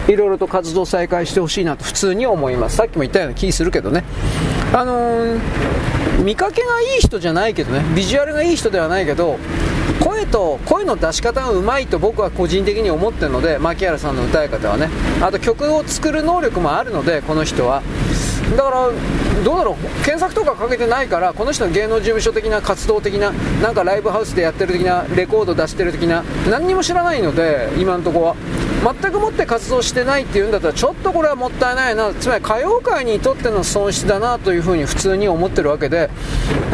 いろいろと活動再開してほしいなと普通に思います。さっきも言ったような気するけどね。あのー、見かけがいい人じゃないけどね、ビジュアルがいい人ではないけど、声と声の出し方がうまいと僕は個人的に思ってるので、牧原さんの歌い方はね、あと曲を作る能力もあるので、この人は。だからどうだろう検索とかかけてないからこの人の芸能事務所的な活動的ななんかライブハウスでやってる的なレコード出してる的な何にも知らないので今のところは。全くもって活動してないっていうんだったらちょっとこれはもったいないな。つまり歌謡界にとっての損失だなというふうに普通に思ってるわけで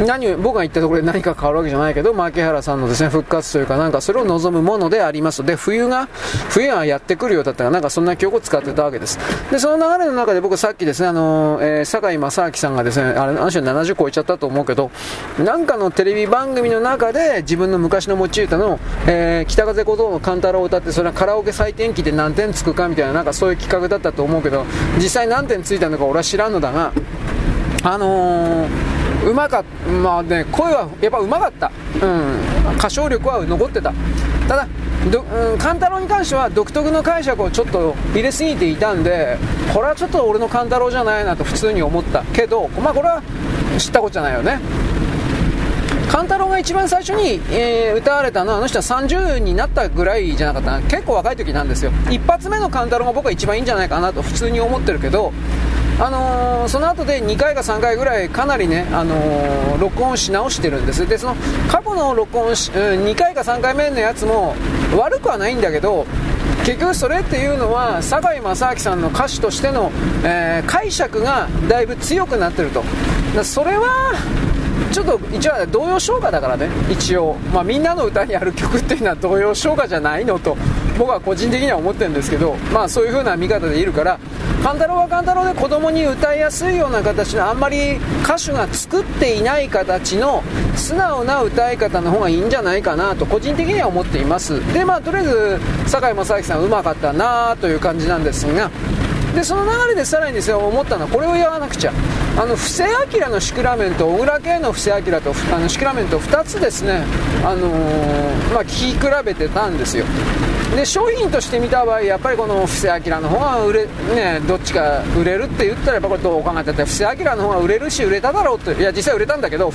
何僕が言ったところで何か変わるわけじゃないけど牧原さんのですね復活というかなんかそれを望むものであります。で冬が冬がやってくるようだったらなんかそんな曲を使ってたわけです。でその流れの中で僕さっきですねあの、えー、堺正明さんがですねあれあの人70超えちゃったと思うけどなんかのテレビ番組の中で自分の昔の持ち歌の、えー、北風小僧の勘太郎を歌ってそれはカラオケ採点機で何点つくかみたいななんかそういう企画だったと思うけど実際何点ついたのか俺は知らんのだがあのー、うまかった、まあね、声はやっぱうまかった、うん、歌唱力は残ってた、ただ、どうん、カンタロウに関しては独特の解釈をちょっと入れすぎていたんで、これはちょっと俺のカンタロウじゃないなと普通に思った。けど、まあ、これは知ったことじゃないよね。勘太郎が一番最初に、えー、歌われたのはあの人は30になったぐらいじゃなかったな。結構若い時なんですよ。一発目の勘太郎が僕は一番いいんじゃないかなと普通に思ってるけどあのー、その後で2回か3回ぐらいかなりね、あのー、録音し直してるんです。でその過去の録音し、うん、2回か3回目のやつも悪くはないんだけど結局それっていうのは堺正明さんの歌手としての、えー、解釈がだいぶ強くなってると。それはちょっと一応童謡唱歌だからね。一応、まあ、みんなの歌にある曲っていうのは童謡唱歌じゃないのと。僕は個人的には思ってるんですけどまあそういう風な見方でいるから勘太郎は勘太郎で子供に歌いやすいような形のあんまり歌手が作っていない形の素直な歌い方の方がいいんじゃないかなと個人的には思っています。でまあとりあえず堺正明さんうまかったなという感じなんですがでその流れでさらにですね思ったのはこれを言わなくちゃ。あの布施明のシクラメンと小倉圭の布施明とあのシクラメント2つですね。あのー、まあ、聞き比べてたんですよ。で商品として見た場合やっぱりこの布施明の方が売れねどっちか売れるって言ったらやっぱこれどう考えたって布施明の方が売れるし売れただろうっていや実際売れたんだけど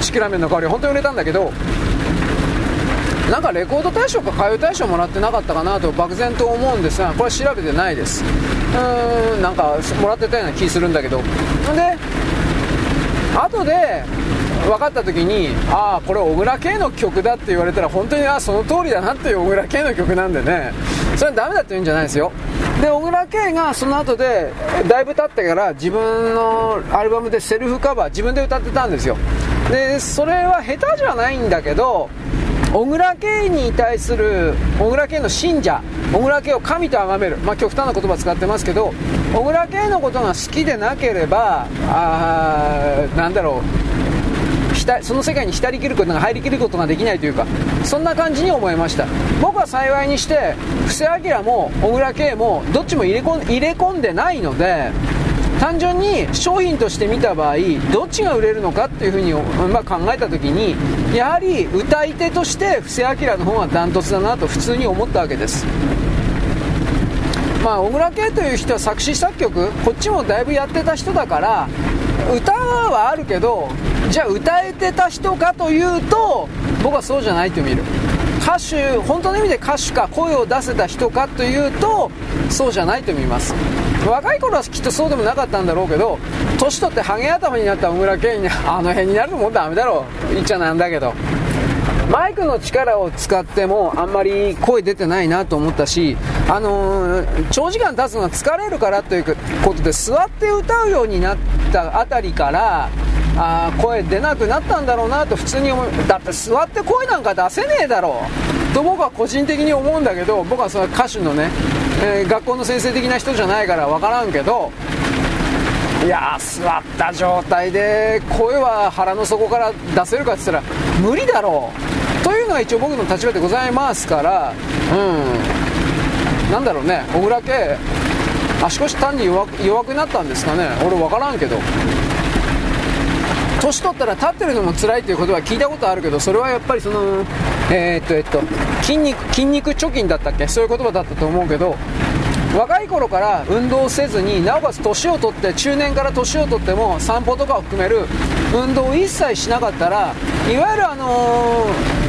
シクラメンの代わり本当に売れたんだけどなんかレコード大賞か歌謡大賞もらってなかったかなと漠然と思うんですがこれ調べてないです。うーんなんかもらってたような気するんだけど。で後で分かった時にああこれ小倉圭の曲だって言われたら本当にあその通りだなっていう小倉圭の曲なんでね。それはダメだって言うんじゃないですよ。で小倉圭がその後でだいぶ経ってから自分のアルバムでセルフカバー自分で歌ってたんですよ。でそれは下手じゃないんだけど小倉圭に対する小倉圭の信者小倉圭を神と崇める、まあ、極端な言葉使ってますけど小倉圭のことが好きでなければあなんだろう。その世界に浸りきることが入りきることができないというかそんな感じに思いました。僕は幸いにして布施明も小倉圭もどっちも入れ込んでないので単純に商品として見た場合どっちが売れるのかっていうふうに、まあ、考えた時にやはり歌い手として布施明の方がダントツだなと普通に思ったわけです。まあ小倉圭という人は作詞作曲こっちもだいぶやってた人だから歌はあるけどじゃあ歌えてた人かというと僕はそうじゃないと見る。歌手本当の意味で歌手か声を出せた人かというとそうじゃないと見ます。若い頃はきっとそうでもなかったんだろうけど年取ってハゲ頭になった小倉圭にあの辺になるのもダメだろう。言っちゃなんだけど。マイクの力を使ってもあんまり声出てないなと思ったし、あのー、長時間経つのが疲れるからということで座って歌うようになったあたりからあ声出なくなったんだろうなと普通に思う。だって座って声なんか出せねえだろう。と僕は個人的に思うんだけど僕はその歌手のね、えー、学校の先生的な人じゃないから分からんけどいや座った状態で声は腹の底から出せるかって言ったら無理だろう。というのが一応僕の立場でございますからうん。なんだろうね。小倉家足腰単に弱弱くなったんですかね。俺分からんけど。年取ったら立ってるのも辛いということは聞いたことあるけどそれはやっぱりそのえー、っとえっと筋肉筋肉貯金だったっけ？そういう言葉だったと思うけど若い頃から運動せずになおかつ年を取って中年から年を取っても散歩とかを含める運動を一切しなかったらいわゆるあのー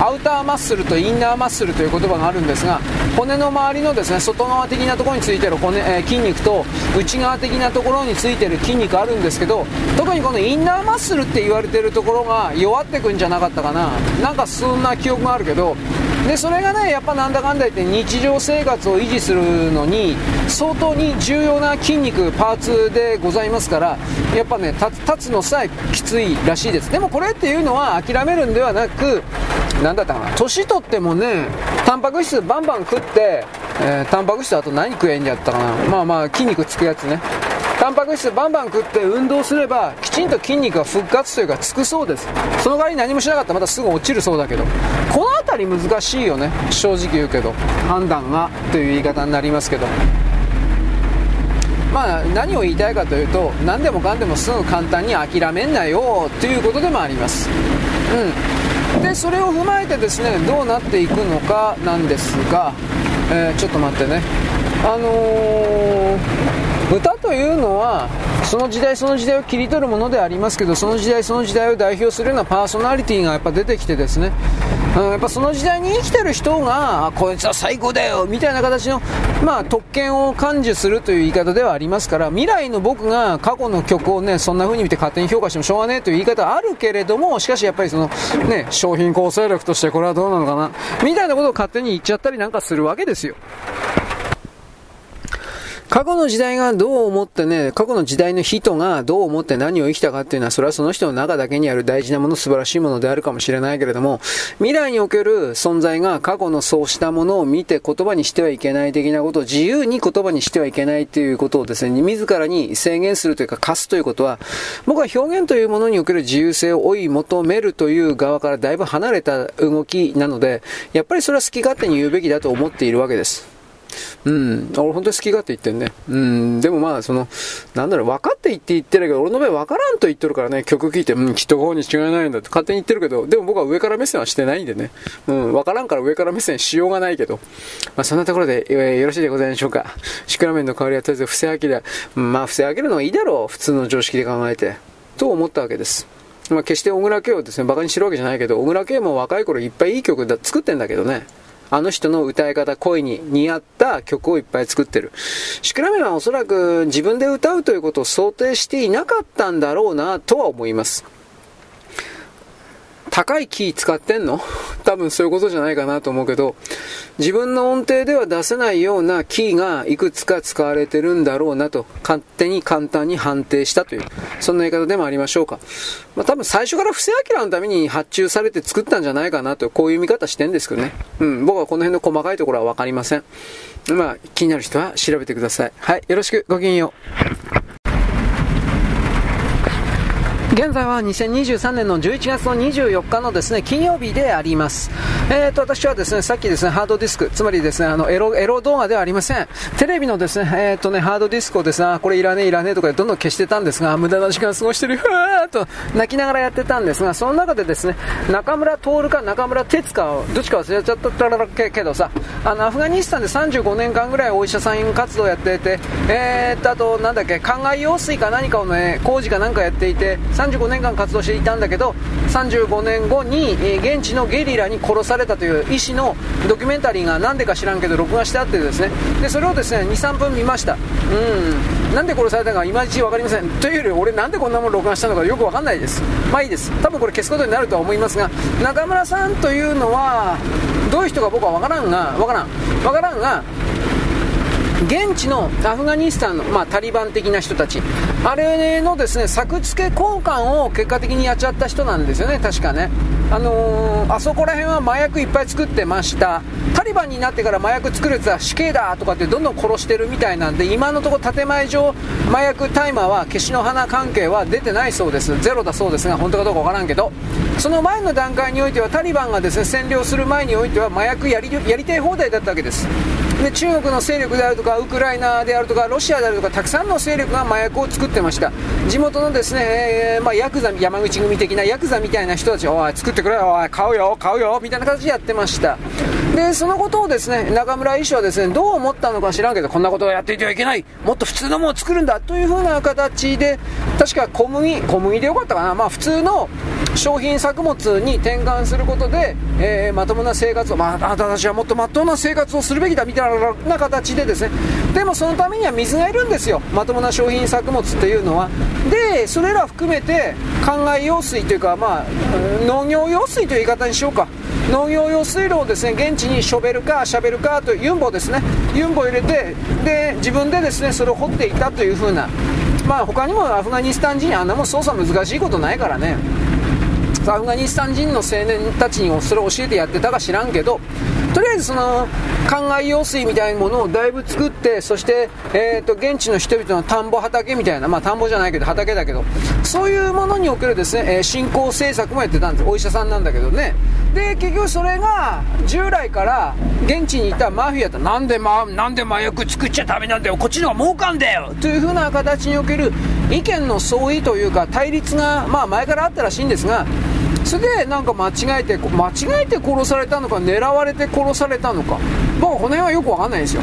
アウターマッスルとインナーマッスルという言葉があるんですが骨の周りのですね外側的なところについてる骨、えー、筋肉と内側的なところについてる筋肉あるんですけど特にこのインナーマッスルって言われてるところが弱ってくんじゃなかったかな。なんかそんな記憶があるけどでそれがねやっぱなんだかんだ言って日常生活を維持するのに相当に重要な筋肉パーツでございますからやっぱね立つのさえきついらしいです。でもこれっていうのは諦めるんではなく何だったかな年取ってもねタンパク質バンバン食って、えー、タンパク質あと何食えんじゃったかな。まあまあ筋肉つくやつね。タンパク質バンバン食って運動すればきちんと筋肉が復活というかつくそうです。その代わり何もしなかったらまたすぐ落ちるそうだけど。この辺り難しいよね。正直言うけど。判断がという言い方になりますけど。まあ何を言いたいかというと何でもかんでもすぐ簡単に諦めんなよということでもあります。うん。でそれを踏まえてですねどうなっていくのかなんですが、えー、ちょっと待ってね。あのー歌というのはその時代その時代を切り取るものでありますけどその時代その時代を代表するようなパーソナリティがやっぱ出てきてですね、うん、やっぱその時代に生きてる人がこいつは最高だよみたいな形の、まあ、特権を感受するという言い方ではありますから未来の僕が過去の曲をねそんな風に見て勝手に評価してもしょうがねえという言い方はあるけれどもしかしやっぱりそのね商品構成力としてこれはどうなのかな。みたいなことを勝手に言っちゃったりなんかするわけですよ。過去の時代がどう思ってね、過去の時代の人がどう思って何を生きたかっていうのは、それはその人の中だけにある大事なもの、素晴らしいものであるかもしれないけれども、未来における存在が過去のそうしたものを見て言葉にしてはいけない的なことを自由に言葉にしてはいけないということをですね、自らに制限するというか課すということは、僕は表現というものにおける自由性を追い求めるという側からだいぶ離れた動きなので、やっぱりそれは好き勝手に言うべきだと思っているわけです。うん。俺本当に好き勝手言ってんね。うん。でもまあ、その、なんだろう、分かって言って言ってるけど、俺の場合分からんと言ってるからね、曲聴いて、うん、きっとこうに違いないんだって勝手に言ってるけど、でも僕は上から目線はしてないんでね。うん、分からんから上から目線しようがないけど。まあそんなところで、えー、よろしいでございましょうか。シクラメンの代わりはとりあえず伏せ上げる。まあ伏せ上げるのはいいだろう。普通の常識で考えて。と思ったわけです。まあ決して小倉圭をですね、馬鹿にしてるわけじゃないけど、小倉圭も若い頃いっぱいいい曲だ作ってんだけどね。あの人の歌い方、声に似合った曲をいっぱい作ってる。シクラメンはおそらく自分で歌うということを想定していなかったんだろうなとは思います。高いキー使ってんの？[LAUGHS] 多分そういうことじゃないかなと思うけど、自分の音程では出せないようなキーがいくつか使われてるんだろうなと、勝手に簡単に判定したという、そんな言い方でもありましょうか。まあ、多分最初から布施明のために発注されて作ったんじゃないかなと、こういう見方してんですけどね。うん、僕はこの辺の細かいところはわかりません。まあ、気になる人は調べてください。はい、よろしく、ごきげんよう。現在は2023年の11月の24日のですね、金曜日であります。えーと、私はですね、さっきですね、ハードディスク、つまりですね、あの、エロ、エロ動画ではありません。テレビのですね、えーとね、ハードディスクをですね、これいらねえいらねえとかでどんどん消してたんですが、無駄な時間過ごしてる、[LAUGHS] ふわーっと泣きながらやってたんですが、その中でですね、中村徹か中村哲か、どっちか忘れちゃったけどさ、あの、アフガニスタンで35年間ぐらいお医者さん活動やってて、えーと、あと、なんだっけ、灌漑用水か何かをね、工事かなんかやっていて、35年間活動していたんだけど35年後に、え、現地のゲリラに殺されたという医師のドキュメンタリーが何でか知らんけど録画してあってですね。でそれをですね23分見ました。うん。なんで殺されたかいまいち分かりません。というより俺なんでこんなもの録画したのかよく分かんないです。まあいいです。多分これ消すことになるとは思いますが中村さんというのはどういう人か僕は分からんが分からん。分からんが現地のアフガニスタンの、まあ、タリバン的な人たち、あれのですね作付け交換を結果的にやっちゃった人なんですよね、確かね。あのー、あそこら辺は麻薬いっぱい作ってました。タリバンになってから麻薬作るやつは死刑だとかってどんどん殺してるみたいなんで、今のところ建前上、麻薬大麻は消しの花関係は出てないそうです。ゼロだそうですが、本当かどうかわからんけど、その前の段階においてはタリバンがですね占領する前においては麻薬やりやりたい放題だったわけです。で中国の勢力であるとかウクライナであるとかロシアであるとかたくさんの勢力が麻薬を作ってました。地元のですね、えー、まあ、ヤクザ山口組的なヤクザみたいな人たちおい作ってくれおい買うよ買うよみたいな形でやってました。でそのことをですね中村医師はですねどう思ったのか知らんけどこんなことをやっていてはいけないもっと普通のものを作るんだというふうな形で確か小麦小麦でよかったかな。まあ普通の商品作物に転換することで、えー、まともな生活を、まあ、あなたたちはもっとまっとうな生活をするべきだみたいな形でですね、でもそのためには水がいるんですよ、まともな商品作物っていうのは。で、それら含めて、灌漑用水というか、まあ、農業用水という言い方にしようか。農業用水路をですね現地にショベルカー、シャベルカーというユンボですね、ユンボ入れて、で自分でですねそれを掘っていたというふうな、まあ他にもアフガニスタン人、あんなもん操作難しいことないからね。アフガニスタン人の青年たちにそれを教えてやってたか知らんけどとりあえずその灌漑用水みたいなものをだいぶ作ってそして、えーと、現地の人々の田んぼ畑みたいなまあ田んぼじゃないけど畑だけどそういうものにおけるですね、えー、振興政策もやってたんです。お医者さんなんだけどね。で結局それが従来から現地にいたマフィアとなんで,、ま、なんで麻薬作っちゃダメなんだよこっちの方が儲かんだよというふうな形における意見の相違というか対立が、まあ、前からあったらしいんですがそれでなんか間違えて間違えて殺されたのか狙われて殺されたのか。僕この辺はよく分かんないですよ。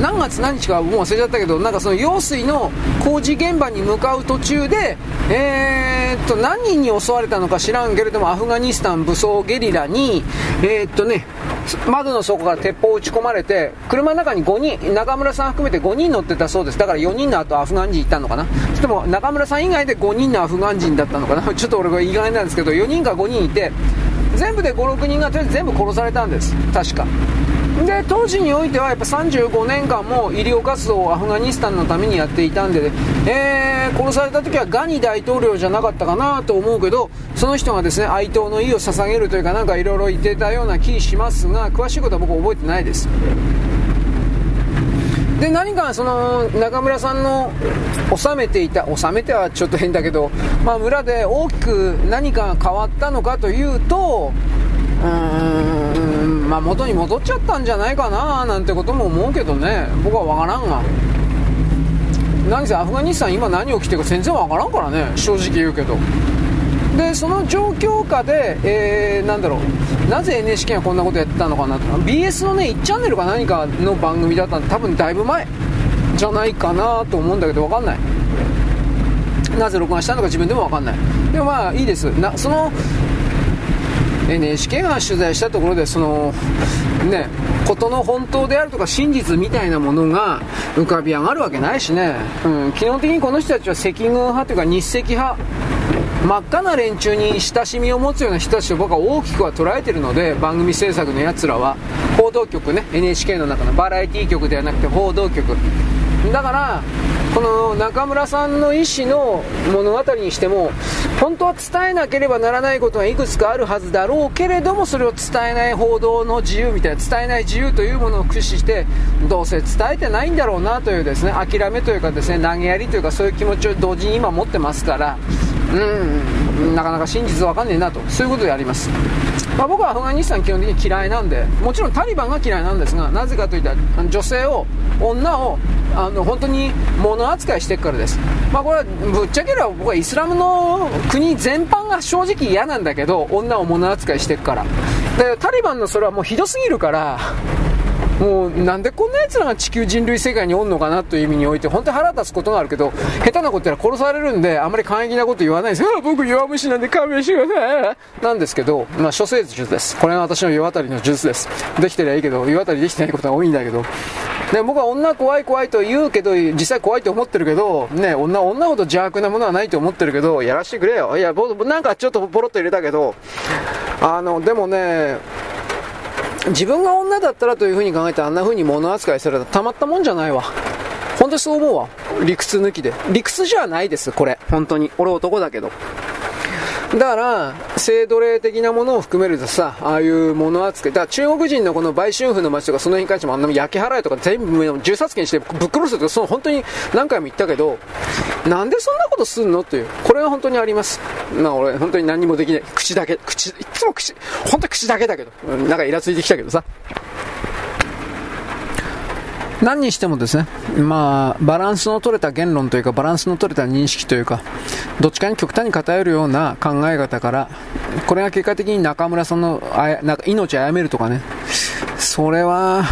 何月何日かもう忘れちゃったけどなんかその用水の工事現場に向かう途中でえー、っと何人に襲われたのか知らんけれどもアフガニスタン武装ゲリラにえー、っとね窓の底から鉄砲を撃ち込まれて車の中に5人中村さん含めて5人乗ってたそうです。だから4人の後アフガン人いたのかな。そしても中村さん以外で5人のアフガン人だったのかな。[LAUGHS] ちょっと俺が意外なんですけど4人か5人いて全部で56人がとりあえず全部殺されたんです。確か。で当時においてはやっぱ35年間も医療活動をアフガニスタンのためにやっていたんで、えー、殺された時はガニ大統領じゃなかったかなと思うけどその人がですね哀悼の意を捧げるというかなんかいろいろ言ってたような気しますが詳しいことは僕覚えてないです。で何かその中村さんの収めていた収めてはちょっと変だけど、まあ、村で大きく何かが変わったのかというとうーんまあ元に戻っちゃったんじゃないかななんてことも思うけどね。僕は分からんが。何せアフガニスタン今何起きてるか全然分からんからね。正直言うけど。でその状況下で、えー、なんだろう。なぜ NHK がこんなことやってたのかなと。か BS のね1チャンネルか何かの番組だったんで多分だいぶ前じゃないかなと思うんだけど分かんない。なぜ録画したのか自分でも分かんない。でもまあいいです。なその NHK が取材したところでそのね事の本当であるとか真実みたいなものが浮かび上がるわけないしね、うん、基本的にこの人たちは赤軍派というか日赤派。真っ赤な連中に親しみを持つような人たちと僕は大きくは捉えてるので番組制作のやつらは。報道局ね NHK の中のバラエティ局ではなくて報道局。だからこの中村さんの意思の物語にしても本当は伝えなければならないことがいくつかあるはずだろうけれどもそれを伝えない報道の自由みたいな伝えない自由というものを駆使してどうせ伝えてないんだろうなというですね諦めというかですね投げやりというかそういう気持ちを同時に今持ってますからうんなかなか真実わかんねえなとそういうことであります、まあ、僕はアフガニスタン基本的に嫌いなんでもちろんタリバンが嫌いなんですがなぜかといったら女性を女をあの本当に物扱いしていくからです、まあ、これはぶっちゃければ僕はイスラムの国全般が正直嫌なんだけど女を物扱いしていくから。でタリバンのそれはもうひどすぎるからもうなんでこんな奴らが地球人類世界におんのかなという意味において本当に腹立つことがあるけど下手なことやら殺されるんであまり簡易なこと言わないですよ。僕弱虫なんで勘弁してください。なんですけど、まあ、諸生術です。これが私の世渡りの術です。できてりゃいいけど世渡りできてないことが多いんだけど。で僕は女怖い怖いと言うけど実際怖いと思ってるけどね女女ほど邪悪なものはないと思ってるけどやらしてくれよ。いやなんかちょっとポロッと入れたけどあのでもね自分が女だったらというふうに考えてあんなふうに物扱いされたらたまったもんじゃないわ。本当にそう思うわ。理屈抜きで。理屈じゃないですこれ。本当に。俺男だけど。だから性奴隷的なものを含めるとさああいうもの扱い。だから中国人のこの売春婦の街とかその辺に関してもあんな焼き払いとか全部銃殺権してぶっ殺すとかその本当に何回も言ったけどなんでそんなことすんのというこれは本当にあります？まあ俺本当に何もできない。口だけ口いつも口本当に口だけだけどなんかイラついてきたけどさ。何にしてもですね、まあ、バランスの取れた言論というか、バランスの取れた認識というか、どっちかに極端に偏るような考え方から、これが結果的に中村さんのあやなんか命を殺めるとかね、それは、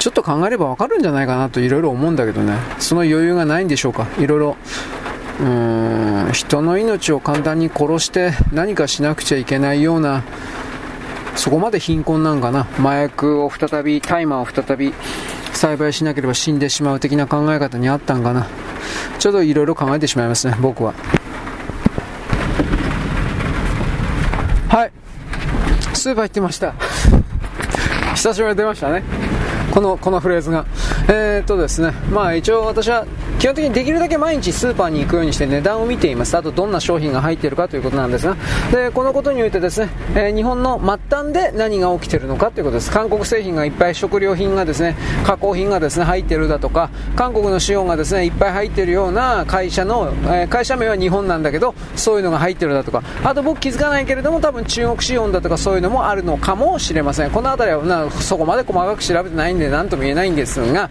ちょっと考えればわかるんじゃないかなといろいろ思うんだけどね、その余裕がないんでしょうか、いろいろ。うーん人の命を簡単に殺して何かしなくちゃいけないようなそこまで貧困なんかな。麻薬を再び大麻を再び栽培しなければ死んでしまう的な考え方にあったんかな。ちょっといろいろ考えてしまいますね僕は。はい。スーパー行ってました。久しぶりに出ましたね。このこのフレーズが。えー、っとですね。まあ一応私は基本的にできるだけ毎日スーパーに行くようにして値段を見ています。あとどんな商品が入っているかということなんですが。でこのことにおいてですね、えー、日本の末端で何が起きているのかということです。韓国製品がいっぱい食料品がですね加工品がですね入っているだとか韓国の資本がですねいっぱい入っているような会社の、えー、会社名は日本なんだけどそういうのが入っているだとか。あと僕気づかないけれども多分中国資本だとかそういうのもあるのかもしれません。この辺りはなそこまで細かく調べてないんで何とも言えないんですが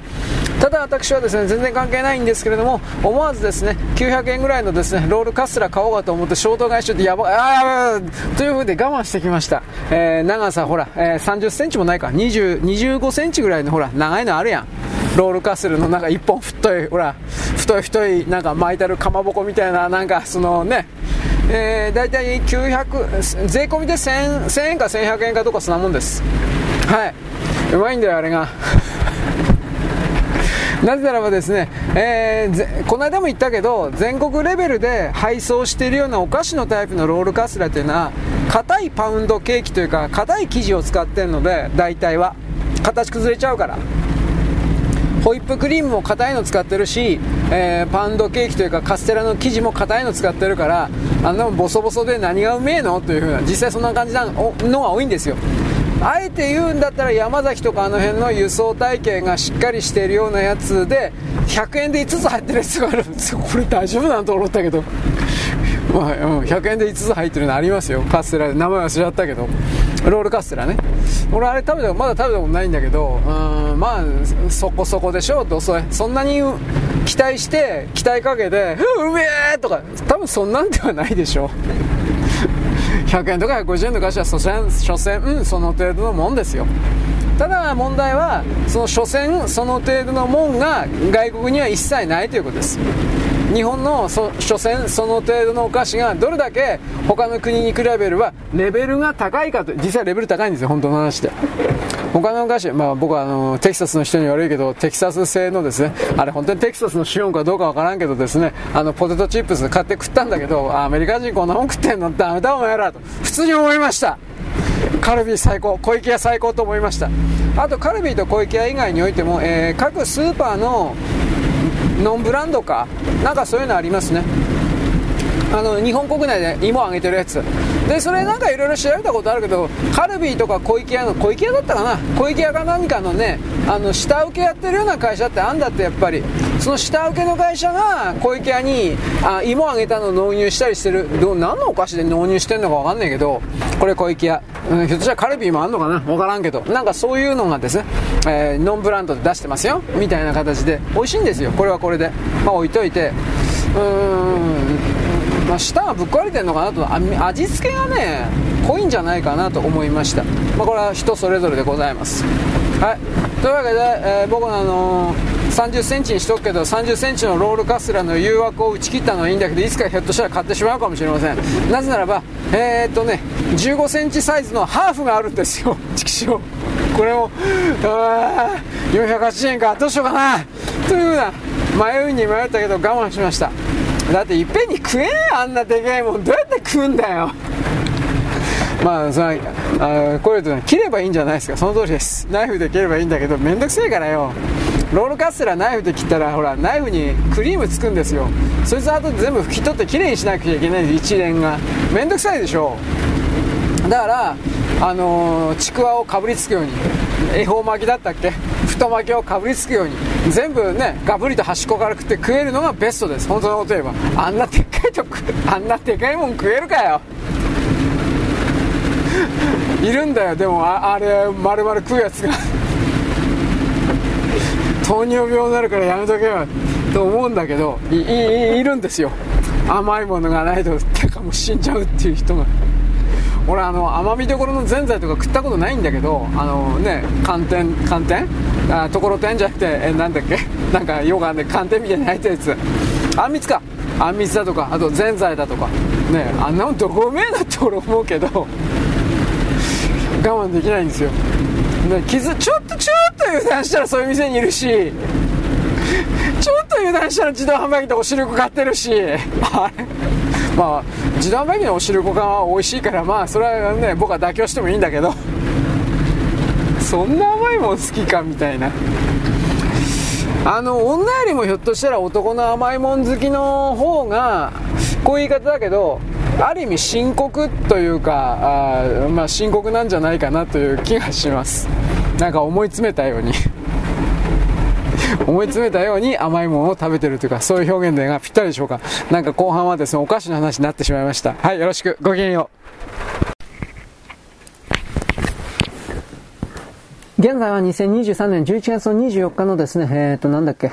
ただ私はですね全然関係ないんですけれども思わずですね900円ぐらいのですねロールカステラ買おうかと思って衝動買いしちゃってやばいあというふうで我慢してきました、えー、長さほら、えー、30センチもないか。20 25センチぐらいのほら長いのあるやん。ロールカステルのなんか1本太いほら太い太いなんか巻いてあるかまぼこみたいななんかそのねえー、大体900税込みで 1000, 1000円か1100円かとかそんなもんです。はい。うまいんだよあれが [LAUGHS] なぜならばですね、えー、この間も言ったけど、全国レベルで配送しているようなお菓子のタイプのロールカステラというのは、硬いパウンドケーキというか、硬い生地を使ってるので、大体は。形崩れちゃうから。ホイップクリームも硬いの使ってるし、えー、パウンドケーキというかカステラの生地も硬いの使ってるからあんなもボソボソで何がうめえの？というふうな実際そんな感じなのが多いんですよあえて言うんだったら山崎とかあの辺の輸送体系がしっかりしているようなやつで100円で5つ入ってるやつがあるんですよ。[LAUGHS] これ大丈夫なんと思ったけど。[LAUGHS] まあ、うん、100円で5つ入ってるのありますよ。カステラで。名前忘れちゃったけど。ロールカステラね。俺あれ食べたまだ食べたことないんだけどうんまあそこそこでしょどそそんなに期待して期待かけて「うめえ!」とか。多分そんなんではないでしょ100円とか150円とかしたら所詮所詮、うん、その程度のもんですよ。ただ問題はその所詮その程度のもんが外国には一切ないということです。日本の所詮その程度のお菓子がどれだけ他の国に比べればレベルが高いかと実際レベル高いんですよ本当の話で。他のお菓子、まあ、僕はあのテキサスの人に悪いけどテキサス製のですねあれ本当にテキサスの資本かどうかわからんけどですねあのポテトチップス買って食ったんだけどアメリカ人こんなもん食ってんのダメだお前らと普通に思いました。カルビー最高小池屋最高と思いました。あとカルビーと小池屋以外においても、えー、各スーパーのノンブランドかなんかそういうのありますね。あの日本国内で芋をあげてるやつ。でそれなんかいろいろ調べたことあるけどカルビーとか小池屋の小池屋だったかな？小池屋か何かのねあの下請けやってるような会社ってあんだってやっぱり。その下請けの会社が小池屋にあ芋あげたのを納入したりしてる。ど何のお菓子で納入してるのか分かんないけどこれ小池屋、うん、ひょっとしたらカルビーもあんのかな？分からんけど。なんかそういうのがですね、えー、ノンブランドで出してますよ。みたいな形で。美味しいんですよ。これはこれで。まあ置いといて。うーん。まあ、舌がぶっ壊れてるのかなと味付けがね濃いんじゃないかなと思いました、まあ、これは人それぞれでございます。はい。というわけで、えー、僕のあのー3 0センチにしとくけど3 0センチのロールカステラの誘惑を打ち切ったのはいいんだけどいつかひょっとしたら買ってしまうかもしれません。なぜならばえー、っとね1 5センチサイズのハーフがあるんですよ。[LAUGHS] 畜生これも480円か。どうしようかな。というような迷いに迷ったけど我慢しました。だっていっぺんに食えんあんなでかいもん。どうやって食うんだよ。まあそれあこういうと切ればいいんじゃないですか。その通りです。ナイフで切ればいいんだけどめんどくせえからよ。ロールカステラナイフで切ったらほらナイフにクリームつくんですよ。そいつ後で全部拭き取ってきれいにしなきゃいけない一連が。めんどくさいでしょ。だからあのー、ちくわをかぶりつくように。恵方巻きだったっけ？太巻きをかぶりつくように全部ねガブリと端っこから食って食えるのがベストです。本当のこと言えば。あんなでっかいとこあんなでかいもん食えるかよ。いるんだよ。でもああれ丸々食うやつが [LAUGHS] 糖尿病になるからやめとけよ。と思うんだけどいいいるんですよ。甘いものがないと [LAUGHS] てかもう死んじゃうっていう人が。俺あの甘みどころのぜんざいとか食ったことないんだけどあのね寒天寒天？あところてんじゃなくてえなんだっけ？[LAUGHS] なんかヨガで寒天みたいに入ったやつ。あんみつか。あんみつだとかあとぜんざいだとか。ねあんなもんどこうめえだって俺思うけど我慢できないんですよ。ね傷ちょっとちょっと油断したらそういう店にいるしちょっと油断したら自動販売機でお汁粉買ってるしあれ？[LAUGHS] まあ自動販売機のお汁粉が美味しいからまあそれはね僕は妥協してもいいんだけど [LAUGHS] そんな甘いもん好きかみたいな。あの女よりもひょっとしたら男の甘いもん好きの方がこういう言い方だけどある意味深刻というかあまあ深刻なんじゃないかなという気がします。なんか思い詰めたように。思い詰めたように甘いものを食べてるというか、そういう表現でがぴったりでしょうか。なんか後半はですね、お菓子の話になってしまいました。はい、よろしく。ごきげんよう。現在は2023年11月の24日のですね、えっ、ー、と、なんだっけ、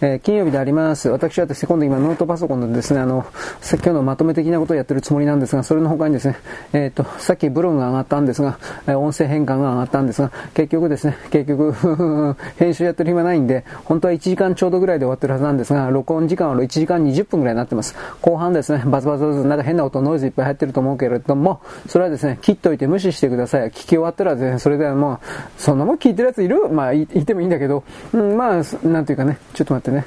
えー、金曜日であります。私はですね、今度今ノートパソコンでですね、あの、さっきのまとめ的なことをやってるつもりなんですが、それの他にですね、えっ、と、さっきブログが上がったんですが、音声変換が上がったんですが、結局ですね、結局 [LAUGHS] 編集やってる暇ないんで、本当は1時間ちょうどぐらいで終わってるはずなんですが、録音時間は1時間20分ぐらいになってます。後半ですね、バツバツバツ、なんか変な音、ノイズいっぱい入ってると思うけれども、それはですね、切っといて無視してください。聞き終わったらですね、それではもう、そんなもん聞いてるやついる？まあ、いてもいいんだけど、うん、まあ、なんていうかね、ちょっと待ってね。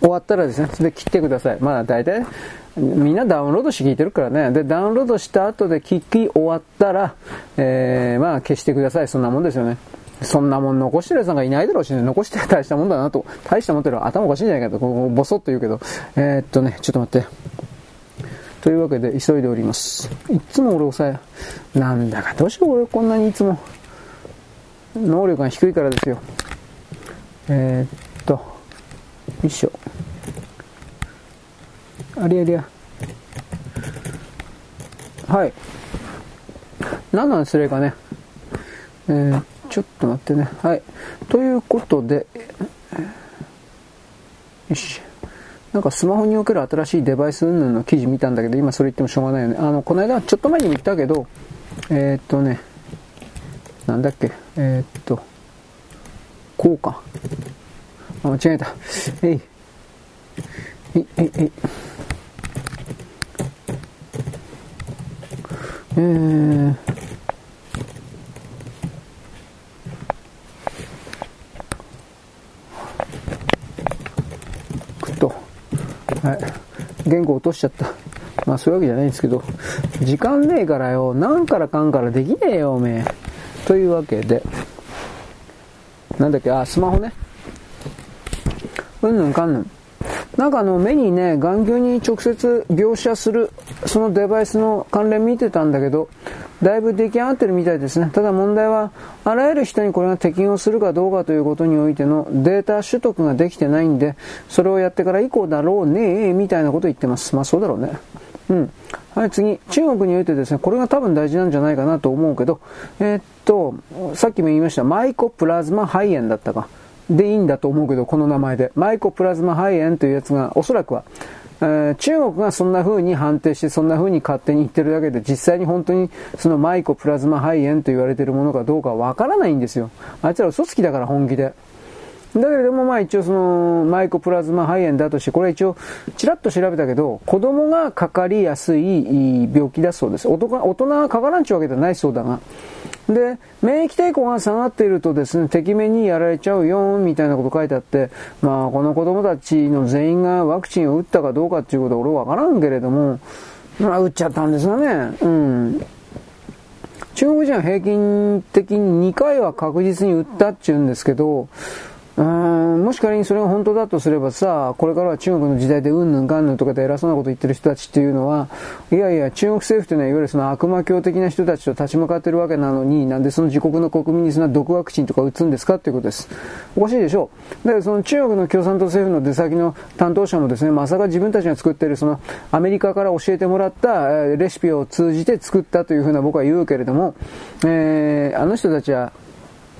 終わったらですね、それで切ってください。まあ大体、みんなダウンロードして聞いてるからね。で、ダウンロードした後で聞き終わったら、えー、まあ消してください。そんなもんですよね。そんなもん残してる奴なんかいないだろうしね、残して大したもんだなと、大したもんってのは頭おかしいんじゃないかと、こボソッと言うけど、えー、っとね、ちょっと待って。というわけで急いでおります。いつも俺抑え、なんだかどうしよう俺こんなにいつも、能力が低いからですよ。えー、っと、よいしょ。ありゃりゃ。はい。何なんすれかね。えー、ちょっと待ってね。はい。ということで、よし。なんかスマホにおける新しいデバイス云々の記事見たんだけど、今それ言ってもしょうがないよね。あの、この間、ちょっと前にも言ったけど、えー、っとね、なんだっけ、えー、っと、こうか。あ、間違えた。えい。えい、えい、えい。えー、くっと。はい。言語落としちゃった。まあそういうわけじゃないんですけど、時間ねえからよ、なんからかんからできねえよ、おめえ。というわけで、なんだっけ、あ、スマホね。うんぬんかんぬん。なんかあの目にね、眼球に直接描写するそのデバイスの関連見てたんだけど、だいぶ出来上がってるみたいですね。ただ問題は、あらゆる人にこれが適用するかどうかということにおいてのデータ取得ができてないんで、それをやってから以降だろうねみたいなこと言ってます。まあそうだろうね。うん。はい、次。中国においてですね、これが多分大事なんじゃないかなと思うけど、えー、っと、さっきも言いました、マイコプラズマ肺炎だったか。でいいんだと思うけど、この名前で。マイコプラズマ肺炎というやつが、おそらくは、えー、中国がそんな風に判定してそんな風に勝手に言ってるだけで実際に本当にそのマイコプラズマ肺炎と言われてるものかどうかわからないんですよ。あいつら嘘つきだから本気で。だけれどもまあ一応そのマイコプラズマ肺炎だとしてこれは一応ちらっと調べたけど子供がかかりやすい病気だそうです。大人がかからんちゅうわけではないそうだが。で、免疫抵抗が下がっているとですね、敵目にやられちゃうよ、みたいなこと書いてあって、まあ、この子供たちの全員がワクチンを打ったかどうかっていうことは俺はわからんけれども、まあ、打っちゃったんですがね、うん。中国人は平均的に2回は確実に打ったって言うんですけど、もし仮にそれが本当だとすればさ、これからは中国の時代でうんぬんかんぬんとかで偉そうなこと言ってる人たちっていうのは、いやいや、中国政府というのはいわゆるその悪魔教的な人たちと立ち向かってるわけなのに、なんでその自国の国民にそんな毒ワクチンとか打つんですかっていうことです。おかしいでしょ？う。だからその中国の共産党政府の出先の担当者もですね、まさか自分たちが作っているそのアメリカから教えてもらったレシピを通じて作ったというふうな僕は言うけれども、えー、あの人たちは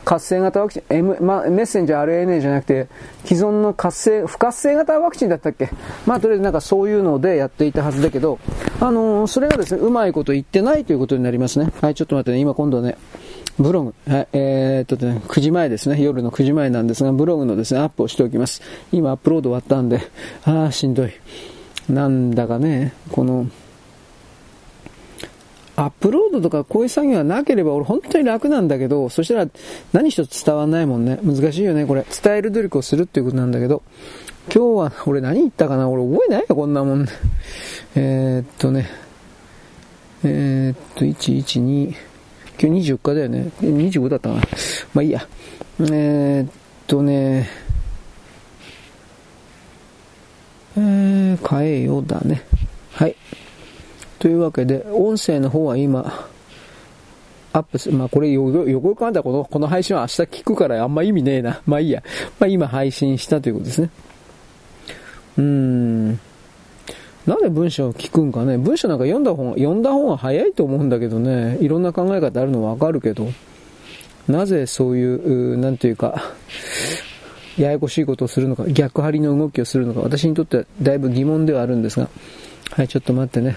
活性型ワクチン、M まあ、メッセンジャー RNA じゃなくて、既存の活性、不活性型ワクチンだったっけ？まあ、とりあえずなんかそういうのでやっていたはずだけど、あのー、それがですね、うまいこと言ってないということになりますね。はい、ちょっと待ってね、今今度ね、ブログ、はい、えー、っとね、9時前ですね、夜の9時前なんですが、ブログのですね、アップをしておきます。今アップロード終わったんで、ああ、しんどい。なんだかね、この、アップロードとかこういう作業がなければ俺本当に楽なんだけど、そしたら何一つ伝わんないもんね。難しいよね、これ。伝える努力をするっていうことなんだけど、今日は俺何言ったかな？俺覚えないよ、こんなもん。[LAUGHS] えー、っとね、えー、っと、1、1、2、今日24日だよね。25だったかな。まあいいや。えー、っとね、えー、変えようだね。はい。というわけで、音声の方は今、アップす、まあこれよ、よく考えたらこの、この配信は明日聞くからあんま意味ねえな。まあいいや。まあ今配信したということですね。うーん。なんで文章を聞くんかね。文章なんか読んだ方が、読んだ方が早いと思うんだけどね。いろんな考え方あるのわかるけど。なぜそういう、なんていうか、ややこしいことをするのか、逆張りの動きをするのか、私にとってはだいぶ疑問ではあるんですが、はい、ちょっと待ってね。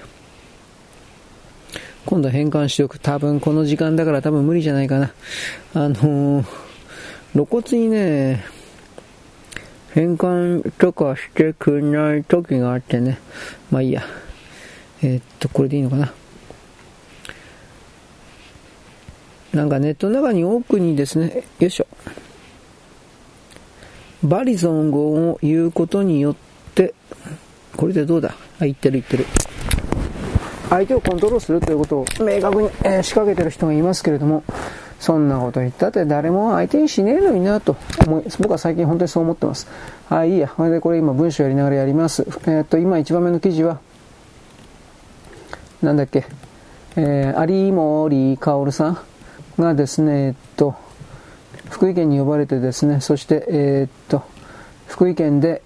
今度変換しておく。多分この時間だから多分無理じゃないかな。あのー、露骨にね、変換とかしてくれない時があってね。まあいいや。えー、っと、これでいいのかな。なんかネットの中に奥にですね、よいしょ。バリゾン語を言うことによって、これでどうだ？あ、言ってる言ってる。相手をコントロールするということを明確に、え、仕掛けてる人がいますけれども、そんなこと言ったって誰も相手にしねえのになと思い、僕は最近本当にそう思ってます。はい、いいや。これでこれ今文章やりながらやります。えー、っと、今一番目の記事は、なんだっけ、えー、有森薫さんがですね、えっと、福井県に呼ばれてですね、そして、えー、っと、福井県で、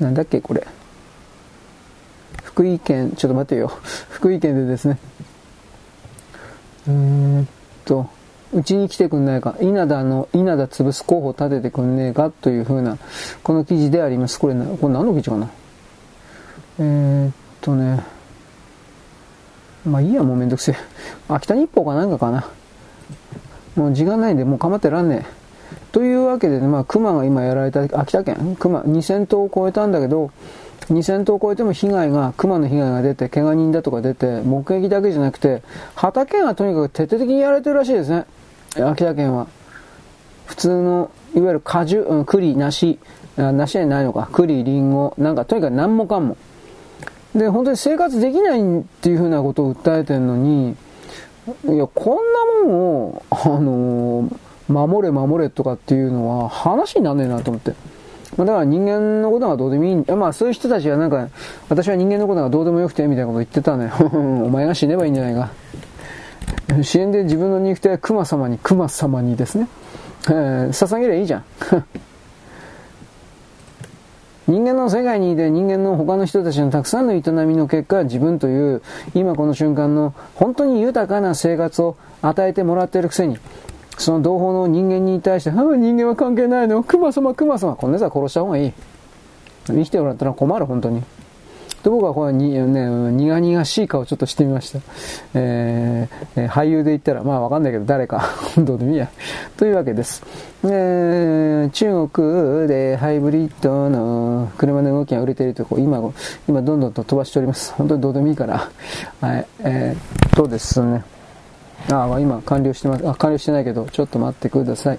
なんだっけ、これ。福井県、ちょっと待ってよ。[LAUGHS] 福井県でですね、えー、っと、うちに来てくんないか、稲田の、稲田潰す候補立ててくんねえかというふうな、この記事であります。これ、これ何の記事かな？えー、っとね、まあいいや、もうめんどくせえ。秋田日報かなんかかな？もう時間ないんで、もう構ってらんねえ。というわけでね、まあ、熊が今やられた、秋田県、熊、2000頭を超えたんだけど、2000頭を超えても被害が、熊の被害が出て、怪我人だとか出て、目撃だけじゃなくて、畑がとにかく徹底的にやられてるらしいですね。秋田県は。普通の、いわゆる果樹、うん、栗、梨、梨じゃないのか、栗、りんご、なんかとにかく何もかも。で、本当に生活できないっていうふうなことを訴えてるのに、いや、こんなもんを、あのー、守れ守れとかっていうのは話になんねえなと思って。まあ、だから人間のことがどうでもいい。まあそういう人たちはなんか、私は人間のことがどうでもよくてみたいなこと言ってたね。[LAUGHS] お前が死ねばいいんじゃないか。支援で自分の肉体は熊様に、熊様にですね、えー、捧げりゃいいじゃん。[LAUGHS] 人間の世界にいて人間の他の人たちのたくさんの営みの結果、自分という今この瞬間の本当に豊かな生活を与えてもらっているくせに、その同胞の人間に対して、あ人間は関係ないの？熊様、熊様。こんな奴は殺した方がいい。生きてもらったら困る、本当に。で、僕はこれに、ね、苦々しい顔ちょっとしてみました。えー、俳優で言ったら、まあわかんないけど誰か、どうでもいいや。というわけです。えー、中国でハイブリッドの車の動きが売れているとこ今、今どんどんと飛ばしております。本当にどうでもいいから。はい、えー、とですね。ああ、今完了してます。あ、完了してないけど、ちょっと待ってください。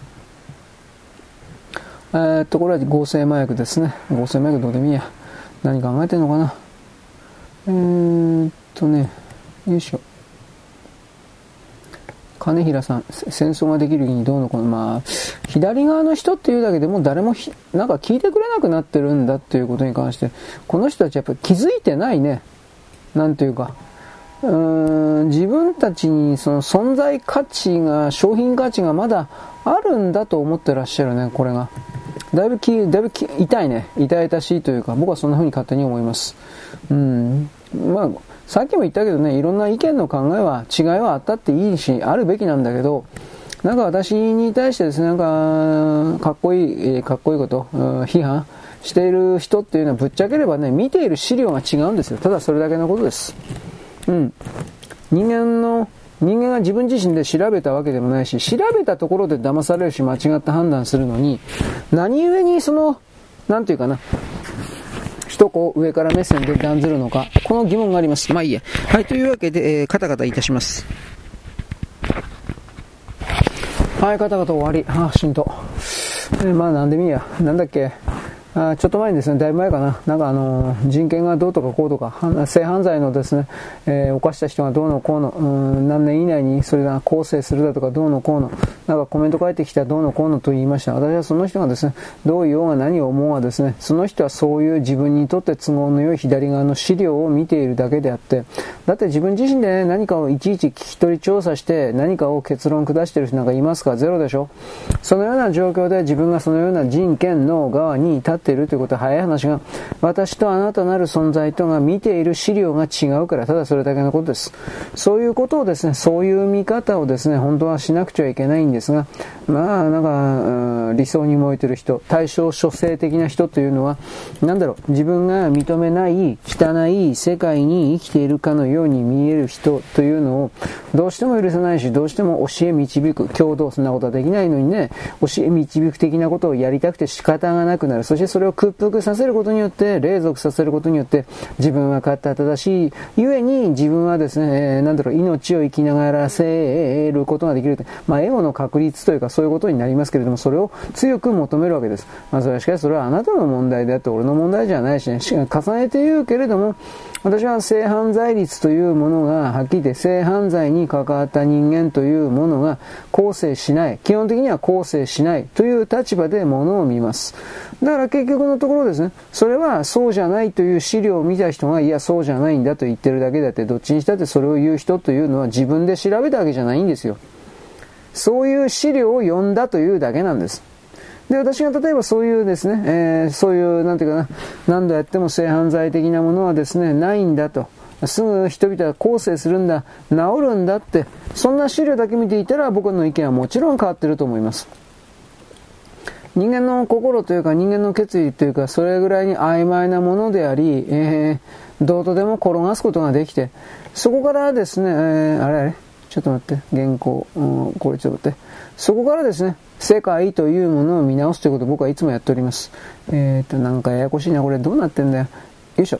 えー、っと、これは合成麻薬ですね。合成麻薬どうでもいいや。何考えてんのかな。えー、っとね、よいしょ。金平さん、戦争ができる日にどうのこの、まあ、左側の人っていうだけでも誰もなんか聞いてくれなくなってるんだっていうことに関して、この人たちやっぱり気づいてないね。なんていうか。うん自分たちにその存在価値が、商品価値がまだあるんだと思ってらっしゃるね、これが。だいぶき、だいぶき痛いね。痛々しいというか、僕はそんな風に勝手に思います。うん。まあ、さっきも言ったけどね、いろんな意見の考えは、違いはあったっていいし、あるべきなんだけど、なんか私に対してですね、なんか、かっこいい、かっこいいこと、批判している人っていうのはぶっちゃければね、見ている資料が違うんですよ。ただそれだけのことです。うん。人間の人間が自分自身で調べたわけでもないし、調べたところで騙されるし間違った判断するのに、何故にその、なんていうかな、一こう上から目線で断ずるのか、この疑問があります。まあいいや。はい、というわけで、えー、カタカタいたします。はい、カタカタ終わり。あ、しんと。えー、まあなんでもいいや。なんだっけ。あちょっと前にですね、だいぶ前かな、なんかあの人権がどうとかこうとか、性犯罪のですね、えー、犯した人がどうのこうの、うん、何年以内にそれが構成するだとかどうのこうの、なんかコメント書いてきたらどうのこうのと言いました。私はその人がですね、どう言おうが何を思うがですね、その人はそういう自分にとって都合の良い左側の資料を見ているだけであって、だって自分自身で、ね、何かをいちいち聞き取り調査して何かを結論下してる人なんかいますか？ゼロでしょ。そのような状況で自分がそのような人権の側に立ってているということは早い話が、私とあなたなる存在とが見ている資料が違うから、ただそれだけのことです。そういうことをですね、そういう見方をですね、本当はしなくちゃいけないんですが、まあ、なんか、理想に燃えてる人、対象諸性的な人というのは、なんだろう、自分が認めない汚い世界に生きているかのように見える人というのを、どうしても許さないし、どうしても教え導く、共同そんなことはできないのにね、教え導く的なことをやりたくて仕方がなくなる。そしてそれを屈服させることによって、隷属させることによって、自分は勝った正しい、ゆえに自分はですね、えー、なんだろう、命を生きながらせることができる。まあ、エゴの確率というか、そういうことになりますけれども、それを強く求めるわけです。まあ、それはしかしそれはあなたの問題であって俺の問題じゃないしね、重ねて言うけれども、私は性犯罪率というものが、はっきり言って性犯罪に関わった人間というものが構成しない。基本的には構成しないという立場でものを見ます。だから結局のところですね、それはそうじゃないという資料を見た人が、いや、そうじゃないんだと言ってるだけだって、どっちにしたってそれを言う人というのは自分で調べたわけじゃないんですよ。そういう資料を読んだというだけなんです。で、私が例えばそういうですね、えー、そういう、なんていうかな、何度やっても性犯罪的なものはですね、ないんだと。すぐ人々は構成するんだ、治るんだって、そんな資料だけ見ていたら僕の意見はもちろん変わってると思います。人間の心というか人間の決意というかそれぐらいに曖昧なものであり、えー、どうとでも転がすことができて、そこからですね、えー、あれあれちょっと待って、原稿、うん、これちょっと待って。そこからですね、世界というものを見直すということを僕はいつもやっております。えっ、ー、と、なんかややこしいな、これどうなってんだよ。よいしょ。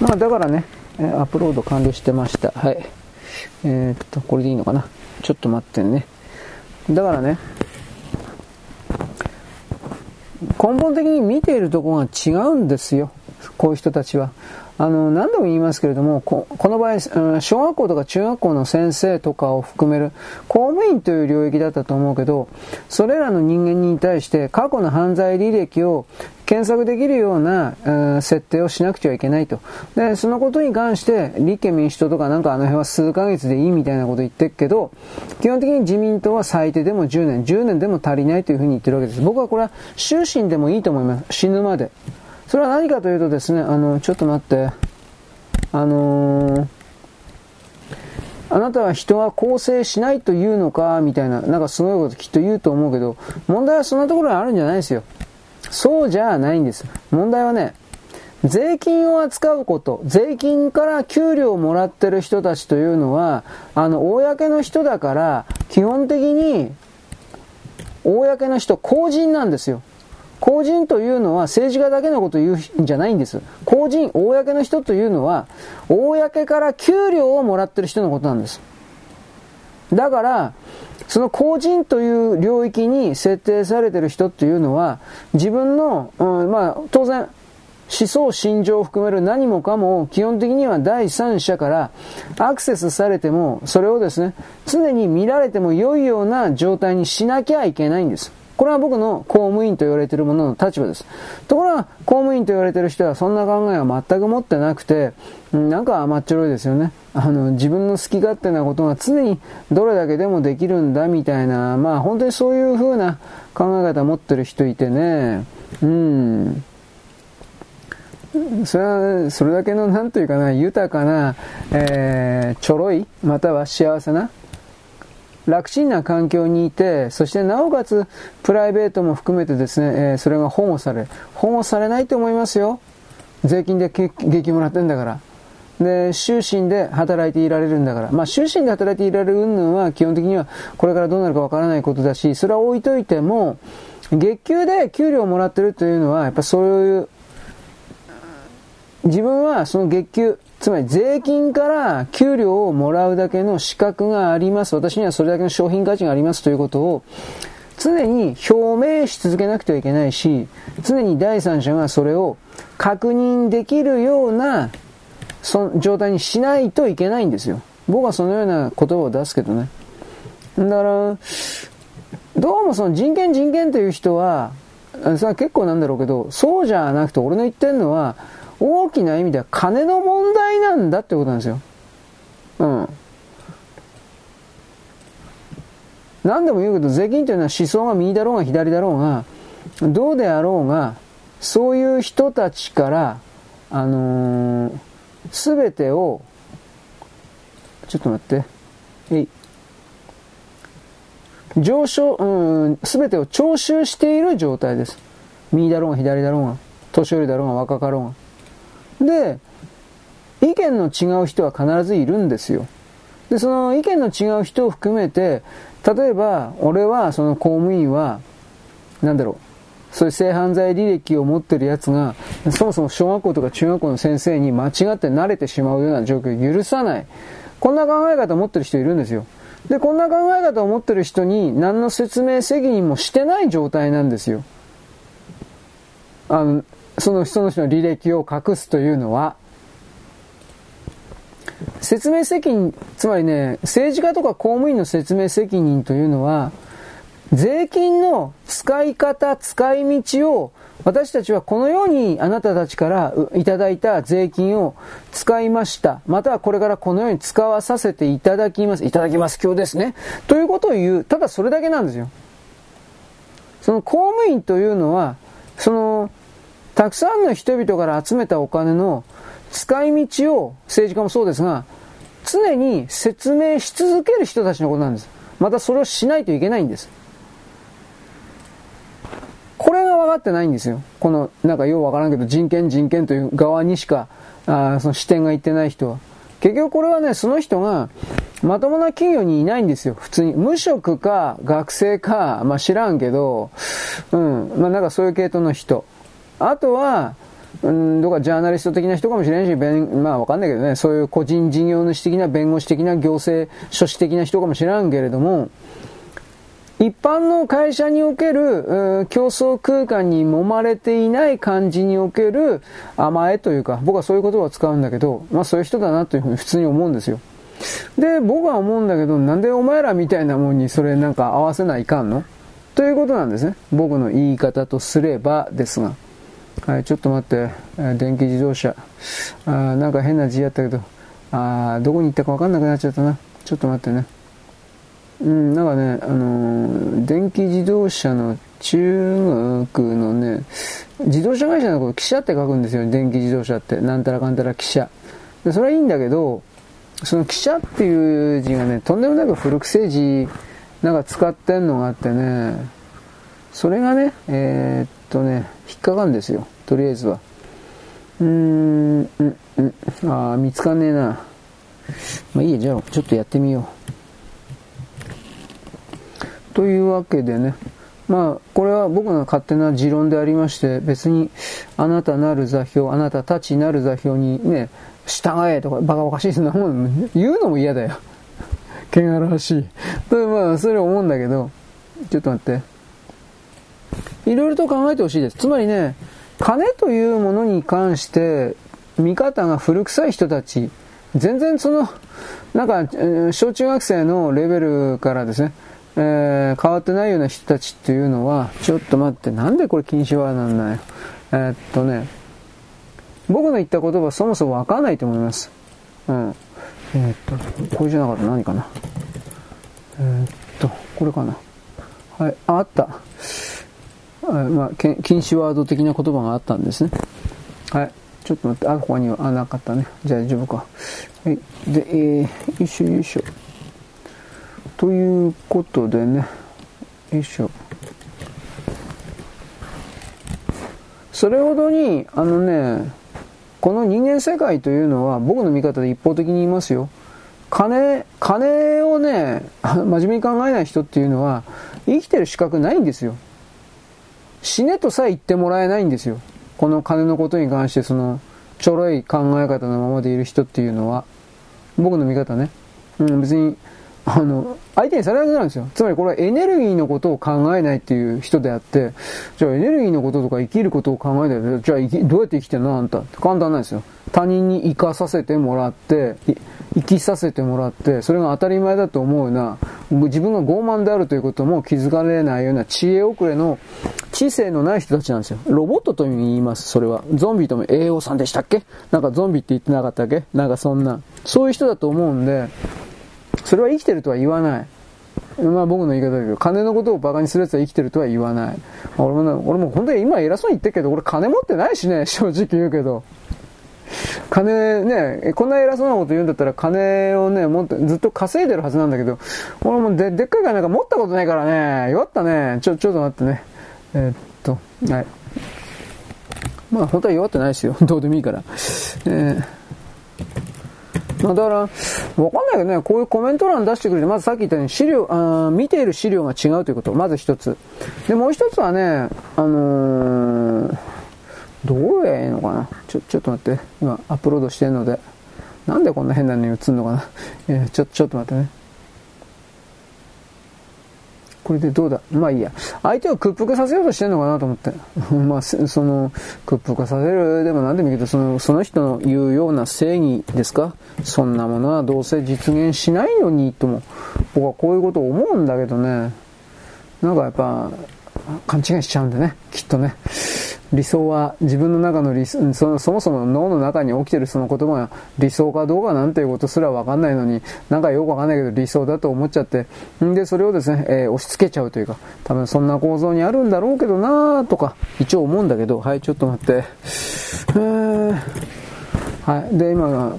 まあだからね、アップロード完了してました。はい。えっ、と、これでいいのかな。ちょっと待ってね。だからね、根本的に見ているところが違うんですよ。こういう人たちは。あの、何度も言いますけれども、この場合、小学校とか中学校の先生とかを含める公務員という領域だったと思うけど、それらの人間に対して過去の犯罪履歴を検索できるような、えー、設定をしなくてはいけないと。で、そのことに関して、立憲民主党とかなんかあの辺は数ヶ月でいいみたいなこと言ってるけど、基本的に自民党は最低でも10年、10年でも足りないというふうに言ってるわけです。僕はこれは終身でもいいと思います。死ぬまで。それは何かというとですね、あの、ちょっと待って、あのー、あなたは人は構成しないというのか、みたいな、なんかすごいこときっと言うと思うけど、問題はそんなところにあるんじゃないですよ。そうじゃないんです。問題はね、税金を扱うこと、税金から給料をもらってる人たちというのは、あの、公の人だから、基本的に、公の人、公人なんですよ。公人というのは政治家だけのことを言うんじゃないんです。公人、公の人というのは、公から給料をもらってる人のことなんです。だから、その公人という領域に設定されてる人っていうのは、自分の、うん、まあ、当然、思想、心情を含める何もかも基本的には第三者からアクセスされても、それをですね、常に見られても良いような状態にしなきゃいけないんです。これは僕の公務員と言われているものの立場です。ところが、公務員と言われている人はそんな考えは全く持ってなくて、なんか甘っちょろいですよね。あの、自分の好き勝手なことが常にどれだけでもできるんだみたいな、まあ本当にそういう風な考え方を持ってる人いてね、うん。それは、それだけの、なんというかな、豊かな、えー、ちょろい、または幸せな、楽ちんな環境にいて、そしてなおかつプライベートも含めてですね、えー、それが保護される。保護されないと思いますよ。税金で激もらってんだから。で、終身で働いていられるんだから。まあ、終身で働いていられる云々は基本的にはこれからどうなるかわからないことだし、それは置いといても、月給で給料をもらってるというのは、やっぱそういう、自分はその月給、つまり税金から給料をもらうだけの資格があります。私にはそれだけの商品価値がありますということを常に表明し続けなくてはいけないし、常に第三者がそれを確認できるようなそ状態にしないといけないんですよ。僕はそのような言葉を出すけどね。だから、どうもその人権人権という人は、それは結構なんだろうけど、そうじゃなくて俺の言ってるのは、大きな意味では金の問題なんだってことなんですよ。うん。何でも言うけど、税金というのは思想が右だろうが左だろうが、どうであろうが、そういう人たちから、あのす、べてを、ちょっと待って、えい。上昇、うん、すべてを徴収している状態です。右だろうが左だろうが、年寄りだろうが若かろうが。で、意見の違う人は必ずいるんですよ。で、その意見の違う人を含めて、例えば、俺は、その公務員は、なんだろう、そういう性犯罪履歴を持ってるやつが、そもそも小学校とか中学校の先生に間違って慣れてしまうような状況を許さない。こんな考え方を持ってる人いるんですよ。で、こんな考え方を持ってる人に何の説明責任もしてない状態なんですよ。あの、その人の人の履歴を隠すというのは、説明責任、つまりね、政治家とか公務員の説明責任というのは、税金の使い方、使い道を私たちはこのようにあなたたちからいただいた税金を使いました。またはこれからこのように使わさせていただきます。いただきます。今日ですね。ということを言う。ただそれだけなんですよ。その公務員というのは、その、たくさんの人々から集めたお金の使い道を政治家もそうですが、常に説明し続ける人たちのことなんです。またそれをしないといけないんです。これが分かってないんですよ。この、なんかようわからんけど、人権人権という側にしか、あその視点がいってない人は。結局これはね、その人が、まともな企業にいないんですよ。普通に。無職か、学生か、まあ知らんけど、うん。まあなんかそういう系統の人。あとは、うん、どっかジャーナリスト的な人かもしれんし、弁、まあわかんないけどね、そういう個人事業主的な弁護士的な行政書士的な人かもしれんけれども、一般の会社における、競争空間に揉まれていない感じにおける甘えというか、僕はそういう言葉を使うんだけど、まあそういう人だなというふうに普通に思うんですよ。で、僕は思うんだけど、なんでお前らみたいなもんにそれなんか合わせないかんの？ということなんですね。僕の言い方とすればですが。はい、ちょっと待って。電気自動車。あなんか変な字やったけど、あどこに行ったかわかんなくなっちゃったな。ちょっと待ってね。うん、なんかね、あのー、電気自動車の中国のね、自動車会社のこと、汽車って書くんですよ、電気自動車って。なんたらかんたら汽車。でそれはいいんだけど、その汽車っていう字がね、とんでもなく古くせえ字、なんか使ってんのがあってね、それがね、えー、っとね、引っかかるんですよ、とりあえずは。うーん、うん、うん、ああ、見つかんねえな。まあいいや、じゃあちょっとやってみよう。というわけでね、まあ、これは僕の勝手な持論でありまして、別に、あなたなる座標、あなたたちなる座標にね、従えとか、バカバカしいそんなもん、言うのも嫌だよ。汚らしい。[LAUGHS] とまあ、それ思うんだけど、ちょっと待って。いろいろと考えてほしいです。つまりね、金というものに関して、見方が古臭い人たち、全然その、なんか、小中学生のレベルからですね、えー、変わってないような人たちっていうのは、ちょっと待って、なんでこれ禁止ワードなんだよ。えー、っとね、僕の言った言葉そもそもわかんないと思います。うん。えー、っと、これじゃなかった何かな。え、っと、これかな。はい、あった。まあ、禁止ワード的な言葉があったんですね。はい。ちょっと待って、あ、ここには、あ、なかったね。じゃあ大丈夫か。はい。で、えー、よいしょよいしょ。ということでね、よいしょ。それほどに、あのね、この人間世界というのは僕の見方で一方的に言いますよ。金、金をね、真面目に考えない人っていうのは生きてる資格ないんですよ。死ねとさえ言ってもらえないんですよ。この金のことに関してそのちょろい考え方のままでいる人っていうのは。僕の見方ね。うん、別にあの、相手にされなくなるんですよ。つまりこれはエネルギーのことを考えないっていう人であって、じゃあエネルギーのこととか生きることを考えないじゃあどうやって生きてんの？あんた簡単なんですよ。他人に生かさせてもらって、生きさせてもらって、それが当たり前だと思うような、自分が傲慢であるということも気づかれないような知恵遅れの知性のない人たちなんですよ。ロボットと言います、それは。ゾンビとも栄養さんでしたっけ？なんかゾンビって言ってなかったっけ？なんかそんな。そういう人だと思うんで、それは生きてるとは言わない。まあ僕の言い方だけど、金のことを馬鹿にする奴は生きてるとは言わない。俺も、俺も本当に今偉そうに言ってるけど、俺金持ってないしね、正直言うけど。金ね、こんな偉そうなこと言うんだったら金をね、もっとずっと稼いでるはずなんだけど、俺もででっかい金なんか持ったことないからね、弱ったね。ちょ、ちょっと待ってね。えー、っと、はい。まあ本当は弱ってないですよ。[LAUGHS] どうでもいいから。えーまあ、だから、わかんないけどね、こういうコメント欄出してくれて、まずさっき言ったように資料、あ見ている資料が違うということ、まず一つ。で、もう一つはね、あのー、どうやいいのかな？ちょ、ちょっと待って。今、アップロードしてるので。なんでこんな変なのに映るのかな？[LAUGHS] え、ちょ、ちょっと待ってね。これでどうだ？まあいいや。相手を屈服させようとしてんのかなと思って。[LAUGHS] まあ、その、屈服させるでも何でもいいけど、その、その人の言うような正義ですか？そんなものはどうせ実現しないのにとも、僕はこういうことを思うんだけどね。なんかやっぱ、勘違いしちゃうんでね。きっとね。理想は自分の中の理想そそもそも脳の中に起きてるその言葉が理想かどうかなんていうことすらわかんないのになんかよくわかんないけど理想だと思っちゃってんでそれをですね、えー、押し付けちゃうというか多分そんな構造にあるんだろうけどなとか一応思うんだけどはいちょっと待ってえはいで今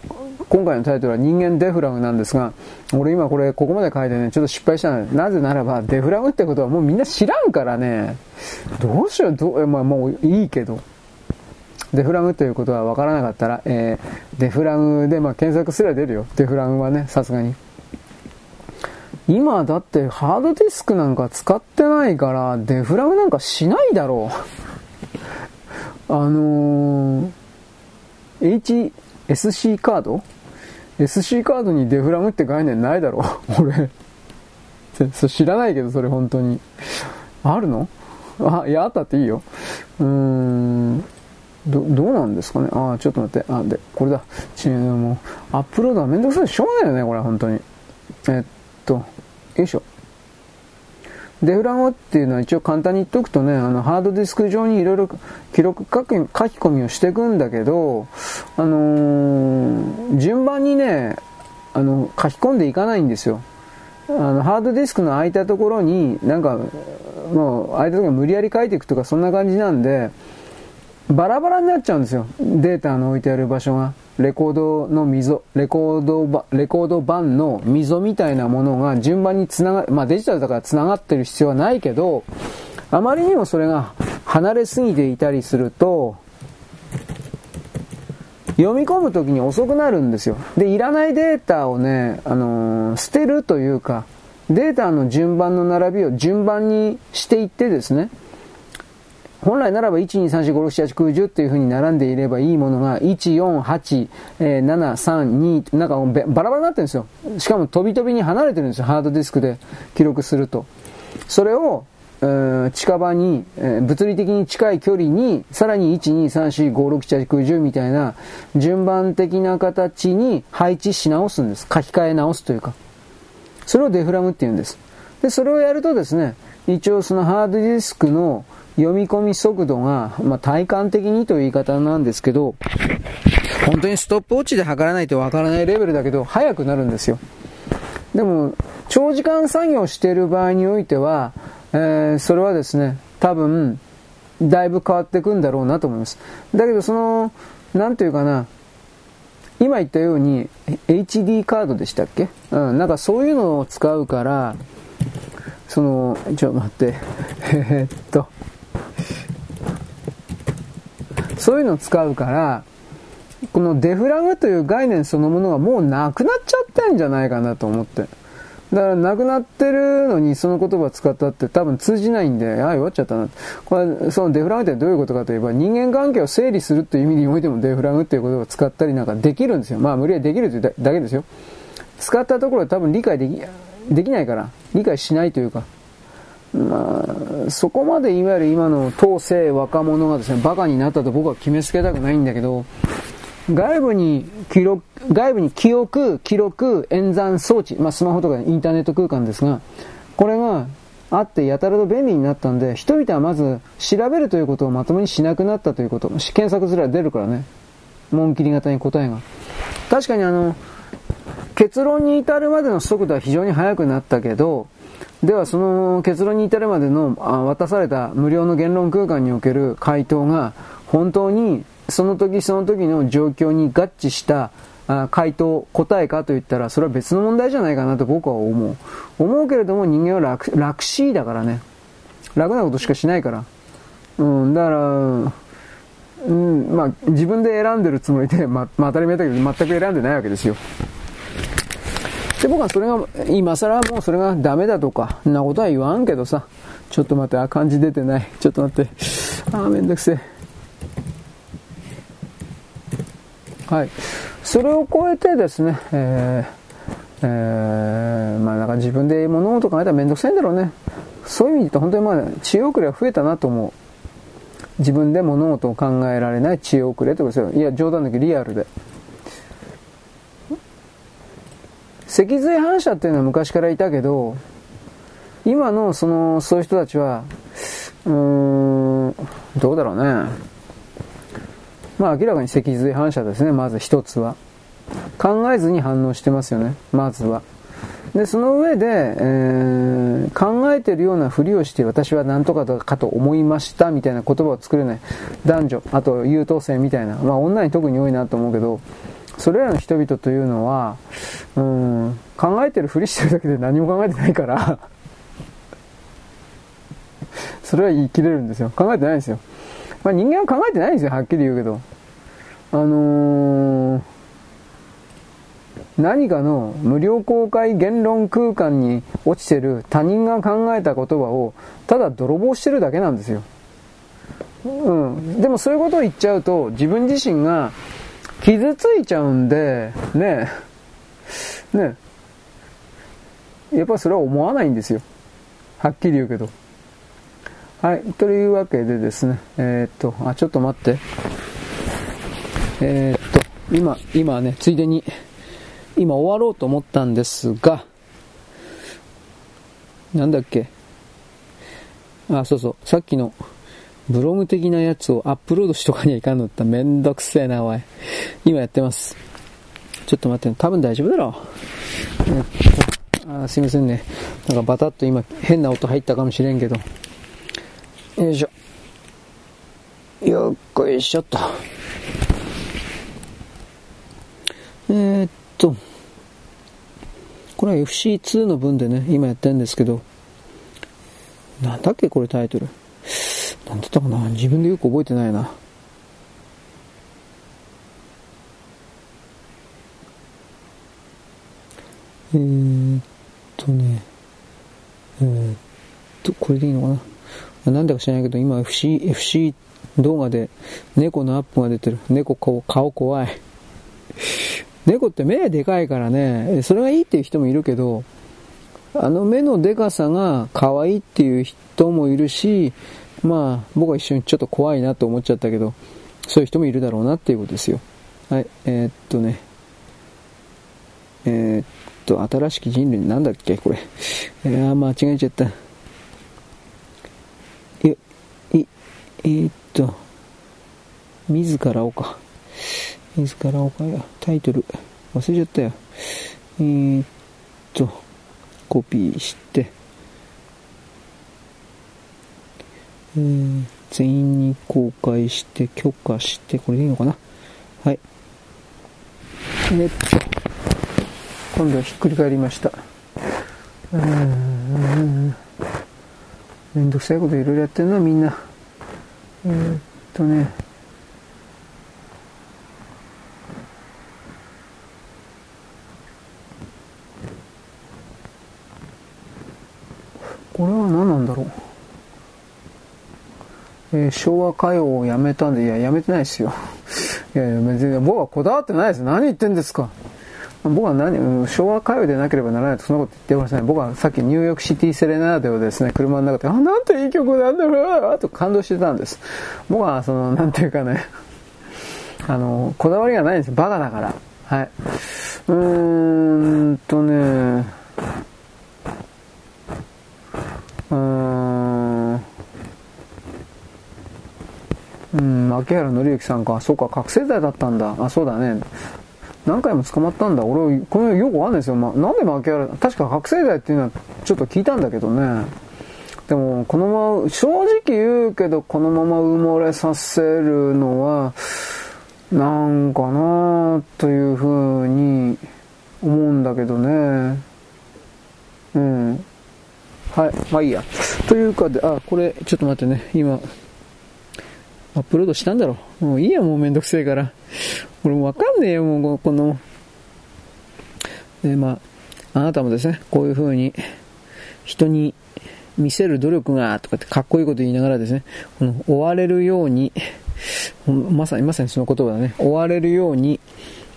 今回のタイトルは人間デフラグなんですが、俺今これここまで書いてね、ちょっと失敗したのなぜならば、デフラグってことはもうみんな知らんからね、どうしよう、どう、まあもういいけど。デフラグということは分からなかったら、えー、デフラグで、まあ、検索すれば出るよ。デフラグはね、さすがに。今だってハードディスクなんか使ってないから、デフラグなんかしないだろう。あのー、HSC カード SC カードにデフラムって概念ないだろ [LAUGHS] 俺。知らないけど、それ本当に。あるの？あ、いや、あったっていいよ。うーん。ど、どうなんですかね？あ、ちょっと待って。あ、で、これだ。ちもう、アップロードはめんどくさい。しょうがないよね、これ、本当に。えっと、よいしょ。デフラグっていうのは一応簡単に言っておくとね、あの、ハードディスク上にいろいろ記録書き、書き込みをしていくんだけど、あのー、順番にね、あの、書き込んでいかないんですよ。あの、ハードディスクの空いたところに、なんか、もう、空いたところに無理やり書いていくとか、そんな感じなんで、バラバラになっちゃうんですよ。データの置いてある場所が。レコードの溝、レコード、レコード版の溝みたいなものが順番につなが、まあデジタルだからつながってる必要はないけど、あまりにもそれが離れすぎていたりすると、読み込むときに遅くなるんですよ。で、いらないデータをね、あのー、捨てるというか、データの順番の並びを順番にしていってですね、本来ならば1,2,3,4,5,6,7,8,9,10っていう風に並んでいればいいものが1,4,8,7,3,2なんかバラバラになってるんですよ。しかも飛び飛びに離れてるんですよ。ハードディスクで記録すると。それを、近場に、物理的に近い距離に、さらに1,2,3,4,5,6,7,8,9,10みたいな順番的な形に配置し直すんです。書き換え直すというか。それをデフラグって言うんです。で、それをやるとですね、一応そのハードディスクの読み込み速度が、まあ、体感的にという言い方なんですけど、本当にストップウォッチで測らないとわからないレベルだけど、速くなるんですよ。でも、長時間作業している場合においては、えー、それはですね、多分、だいぶ変わってくんだろうなと思います。だけど、その、なんていうかな、今言ったように、HD カードでしたっけ？うん、なんかそういうのを使うから、その、ちょっと待って、[LAUGHS] えー、っと、そういうのを使うから、このデフラグという概念そのものがもうなくなっちゃってんじゃないかなと思って。だからなくなってるのにその言葉を使ったって多分通じないんで、ああ、弱っちゃったな。これ、そのデフラグってどういうことかといえば人間関係を整理するという意味においてもデフラグっていう言葉を使ったりなんかできるんですよ。まあ無理やりできるというだけですよ。使ったところで多分理解でき、できないから、理解しないというか、まあ、そこまでいわゆる今の当世若者がですね、バカになったと僕は決めつけたくないんだけど、外部に記録、外部に記憶、記録、演算装置、まあスマホとかインターネット空間ですが、これがあってやたらと便利になったんで、人々はまず調べるということをまともにしなくなったということ。検索すれば出るからね。紋切り型に答えが。確かにあの、結論に至るまでの速度は非常に速くなったけど、ではその結論に至るまでの渡された無料の言論空間における回答が本当にその時その時の状況に合致した回答、答えかと言ったら、それは別の問題じゃないかなと僕は思う。思うけれども人間は楽、楽しいだからね。楽なことしかしないから。うん、だから、うん、まあ、自分で選んでるつもりで、ま、まあ、当たり前だけど、全く選んでないわけですよ。で、僕はそれが、今更もうそれがダメだとか、んなことは言わんけどさ、ちょっと待って、あ、漢字出てない。ちょっと待って。あ、めんどくせえ。はい。それを超えてですね、えー、えー、まあなんか自分で物事考えたらめんどくさいんだろうね。そういう意味で言うと本当にまあ知恵遅れは増えたなと思う。自分で物事を考えられない知恵遅れってことですよ。いや、冗談だけどリアルで。脊髄反射っていうのは昔からいたけど、今のその、そういう人たちは、うーん、どうだろうね。まあ明らかに脊髄反射ですね、まず一つは。考えずに反応してますよね、まずは。で、その上で、えー、考えてるようなふりをして私は何とかかと思いましたみたいな言葉を作れない。男女、あと優等生みたいな。まあ女に特に多いなと思うけど、それらの人々というのは、うん、考えてるふりしてるだけで何も考えてないからそれは言い切れるんですよ。考えてないんですよ。まあ人間は考えてないんですよ、はっきり言うけど。あのー何かの無料公開言論空間に落ちてる他人が考えた言葉をただ泥棒してるだけなんですよ。うん。でもそういうことを言っちゃうと自分自身が傷ついちゃうんで、ねえねえやっぱそれは思わないんですよ。はっきり言うけど。はい。というわけでですね、えー、っと、あ、ちょっと待って。えー、っと、今、今ね、ついでに、今終わろうと思ったんですが、なんだっけ？あ、そうそう。さっきのブログ的なやつをアップロードしとかにはいかんのってめんどくせえな、おい。今やってます。ちょっと待って、多分大丈夫だろう。えっと、あすいませんね。なんかバタッと今変な音入ったかもしれんけど。よいしょ。よっこいしょっと。えー、っと、これは FC2 の分でね、今やってるんですけど、なんだっけこれタイトル。なんだったかな？自分でよく覚えてないな。えー、っとね、えー、っと、これでいいのかな？なんだか知らないけど、今 FC、FC 動画で猫のアップが出てる。猫顔、顔怖い。猫って目でかいからね、それがいいっていう人もいるけど、あの目のでかさが可愛いっていう人もいるし、まあ僕は一緒にちょっと怖いなと思っちゃったけど、そういう人もいるだろうなっていうことですよ。はい、えー、っとね、えー、っと、新しき人類なんだっけこれ。いや間違えちゃった。え、い、えー、っと、自らをか。自らおかや、タイトル、忘れちゃったよ。え、っと、コピーして、えー、全員に公開して許可して、これでいいのかな？はい。えっと、今度はひっくり返りました。うん、めんどくさいこといろいろやってるな、みんな。えー、っとね、これは何なんだろう？えー、昭和歌謡をやめたんで、いや、やめてないですよ。い [LAUGHS] やいや、別に僕はこだわってないです。何言ってんですか？僕は何、昭和歌謡でなければならないとそんなこと言ってません。僕はさっきニューヨークシティセレナーデをですね、車の中で、あ、なんていい曲なんだろうと感動してたんです。僕は、その、なんていうかね、[LAUGHS] あの、こだわりがないんですよ。バカだから。はい。うーんとね、うーん。うん、牧原紀之さんか。そうか、覚醒剤だったんだ。あ、そうだね。何回も捕まったんだ。俺、このよくわかんないですよ。ま、なんで牧原、確か覚醒剤っていうのはちょっと聞いたんだけどね。でも、このまま、正直言うけど、このまま埋もれさせるのは、なんかなというふうに思うんだけどね。うん。はい。まあいいや。というかで、あ、これ、ちょっと待ってね。今、アップロードしたんだろう。もういいや、もうめんどくせえから。俺もわかんねえよ、もう、この。で、まあ、あなたもですね、こういうふうに、人に見せる努力が、とかってかっこいいこと言いながらですね、この、追われるように、まさに、まさにその言葉だね、追われるように、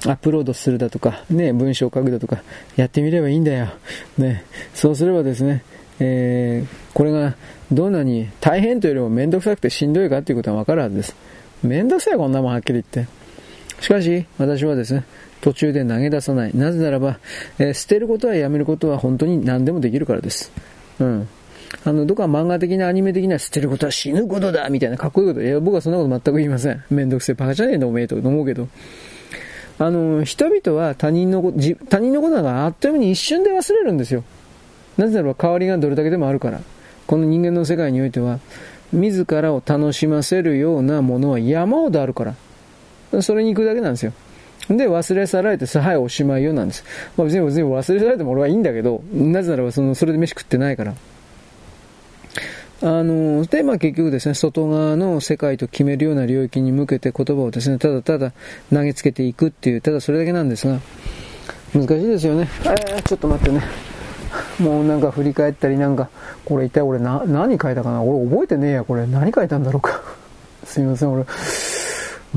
アップロードするだとか、ね、文章を書くだとか、やってみればいいんだよ。ね、そうすればですね、えー、これがどんなに大変というよりもめんどくさくてしんどいかっていうことはわかるはずです。めんどくさいこんなもんはっきり言って。しかし、私はですね、途中で投げ出さない。なぜならば、えー、捨てることはやめることは本当に何でもできるからです。うん。あの、どこか漫画的なアニメ的な捨てることは死ぬことだみたいなかっこいいこと。いや、僕はそんなこと全く言いません。めんどくせえバカじゃねえんだおめえと思うけど。あの、人々は他人のこと、他人のことなんかあっという間に一瞬で忘れるんですよ。なぜならば代わりがどれだけでもあるから。この人間の世界においては、自らを楽しませるようなものは山ほどあるから。それに行くだけなんですよ。で、忘れ去られてさ、はい、おしまいよなんです。まあ別に別に忘れ去られても俺はいいんだけど、なぜならばその、それで飯食ってないから。あの、で、まあ結局ですね、外側の世界と決めるような領域に向けて言葉をですね、ただただ投げつけていくっていう、ただそれだけなんですが、難しいですよね。えー、ちょっと待ってね。もうなんか振り返ったりなんか、これ一体俺な、何書いたかな？俺覚えてねえや、これ。何書いたんだろうか？[LAUGHS] すいません、俺。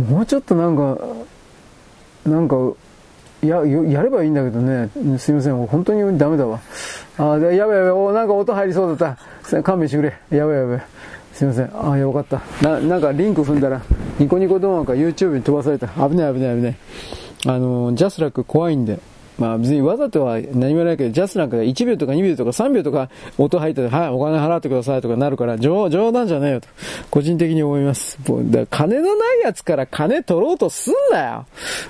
もうちょっとなんか、なんか、や、やればいいんだけどね。すいません、本当にダメだわ。あ、やべやべ、おなんか音入りそうだった。勘弁してくれ。やべやべ。すいません。あ、よかった。な、なんかリンク踏んだら、ニコニコ動画か YouTube に飛ばされた。危ない危ない危ない。あの、ジャスラック怖いんで。まあ別にわざとは何もないけど、ジャスなんか1秒とか2秒とか3秒とか音入ってて、はい、お金払ってくださいとかなるから、冗談じゃねえよと、個人的に思います。だ金のないやつから金取ろうとすんなよ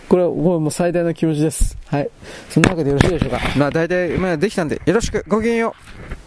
これはもう最大の気持ちです。はい。そんなわけでよろしいでしょうか。まあ大体、まあできたんで、よろしく、ごきげんよう。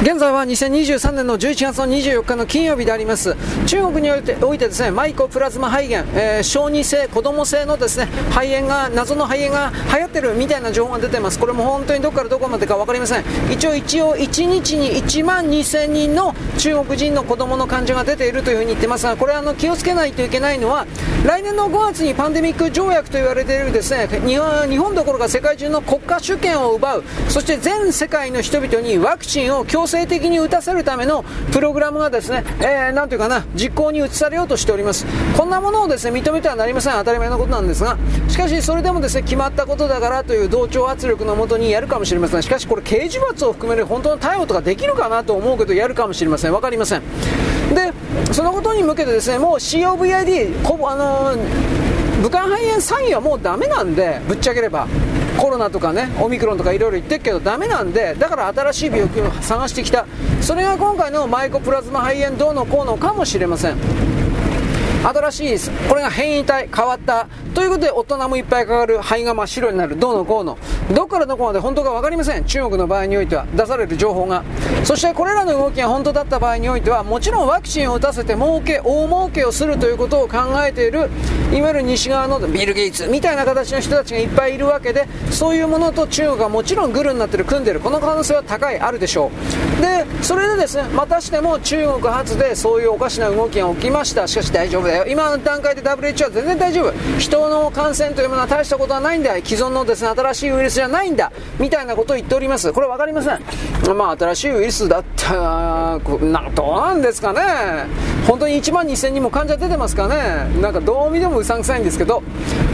現在は2023年の11月の24日の金曜日であります。中国においておいてですねマイコプラズマ肺炎、えー、小児性子供性のですね肺炎が謎の肺炎が流行ってるみたいな情報が出てます。これも本当にどこからどこまでか分かりません。一応一応1日に1万2000人の中国人の子供の患者が出ているというふうに言ってますがこれあの気をつけないといけないのは来年の5月にパンデミック条約と言われているですね日本日本どころか世界中の国家主権を奪うそして全世界の人々にワクチンを強制的に打たせるためのプログラムがですね、えー、なんていうかな、実行に移されようとしております。こんなものをですね、認めてはなりません。当たり前のことなんですが、しかしそれでもですね、決まったことだからという同調圧力のもとにやるかもしれません。しかしこれ刑事罰を含める本当の対応とかできるかなと思うけど、やるかもしれません。わかりません。で、そのことに向けてですね、もう COVID、あのー武漢肺炎詐欺はもうダメなんでぶっちゃければコロナとかねオミクロンとかいろいろ言ってるけどダメなんでだから新しい病気を探してきた。それが今回のマイコプラズマ肺炎どうのこうのかもしれません。新しいこれが変異体変わった。ということで大人もいっぱいかかる肺が真っ白になる。どうのこうの。どこからどこまで本当か分かりません。中国の場合においては出される情報がそしてこれらの動きが本当だった場合においてはもちろんワクチンを打たせて儲け大儲けをするということを考えているいわゆる西側のビル・ゲイツみたいな形の人たちがいっぱいいるわけでそういうものと中国がもちろんグルになってる組んでる。この可能性は高いあるでしょう。でそれでですねまたしても中国発でそういうおかしな動きが起きました。しかし大丈夫。だよ。今の段階で WHO は全然大丈夫。人の感染というものは大したことはないんだ。既存のですね新しいウイルスじゃないんだ。みたいなことを言っております。これ分かりません。まあ新しいウイルスだったらなどうなんですかね。本当に1万2000人も患者出てますかね。なんかどう見てもうさんくさいんですけど。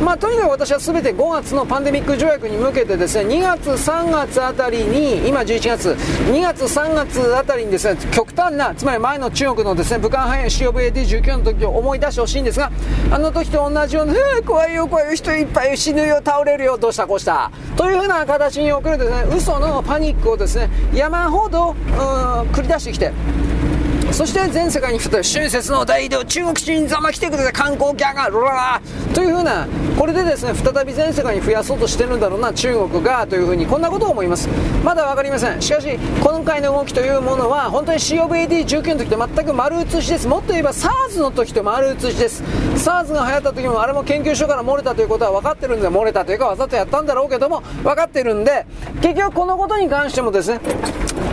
まあとにかく私は全て5月のパンデミック条約に向けてですね2月3月あたりに今11月2月3月あたりにですね極端なつまり前の中国のですね武漢肺炎 COVAD19 の時を思い出出してほしいんですがあの時と同じような、えー、怖いよ怖いよ人いっぱい死ぬよ倒れるよどうしたこうした。というふうな形に送るですね嘘のパニックをですね山ほど繰り出してきてそして全世界に再び春節の大移動中国人ざま来てください観光客がロララというふうなこれでですね再び全世界に増やそうとしてるんだろうな中国がというふうにこんなことを思います。まだ分かりません。しかし今回の動きというものは本当に COVID-19 の時と全く丸写しです。もっと言えば SARS の時と丸写しです。SARS が流行った時もあれも研究所から漏れたということは分かってるんで漏れたというかわざとやったんだろうけども分かってるんで結局このことに関してもですね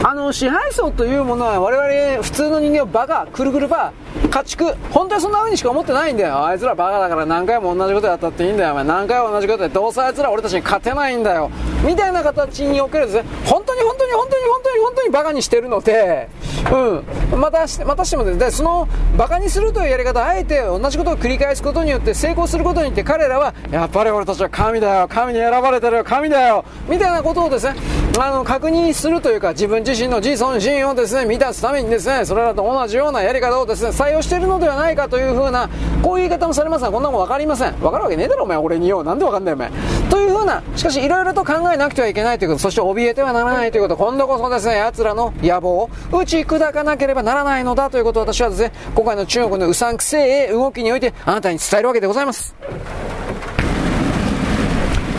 あの支配層というものは我々普通の人間をバカくるくるバー家畜本当にそんな風にしか思ってないんだよ。あいつらバカだから何回も同じことやったっていいんだよ。お前何回も同じことでどうせあいつら俺たちに勝てないんだよ。みたいな形におけるですね本当に本当に本当に本当に本当にバカにしてるので。うん。またしてまたしてもですね。そのバカにするというやり方あえて同じことを繰り返すことによって成功することによって彼らはやっぱり俺たちは神だよ。神に選ばれてるよ。神だよ。みたいなことをですねあの確認するというか自分自自身の自尊心をですね満たすためにですねそれらと同じようなやり方をですね採用しているのではないかというふうなこういう言い方もされますがこんなもん分かりません。分かるわけねえだろお前俺によ。なんで分かんだよお前。というふうなしかしいろいろと考えなくてはいけないということ。そして怯えてはならないということ。今度こそですね奴らの野望を打ち砕かなければならないのだということを私はですね今回の中国のうさんくせえ動きにおいてあなたに伝えるわけでございます。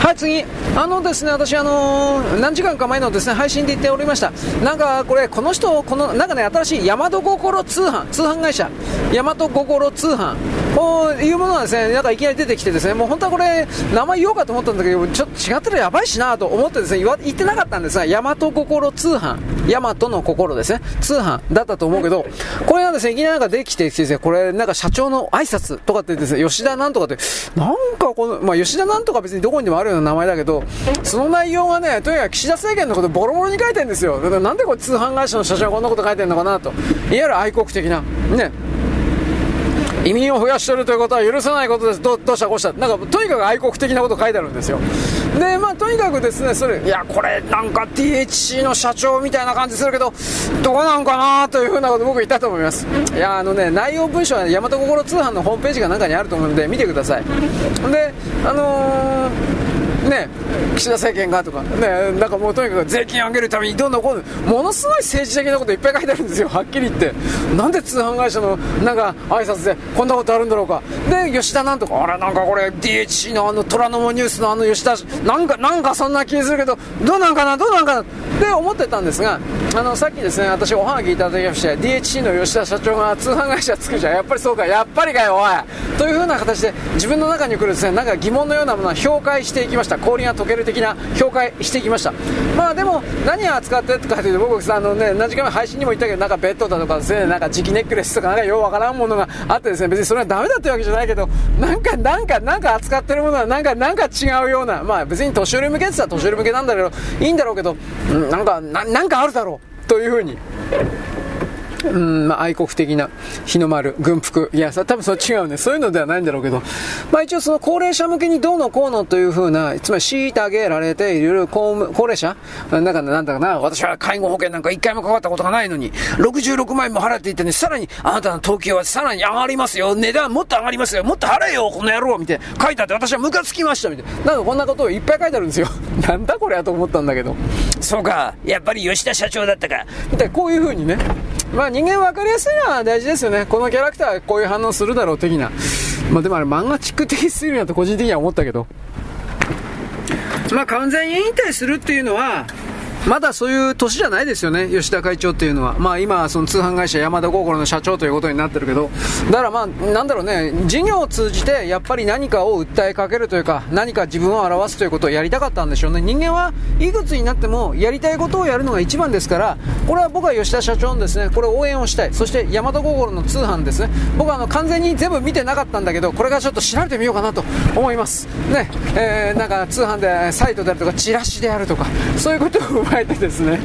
はい次。あのですね私あのー、何時間か前のですね配信で言っておりました。なんかこれこの人このなんかね新しい大和心通販通販会社。大和心通販。こういうものがですねなんかいきなり出てきてですねもう本当はこれ名前言おうかと思ったんだけどちょっと違ったらやばいしなと思ってですね言言ってなかったんですが大和心通販。大和の心ですね。通販だったと思うけどこれがですねいきなりなんかできてきてねこれなんか社長の挨拶とかってですね吉田なんとかって。なんかこのまあ吉田なんとか別にどこにでもあるような名前だけど、その内容がね、とにかく岸田政権のことボロボロに書いてるんですよ。だからなんでこれ通販会社の社長がこんなこと書いてるのかなと。いわゆる愛国的な、ね、移民を増やしてるということは許さないことです。どどうしたこうした。なんか、とにかく愛国的なこと書いてあるんですよ。で、まあ、とにかくですね、それ、いや、これ、なんか THC の社長みたいな感じするけど、どうなんかなというふうなこと僕言ったと思います。いや、あのね、内容文書は、ね、大和心通販のホームページが中にあると思うんで、見てください。で、あのーね、岸田政権がとか、ね、なんかもうとにかく税金上げるためにどんどんこうものすごい政治的なこといっぱい書いてあるんですよ、はっきり言って。なんで通販会社のなんか挨拶でこんなことあるんだろうか。で、吉田なんとか、あれなんかこれ DHC のあの虎ノ門ニュースのあの吉田、なんか、なんかそんな気するけど、どうなんかな、どうなんかなって思ってたんですが、あの、さっきですね、私おはがきいただきまして、DHC の吉田社長が通販会社作るじゃん。やっぱりそうか、やっぱりかよ、おい。というふうな形で自分の中に来るですね、なんか疑問のようなものは評価していきました。氷が溶ける的な評価してきました。まあでも何を扱ってかというと僕あのね何時間前配信にも言ったけどなんかベッドだとかですねなんか磁気ネックレスとかなんかようわからんものがあってですね別にそれはダメだってわけじゃないけどなんかなんかなんか扱ってるものはなんかなんか違うようなまあ別に年寄り向けって言ったら年寄り向けなんだけどいいんだろうけど、うん、なんかなんかあるだろうというふうにうん、まあ、愛国的な日の丸、軍服。いや、多分それ違うね。そういうのではないんだろうけど。まあ一応その高齢者向けにどうのこうのというふうな、つまり虐げられている高高齢者なんか、なんだかな、私は介護保険なんか一回もかかったことがないのに、66万円も払っていてね、さらにあなたの東京はさらに上がりますよ。値段もっと上がりますよ。もっと払えよ、この野郎みたいな。書いてあって私はムカつきましたみたいな。なんかこんなことをいっぱい書いてあるんですよ。[LAUGHS] なんだこれやと思ったんだけど。そうか、やっぱり吉田社長だったか。みたいな、こういうふうにね。まあ人間分かりやすいのは大事ですよね。このキャラクターはこういう反応するだろう的な。まあでもあれ漫画チック的すぎるなと個人的には思ったけど。まあ完全に引退するっていうのは、まだそういう年じゃないですよね、吉田会長っていうのは。まあ今、その通販会社山田心の社長ということになってるけど、だからまあ、なんだろうね、事業を通じてやっぱり何かを訴えかけるというか、何か自分を表すということをやりたかったんでしょうね。人間はいくつになってもやりたいことをやるのが一番ですから、これは僕は吉田社長のですね、これ応援をしたい。そして山田心の通販ですね。僕はあの完全に全部見てなかったんだけど、これからちょっと調べてみようかなと思います。ね、えー、なんか通販でサイトであるとか、チラシであるとか、そういうことをえてですね、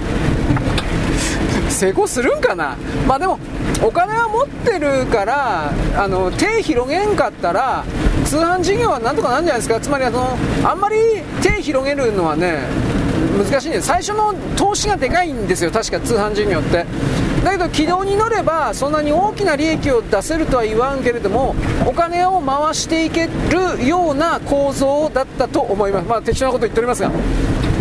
成功するんかな、まあでも、お金は持ってるから、あの手広げんかったら、通販事業はなんとかなんじゃないですか、つまりあのあんまり手広げるのはね、難しいんです、最初の投資がでかいんですよ、確か通販事業って。だけど軌道に乗ればそんなに大きな利益を出せるとは言わんけれどもお金を回していけるような構造だったと思います。まあ適当なこと言っておりますが。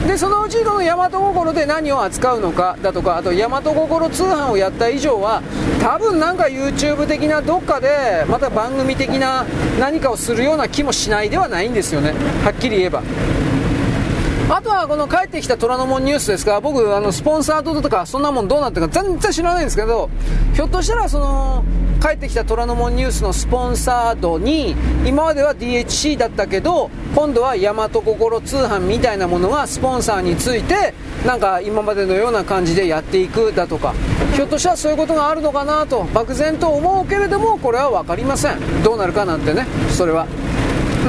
でそのうちこの大和心で何を扱うのかだとかあと大和心通販をやった以上は多分なんか YouTube 的などっかでまた番組的な何かをするような気もしないではないんですよね。はっきり言えば。あとはこの帰ってきた虎ノ門ニュースですが僕あのスポンサードとかそんなもんどうなってるか全然知らないんですけどひょっとしたらその帰ってきた虎ノ門ニュースのスポンサードに今までは DHC だったけど今度は大和心通販みたいなものがスポンサーについてなんか今までのような感じでやっていくだとかひょっとしたらそういうことがあるのかなと漠然と思うけれどもこれは分かりませんどうなるかなんてねそれは。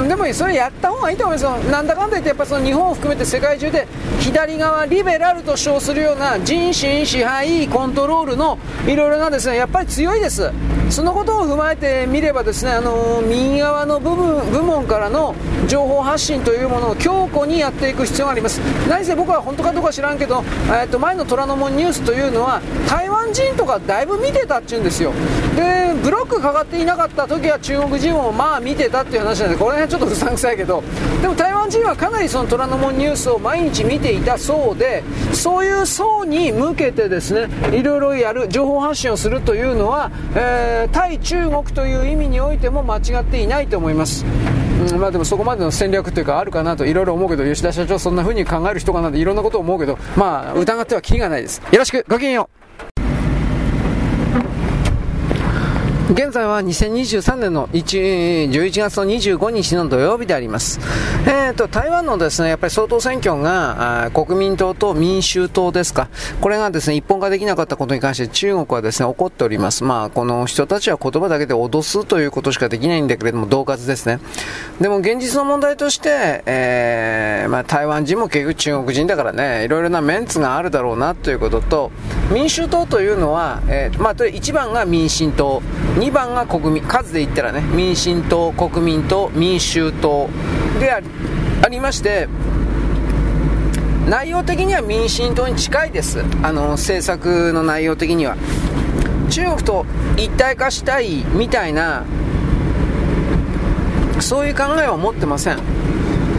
でもそれやった方がいいと思いますよ。なんだかんだ言ってやっぱその日本を含めて世界中で左側リベラルと称するような人心支配コントロールのいろいろなですねやっぱり強いです。そのことを踏まえてみればですねあの右側の部分部門からの情報発信というものを強固にやっていく必要があります。何せ僕は本当かどうか知らんけど、えー、と前の虎ノ門ニュースというのは台湾人とかだいぶ見てたっていうんですよ。でブロックかかっていなかった時は中国人もまあ見てたっていう話なんでこれ辺ちょっとうさんくさいけど。でも台湾人はかなりその虎ノ門ニュースを毎日見ていたそうでそういう層に向けてですねいろいろやる情報発信をするというのは、えー、対中国という意味においても間違っていないと思います。うん、まあでもそこまでの戦略というかあるかなといろいろ思うけど吉田社長そんな風に考える人かなっていろんなことを思うけどまあ疑ってはキリがないです。よろしくごきげんよう。現在は2023年の11月の25日の土曜日であります。えーと、台湾のですね、やっぱり総統選挙が国民党と民衆党ですか。これがですね、一本化できなかったことに関して中国はですね、怒っております。まあ、この人たちは言葉だけで脅すということしかできないんだけれども、同喝ですね。でも現実の問題として、えー、まあ、台湾人も結局中国人だからね、いろいろなメンツがあるだろうなということと、民衆党というのは、えー、まあ、1番が民進党、2番が国民、数で言ったらね、民進党、国民党、民衆党でありまして、内容的には民進党に近いです。あの、政策の内容的には。中国と一体化したいみたいな、そういう考えは持ってません。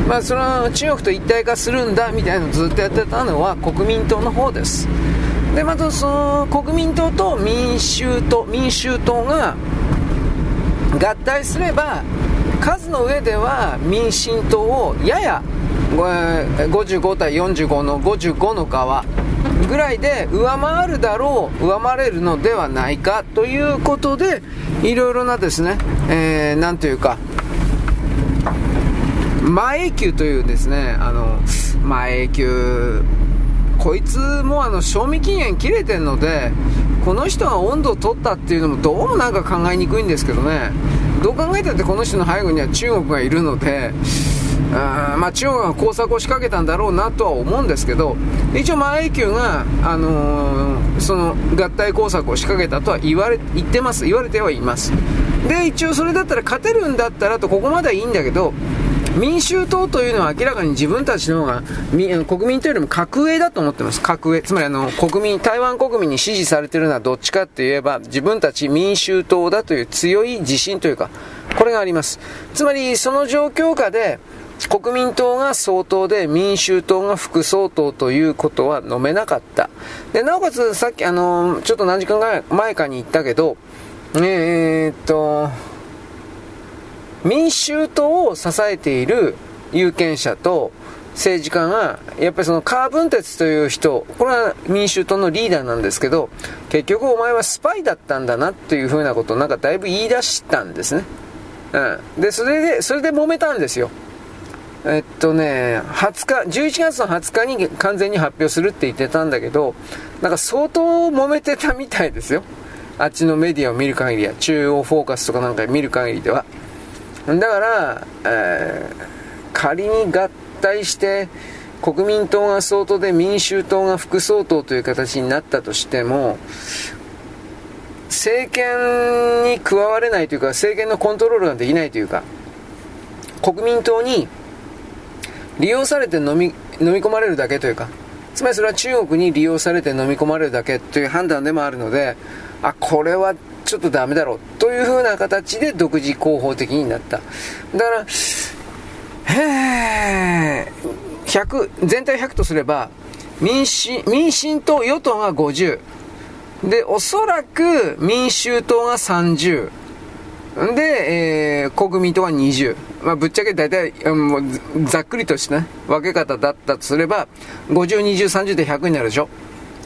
まあ、その中国と一体化するんだみたいなのをずっとやってたのは国民党の方です。でまたその国民党と民衆党民衆党が合体すれば数の上では民進党をやや55対45の55の側ぐらいで上回るだろう上回れるのではないかということでいろいろなですね、えー、というか前永久というですねあの前永久こいつもあの賞味期限切れてるのでこの人が温度を取ったっていうのもどうもなんか考えにくいんですけどね。どう考えたってこの人の背後には中国がいるのであまあ、中国が工作を仕掛けたんだろうなとは思うんですけど一応、万永久が、あのー、その合体工作を仕掛けたとは言われ言ってます。言われてはいます。で一応それだったら勝てるんだったらとここまではいいんだけど民衆党というのは明らかに自分たちの方が国民党よりも格上だと思ってます。格上。つまりあの、国民、台湾国民に支持されているのはどっちかって言えば、自分たち民衆党だという強い自信というか、これがあります。つまり、その状況下で、国民党が総統で民衆党が副総統ということは飲めなかった。で、なおかつ、さっきあの、ちょっと何時間前かに言ったけど、えー、っと、民衆党を支えている有権者と政治家が、やっぱりそのカーブンテツという人、これは民衆党のリーダーなんですけど、結局お前はスパイだったんだなっていうふうなことをなんかだいぶ言い出したんですね。うん。で、それで、それで揉めたんですよ。えっとね、20日、11月の20日に完全に発表するって言ってたんだけど、なんか相当揉めてたみたいですよ。あっちのメディアを見る限りは、中央フォーカスとかなんか見る限りでは。だから、えー、仮に合体して国民党が総統で民衆党が副総統という形になったとしても政権に加われないというか政権のコントロールができないというか国民党に利用されて飲み飲み込まれるだけというかつまりそれは中国に利用されて飲み込まれるだけという判断でもあるのであこれはちょっとダメだろうというふうな形で独自広報的になった。だから、へ100、全体100とすれば、民進、民進党、与党が50。で、おそらく民衆党が30。で、えー、国民党が20。まあ、ぶっちゃけ大体、もうざっくりとしたね、分け方だったとすれば、50、20、30で100になるでしょ。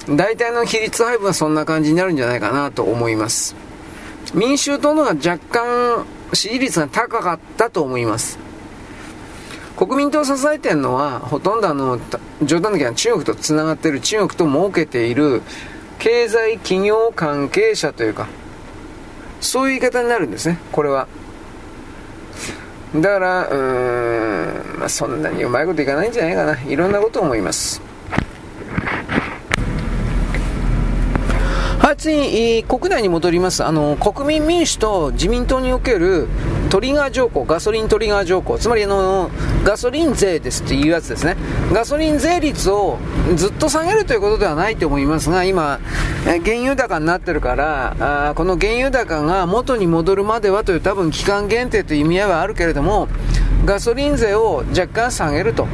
大体の比率配分はそんな感じになるんじゃないかなと思います。民衆党の方が若干支持率が高かったと思います。国民党を支えてるのは、ほとんどあの、冗談だけど中国と繋がってる、中国と儲けている、経済企業関係者というか、そういう言い方になるんですね、これは。だから、うーん、まあ、そんなにうまいこといかないんじゃないかな。いろんなことを思います。はい、次、国内に戻ります。あの、国民民主と自民党におけるトリガー条項、ガソリントリガー条項、つまりあの、ガソリン税ですっていうやつですね。ガソリン税率をずっと下げるということではないと思いますが、今、原油高になってるから、あこの原油高が元に戻るまではという多分期間限定という意味合いはあるけれども、ガソリン税を若干下げると。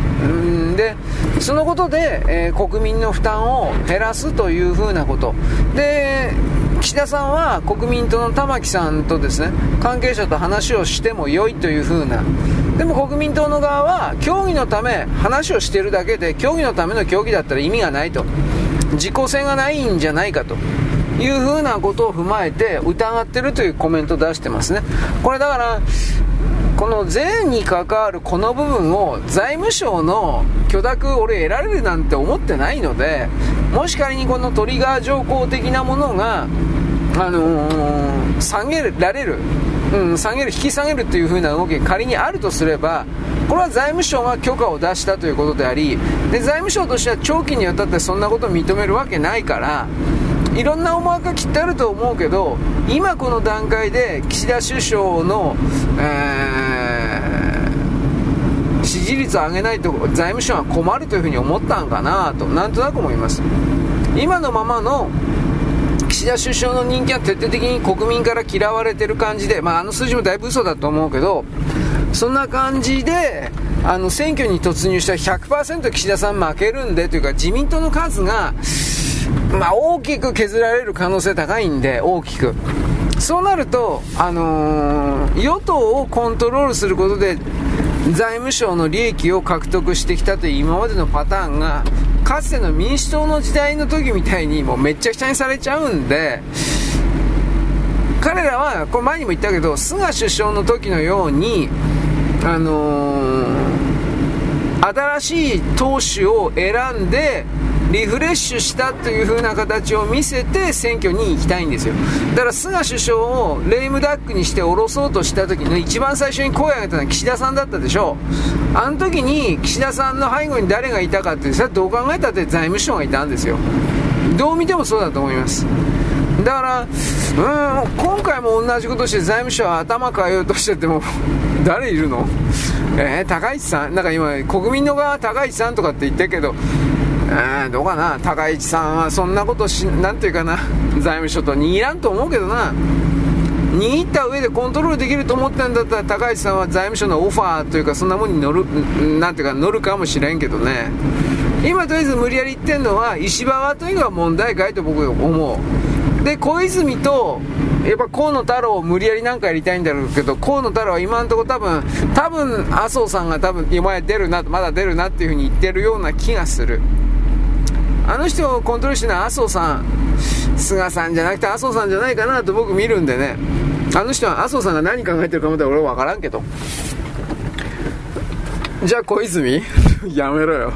で、そのことで、えー、国民の負担を減らすというふうなこと。で、岸田さんは国民党の玉木さんとですね、関係者と話をしても良いというふうな。でも国民党の側は、協議のため話をしているだけで、協議のための協議だったら意味がないと。実効性がないんじゃないかと。いうふうなことを踏まえて疑ってるというコメントを出してますね。これだから、この税に関わるこの部分を財務省の許諾俺得られるなんて思ってないのでもし仮にこのトリガー条項的なものが、あのー、下げられる、うん、下げる引き下げるという風な動きが仮にあるとすればこれは財務省が許可を出したということでありで財務省としては長期にわたってそんなことを認めるわけないからいろんな思惑がきっとあると思うけど今この段階で岸田首相の、えー、支持率を上げないと財務省は困るというふうに思ったんかなとなんとなく思います。今のままの岸田首相の人気は徹底的に国民から嫌われてる感じで、まあ、あの数字もだいぶ嘘だと思うけどそんな感じであの選挙に突入したら100%岸田さん負けるんでというか自民党の数がまあ、大きく削られる可能性高いんで、大きく。そうなると、あのー、与党をコントロールすることで、財務省の利益を獲得してきたという今までのパターンが、かつての民主党の時代の時みたいにもうめっちゃくちゃにされちゃうんで、彼らは、これ前にも言ったけど、菅首相の時のように、あのー、新しい党首を選んで、リフレッシュしたという風な形を見せて選挙に行きたいんですよ。だから菅首相をレイムダックにして下ろそうとした時の一番最初に声を上げたのは岸田さんだったでしょう。あの時に岸田さんの背後に誰がいたかってそれはどう考えたって財務省がいたんですよ。どう見てもそうだと思います。だから、うん、今回も同じことして財務省は頭変えようとしてても [LAUGHS] 誰いるの？えー、高市さん？なんか今、国民の側は高市さんとかって言ってるけど、えー、どうかな、高市さんはそんなことし、なんていうかな、財務省と握らんと思うけどな、握った上でコントロールできると思ったんだったら、高市さんは財務省のオファーというか、そんなもんに乗る、なんていうか、乗るかもしれんけどね、今とりあえず無理やり言ってるのは、石破はというのが問題かいと僕は思う。で、小泉と、やっぱ河野太郎を無理やりなんかやりたいんだろうけど、河野太郎は今のところ多分、多分、麻生さんが多分、今や出るな、まだ出るなっていうふうに言ってるような気がする。あの人をコントロールしてるのは麻生さん、菅さんじゃなくて麻生さんじゃないかなと僕見るんでね、あの人は麻生さんが何考えてるかまで俺は分からんけど。じゃあ小泉 [LAUGHS] やめろよ。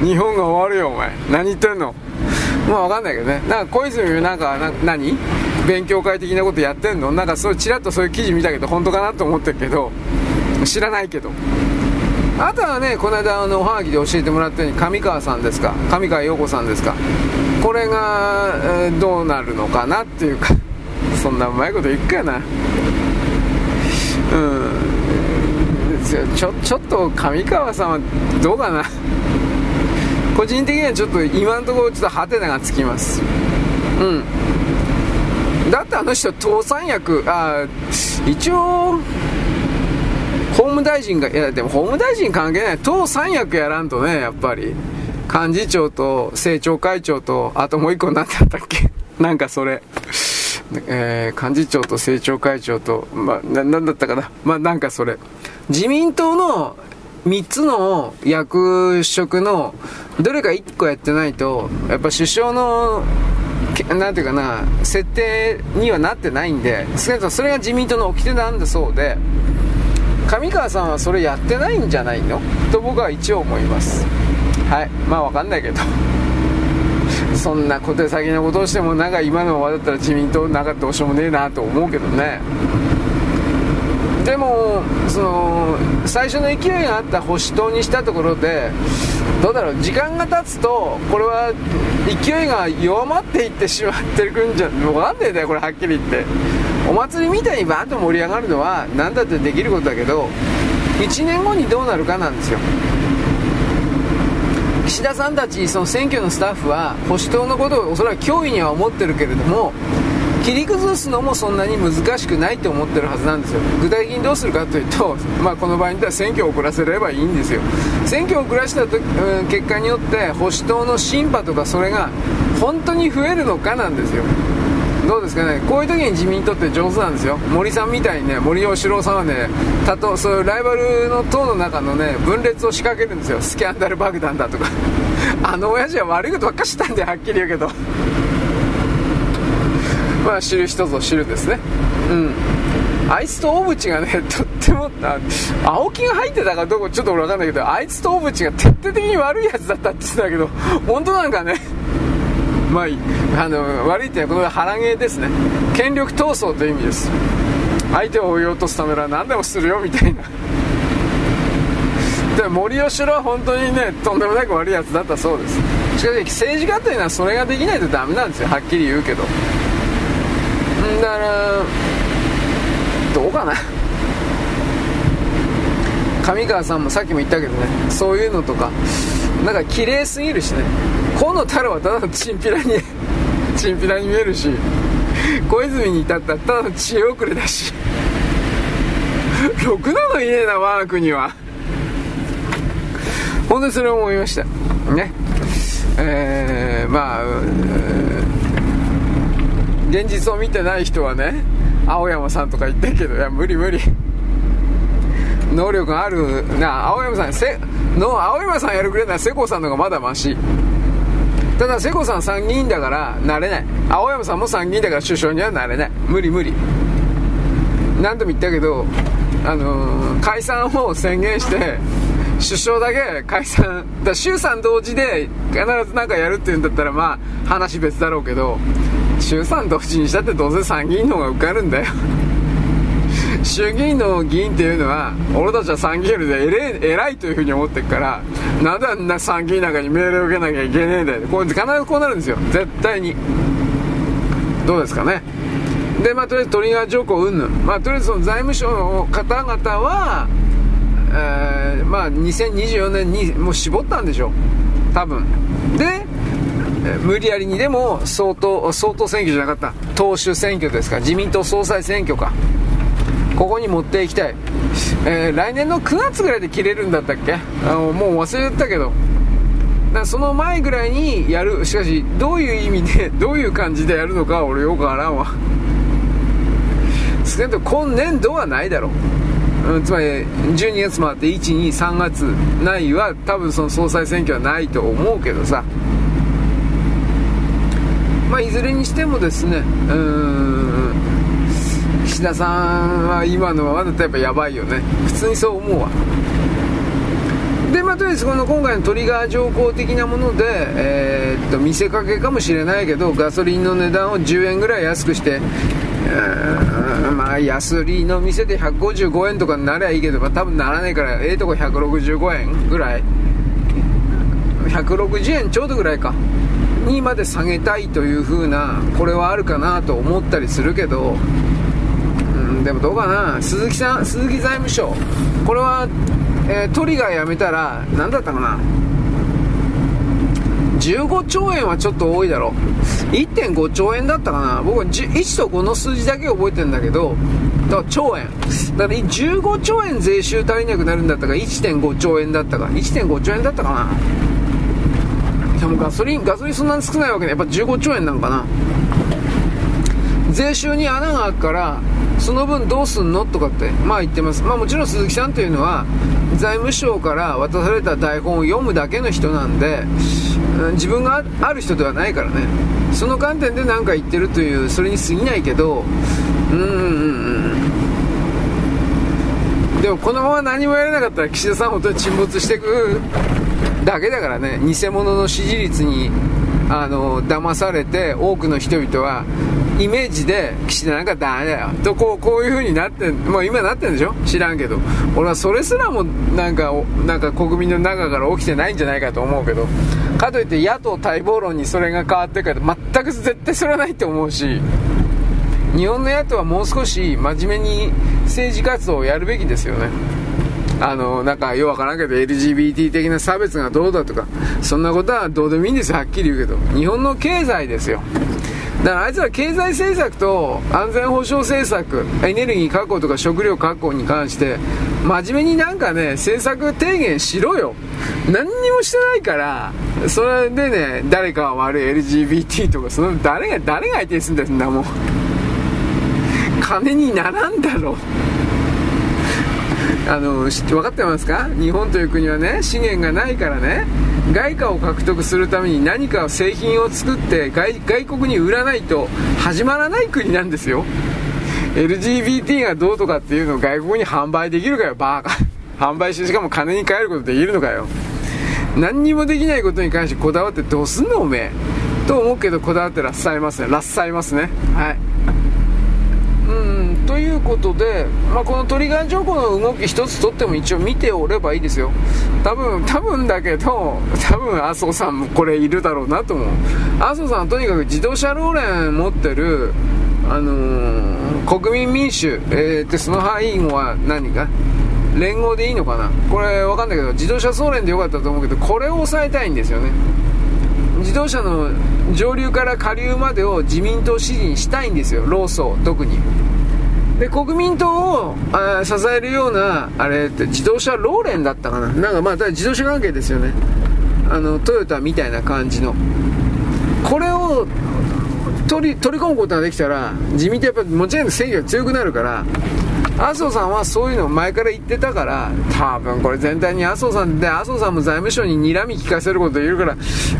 日本が終わるよ、お前。何言ってんのまあわかんないけどね。なんか小泉なんか、な何？勉強会的なことやってんの？なんかそう、ちらっとそういう記事見たけど、本当かなと思ってるけど、知らないけど。あとはねこの間あのおはがきで教えてもらったように上川さんですか上川陽子さんですかこれが、えー、どうなるのかなっていうかそんなうまいこと言っかな。うん。ちょちょっと上川さんはどうかな。個人的にはちょっと今のところちょっとハテナがつきます。うん。だってあの人倒産薬あ一応法務大臣が、いや、でも法務大臣関係ない。党三役やらんとね、やっぱり。幹事長と政調会長と、あともう一個何だったっけ？[LAUGHS] なんかそれ。えー、幹事長と政調会長と、まあ、な、んだったかな？まあ、なんかそれ。自民党の3つの役職のどれか1個やってないと、やっぱ首相の、なんていうかな、設定にはなってないんで、それが自民党の掟なんだそうで、上川さんはそれやってないんじゃないの？と僕は一応思います。はい。まあわかんないけど。[LAUGHS] そんな小手先のことをしてもなんか今のままだったら自民党なんかどうしようもねえなと思うけどねでもその最初の勢いがあった保守党にしたところでどうだろう？時間が経つとこれは勢いが弱まっていってしまってるんじゃ分かんねえんだよこれはっきり言ってお祭りみたいにバーッと盛り上がるのは何だってできることだけど1年後にどうなるかなんですよ。岸田さんたちその選挙のスタッフは保守党のことをおそらく脅威には思ってるけれども切り崩すのもそんなに難しくないと思ってるはずなんですよ。具体的にどうするかというと、[LAUGHS] まあ、この場合には選挙を遅らせればいいんですよ。選挙を遅らした、うん、結果によって保守党のシンパとかそれが本当に増えるのかなんですよ。どうですかね。こういう時に自民党って上手なんですよ。森さんみたいにね森喜朗さんはねたとそういうライバルの党の中のね分裂を仕掛けるんですよ。スキャンダル爆弾だとか。[LAUGHS] あの親父は悪いことばっかしたんではっきり言うけど。まあ知る人ぞ知るですね。うん。あいつと大淵がね、[LAUGHS] とっても、青木が入ってたかどうかちょっと俺わかんないけど、あいつと大淵が徹底的に悪いやつだったって言ってたけど、本当なんかね、まああの悪いっていうのはこの腹芸ですね。権力闘争という意味です。相手を追い落とすためなら何でもするよみたいな。[LAUGHS] で森喜朗は本当にねとんでもなく悪いやつだったそうです。しかし政治家というのはそれができないとダメなんですよ。はっきり言うけど。んだからどうかな。上川さんもさっきも言ったけどね。そういうのとか。なんか綺麗すぎるしね。河野太郎はただのチンピラに [LAUGHS] チンピラに見えるし小泉に至ったらただの知恵遅れだしろくなのいねえな我が国は。本当にそれを思いました。ね。えー、まあ、現実を見てない人はね青山さんとか言ってるけどいや無理無理。能力があるな青山さんせの青山さんやるくれなら世耕さんの方がまだマシ。ただ世耕さん参議院だからなれない。青山さんも参議院だから首相にはなれない。無理無理。何度も言ったけど、あのー、解散を宣言して首相だけ解散。だ衆参同時で必ず何かやるっていうんだったらまあ話別だろうけど衆参同時にしたってどうせ参議院の方が受かるんだよ。衆議院の議員っていうのは俺たちは参議院よりで偉いというふうに思ってるからなんであんな参議院なんかに命令を受けなきゃいけねえんだよこれ必ずこうなるんですよ。絶対に。どうですかね。でまあとりあえずトリガー条項うんぬんまあとりあえずその財務省の方々はえー、まあ2024年にもう絞ったんでしょう。多分。で無理やりにでも総統総統選挙じゃなかった。党首選挙ですか自民党総裁選挙か。ここに持っていきたい、えー、来年の9月ぐらいで切れるんだったっけ？あのもう忘れたけど。だその前ぐらいにやる。しかしどういう意味で [LAUGHS] どういう感じでやるのか俺よくわからんわ。少なくとも今年度はないだろう、うん、つまり12月もあって123月ないは多分その総裁選挙はないと思うけどさ。まあいずれにしてもですねうん岸田さんは今のままだとやっぱやばいよね。普通にそう思うわ。でまあとりあえずこの今回のトリガー条項的なもので、えー、っと見せかけかもしれないけどガソリンの値段を10円ぐらい安くしてまあ安売りの店で155円とかになりゃいいけど、まあ、多分ならないからええとこ165円ぐらい。160円ちょうどぐらいか。にまで下げたいという風なこれはあるかなと思ったりするけどでもどうかな？鈴木さん鈴木財務省これは、えー、トリガー辞めたら何だったかな？15兆円はちょっと多いだろ1.5兆円だったかな？僕は1と5の数字だけ覚えてるんだけどだから兆円。だから15兆円税収足りなくなるんだったか、1.5兆円だったか、1.5兆円だったかな？でもガソリン、ガソリンそんなに少ないわけね。やっぱ15兆円なんかな？税収に穴が開くから、その分どうすんの？とかって、まあ言ってます。まあもちろん鈴木さんというのは、財務省から渡された台本を読むだけの人なんで、自分がある人ではないからね。その観点で何か言ってるという、それに過ぎないけど、うんうんうん。でもこのまま何もやれなかったら岸田さん本当に沈没していくだけだからね、偽物の支持率にあの騙されて多くの人々はイメージで岸田なんかダメだよ。とこうこういう風になってもう今なってんでしょ？知らんけど。俺はそれすらもなんかなんか国民の中から起きてないんじゃないかと思うけど。かといって野党待望論にそれが変わってから全く絶対それはないと思うし。日本の野党はもう少し真面目に政治活動をやるべきですよね。あの、なんか、ようわからんけど、LGBT 的な差別がどうだとか、そんなことはどうでもいいんですよ、はっきり言うけど。日本の経済ですよ。だからあいつら経済政策と安全保障政策、エネルギー確保とか食料確保に関して、真面目になんかね、政策提言しろよ。何にもしてないから、それでね、誰かは悪い LGBT とか、その誰が、誰が相手にすんだよ、そんなもん。金にならんだろ。あの、分かってますか？日本という国はね、資源がないからね、外貨を獲得するために何か製品を作って外国に売らないと始まらない国なんですよ。LGBT がどうとかっていうのを外国に販売できるかよバーカ。[LAUGHS] 販売してしかも金に換えることできるのかよ。何にもできないことに関してこだわってどうすんのおめえ。と思うけどこだわってらっしゃいますね。らっしゃいますね。はい。いうことで、まあ、このトリガー条項の動き一つとっても一応見ておればいいですよ。多分多分だけど多分麻生さんもこれいるだろうなと思う。麻生さんはとにかく自動車労連持ってるあのー、国民民主、えー、ってその範囲は何か連合でいいのかな？これわかんないけど自動車総連でよかったと思うけどこれを抑えたいんですよね。自動車の上流から下流までを自民党支持にしたいんですよ労組特に。で国民党をあ支えるようなあれって自動車ローレンだったかな。なんかまあ自動車関係ですよね。あのトヨタみたいな感じの。これを取り取り込むことができたら自民党やっぱりもちろん正義が強くなるから麻生さんはそういうのを前から言ってたから多分これ全体に麻生さんで麻生さんも財務省に睨み聞かせること言うから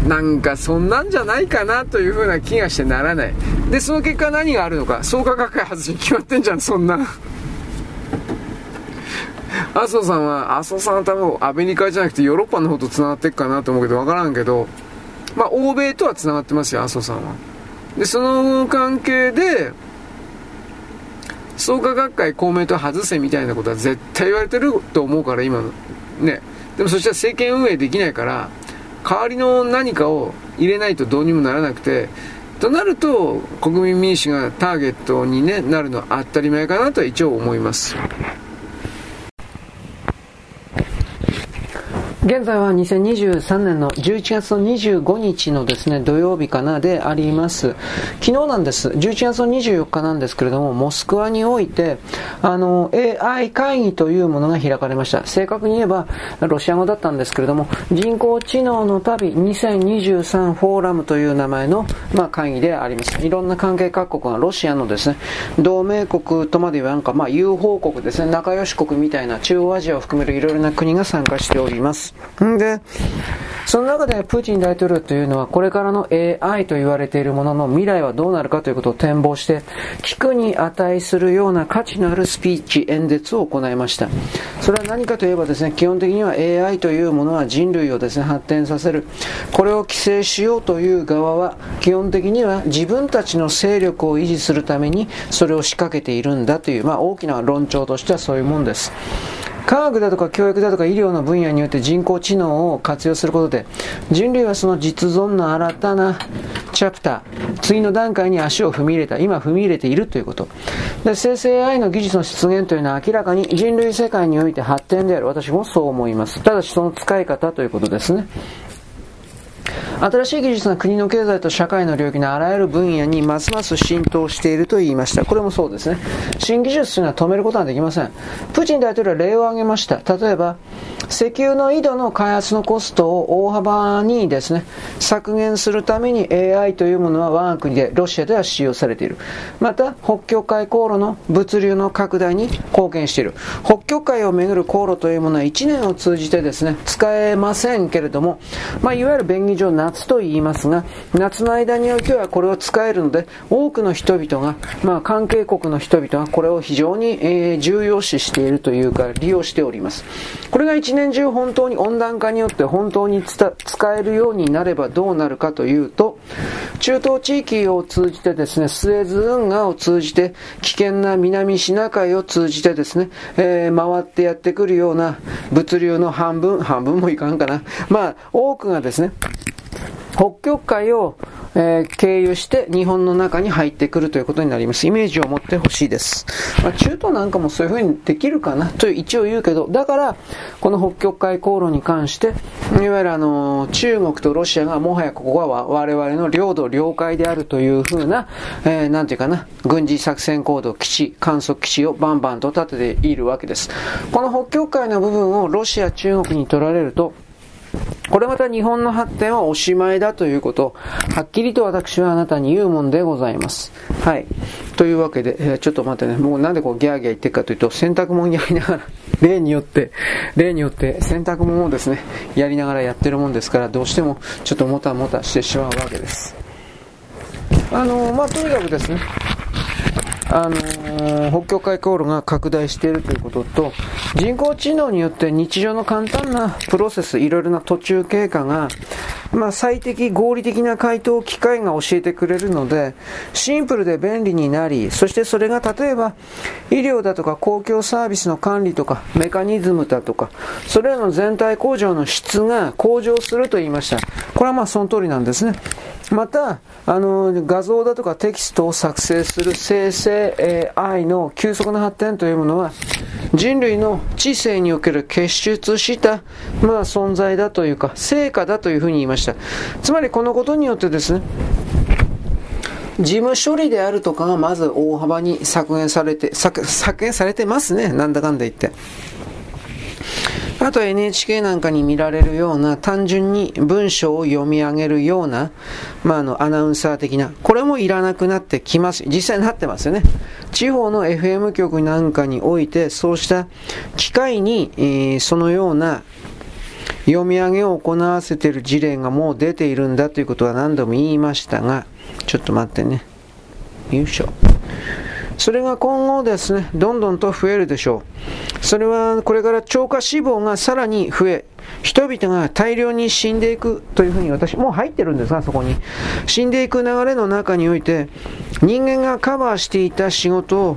なんかそんなんじゃないかなというふうな気がしてならない。でその結果何があるのか創価学会外しに決まってんじゃんそんな。麻生さんは麻生さんは多分アメリカじゃなくてヨーロッパの方と繋がっていくかなと思うけど分からんけどまあ欧米とは繋がってますよ麻生さんは。でその関係で創価学会公明党外せみたいなことは絶対言われてると思うから今の。ね。でもそしたら政権運営できないから代わりの何かを入れないとどうにもならなくてとなると国民民主がターゲットに、ね、なるのは当たり前かなとは一応思います。現在は2023年の11月の25日のですね、土曜日かなであります。昨日なんです。11月の24日なんですけれども、モスクワにおいて、あの、AI 会議というものが開かれました。正確に言えば、ロシア語だったんですけれども、人工知能の旅2023フォーラムという名前の、まあ、会議であります。いろんな関係各国がロシアのですね、同盟国とまで言わんか、まあ、友好国ですね、仲良し国みたいな中央アジアを含めるいろいろな国が参加しております。んで、その中でプーチン大統領というのはこれからの AI と言われているものの未来はどうなるかということを展望して聞くに値するような価値のあるスピーチ演説を行いました。それは何かといえばですね基本的には AI というものは人類をですね発展させる。これを規制しようという側は基本的には自分たちの勢力を維持するためにそれを仕掛けているんだという、まあ、大きな論調としてはそういうもんです。科学だとか教育だとか医療の分野によって人工知能を活用することで人類はその実存の新たなチャプター次の段階に足を踏み入れた今踏み入れているということ。で生成 AI の技術の出現というのは明らかに人類世界において発展である。私もそう思います。ただしその使い方ということですね。新しい技術が国の経済と社会の領域のあらゆる分野にますます浸透していると言いました。これもそうですね。新技術というのは止めることはできません。プーチン大統領は例を挙げました。例えば、石油の井戸の開発のコストを大幅にですね、削減するために AI というものは我が国で、ロシアでは使用されている。また、北極海航路の物流の拡大に貢献している。北極海をめぐる航路というものは1年を通じてですね、使えませんけれども、まあ、いわゆる便宜上夏と言いますが、夏の間においてはこれを使えるので、多くの人々が、まあ、関係国の人々がこれを非常に、えー、重要視しているというか、利用しております。これが一年中本当に温暖化によって本当に使えるようになればどうなるかというと、中東地域を通じてですね、スエズ運河を通じて、危険な南シナ海を通じてですね、えー、回ってやってくるような物流の半分、半分もいかんかな。まあ、多くがですね、北極海をえー、経由して日本の中に入ってくるということになります。イメージを持ってほしいです。まあ、中東なんかもそういうふうにできるかなと一応言うけど、だから、この北極海航路に関して、いわゆるあの、中国とロシアがもはやここは我々の領土、領海であるというふうな、えー、なんていうかな、軍事作戦行動基地、観測基地をバンバンと立てているわけです。この北極海の部分をロシア、中国に取られると、これまた日本の発展はおしまいだということ、はっきりと私はあなたに言うもんでございます。はい。というわけで、えー、ちょっと待ってね、もうなんでこうギャーギャー言ってるかというと、洗濯物やりながら、[LAUGHS] 例によって、例によって洗濯物をですね、やりながらやってるもんですから、どうしてもちょっともたもたしてしまうわけです。あのー、まあ、とにかくですね、あのー、北極海航路が拡大しているということと、人工知能によって日常の簡単なプロセス、いろいろな途中経過が、まあ、最適合理的な回答機械が教えてくれるので、シンプルで便利になり、そしてそれが例えば、医療だとか公共サービスの管理とか、メカニズムだとか、それらの全体向上の質が向上すると言いました。これはまあその通りなんですね。また、あの、画像だとかテキストを作成する生成 AI の急速な発展というものは、人類の知性における結出した、まあ、存在だというか、成果だというふうに言いました。つまりこのことによってですね、事務処理であるとかがまず大幅に削減されて、削減されてますね。なんだかんだ言って。あと NHK なんかに見られるような単純に文章を読み上げるような、まあ、あのアナウンサー的な、これもいらなくなってきます。実際になってますよね。地方の FM 局なんかにおいて、そうした機械に、えー、そのような読み上げを行わせている事例がもう出ているんだということは何度も言いましたが、ちょっと待ってね。よいしょ。それが今後ですね、どんどんと増えるでしょう。それはこれから超過死亡がさらに増え、人々が大量に死んでいくというふうに私、もう入ってるんですが、そこに。死んでいく流れの中において、人間がカバーしていた仕事を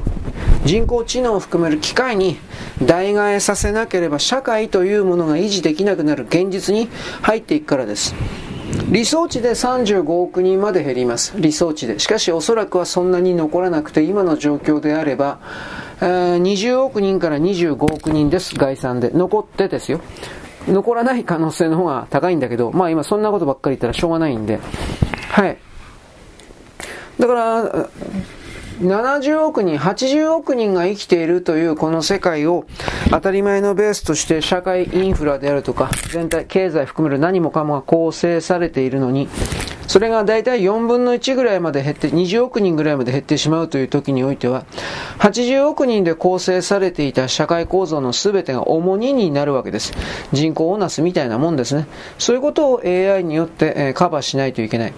人工知能を含める機械に代替えさせなければ社会というものが維持できなくなる現実に入っていくからです。理想値で35億人まで減ります。理想値で。しかしおそらくはそんなに残らなくて、今の状況であれば、えー、20億人から25億人です。概算で。残ってですよ。残らない可能性の方が高いんだけど、まあ今そんなことばっかり言ったらしょうがないんで。はい。だから、70億人、80億人が生きているというこの世界を当たり前のベースとして社会インフラであるとか、全体、経済含める何もかもが構成されているのに、それが大体4分の1ぐらいまで減って、20億人ぐらいまで減ってしまうという時においては、80億人で構成されていた社会構造の全てが重荷になるわけです。人口をなすみたいなもんですね。そういうことを AI によってカバーしないといけない。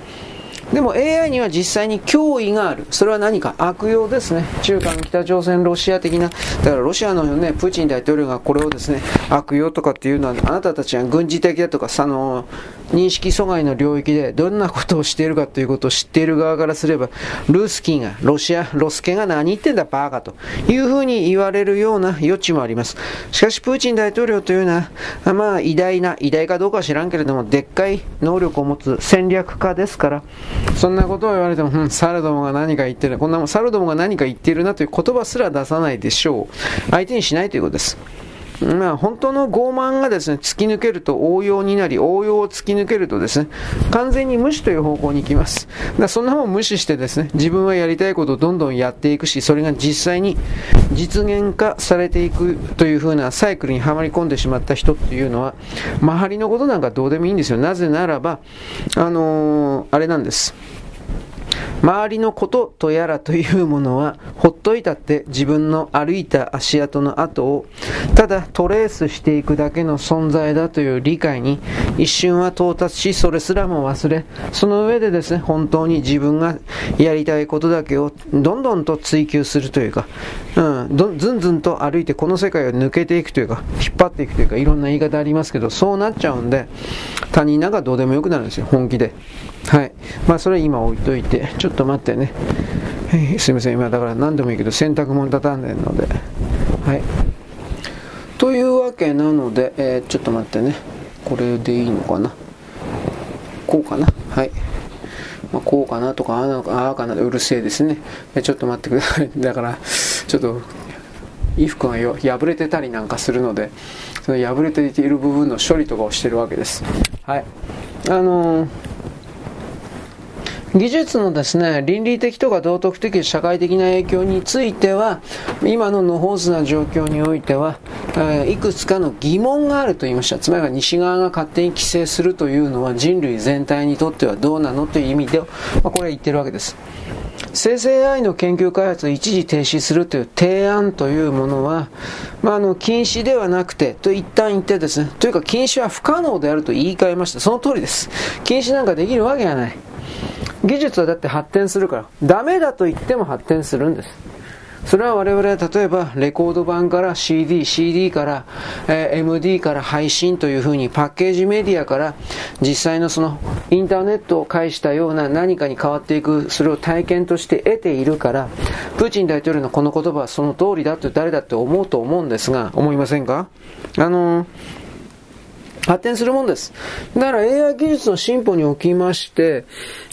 でも AI には実際に脅威がある。それは何か？悪用ですね。中間北朝鮮ロシア的な。だからロシアのね、プーチン大統領がこれをですね、悪用とかっていうのは、あなたたちは軍事的だとか、その、認識阻害の領域でどんなことをしているかということを知っている側からすれば、ルースキーが、ロシア、ロスケが何言ってんだバーカというふうに言われるような余地もあります。しかし、プーチン大統領というのは、まあ、偉大な、偉大かどうかは知らんけれども、でっかい能力を持つ戦略家ですから、そんなことを言われても、うん、サルドモが何か言ってる、こんなもん、サルドモが何か言ってるなという言葉すら出さないでしょう。相手にしないということです。まあ、本当の傲慢がですね、突き抜けると応用になり、応用を突き抜けるとですね、完全に無視という方向に行きます。だそんなもん無視してですね、自分はやりたいことをどんどんやっていくし、それが実際に実現化されていくという風なサイクルにはまり込んでしまった人っていうのは、周りのことなんかどうでもいいんですよ。なぜならば、あのー、あれなんです。周りのこととやらというものはほっといたって自分の歩いた足跡の跡をただトレースしていくだけの存在だという理解に一瞬は到達しそれすらも忘れその上でですね本当に自分がやりたいことだけをどんどんと追求するというか、うん、どずんずんと歩いてこの世界を抜けていくというか引っ張っていくというかいろんな言い方ありますけどそうなっちゃうんで他人なんかどうでもよくなるんですよ本気で。はいまあそれは今置いといてちょっと待ってね。はい、すいません、今だから何でもいいけど洗濯物畳んでるので。はい。というわけなので、えー、ちょっと待ってね。これでいいのかな？こうかな？はい。まあ、こうかなとか、ああああかなうるせえですね。ちょっと待ってください。[LAUGHS] だから、ちょっと、衣服が破れてたりなんかするので、その破れている部分の処理とかをしてるわけです。はい。あのー技術のですね、倫理的とか道徳的、社会的な影響については、今の野放図な状況においては、えー、いくつかの疑問があると言いました。つまり西側が勝手に規制するというのは人類全体にとってはどうなのという意味で、まあ、これは言ってるわけです。生成 AI の研究開発を一時停止するという提案というものは、まあ、あの禁止ではなくて、と一旦言ってですね、というか禁止は不可能であると言い換えました。その通りです。禁止なんかできるわけがない。技術はだって発展するから、ダメだと言っても発展するんです。それは我々は例えばレコード版から CD、CD から、え、MD から配信というふうにパッケージメディアから実際のそのインターネットを介したような何かに変わっていく、それを体験として得ているから、プーチン大統領のこの言葉はその通りだって誰だって思うと思うんですが、思いませんか？あのー発展するもんです。だから AI 技術の進歩におきまして、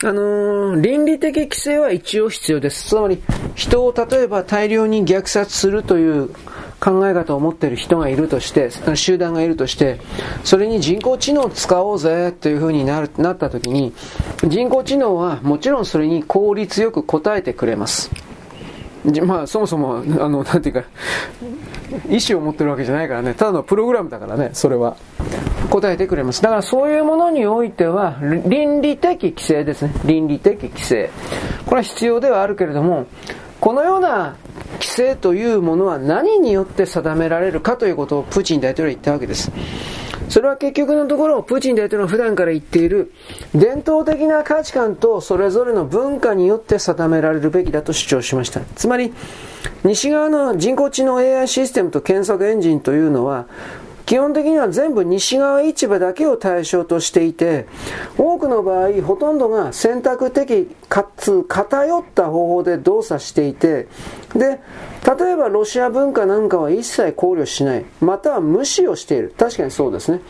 あのー、倫理的規制は一応必要です。つまり、人を例えば大量に虐殺するという考え方を持っている人がいるとして、集団がいるとして、それに人工知能を使おうぜというふうになるなった時に、人工知能はもちろんそれに効率よく答えてくれます。[LAUGHS] まあ、そもそも、あの、[LAUGHS] なんていうか、意思を持ってるわけじゃないからね、ただのプログラムだからね、それは。答えてくれます。だからそういうものにおいては、倫理的規制ですね。倫理的規制。これは必要ではあるけれども、このような規制というものは何によって定められるかということをプーチン大統領は言ったわけです。それは結局のところ、プーチン大統領が普段から言っている伝統的な価値観とそれぞれの文化によって定められるべきだと主張しました。つまり、西側の人工知能 AI システムと検索エンジンというのは、基本的には全部西側市場だけを対象としていて、多くの場合、ほとんどが選択的かつ偏った方法で動作していて、で、例えばロシア文化なんかは一切考慮しない、または無視をしている。確かにそうですね。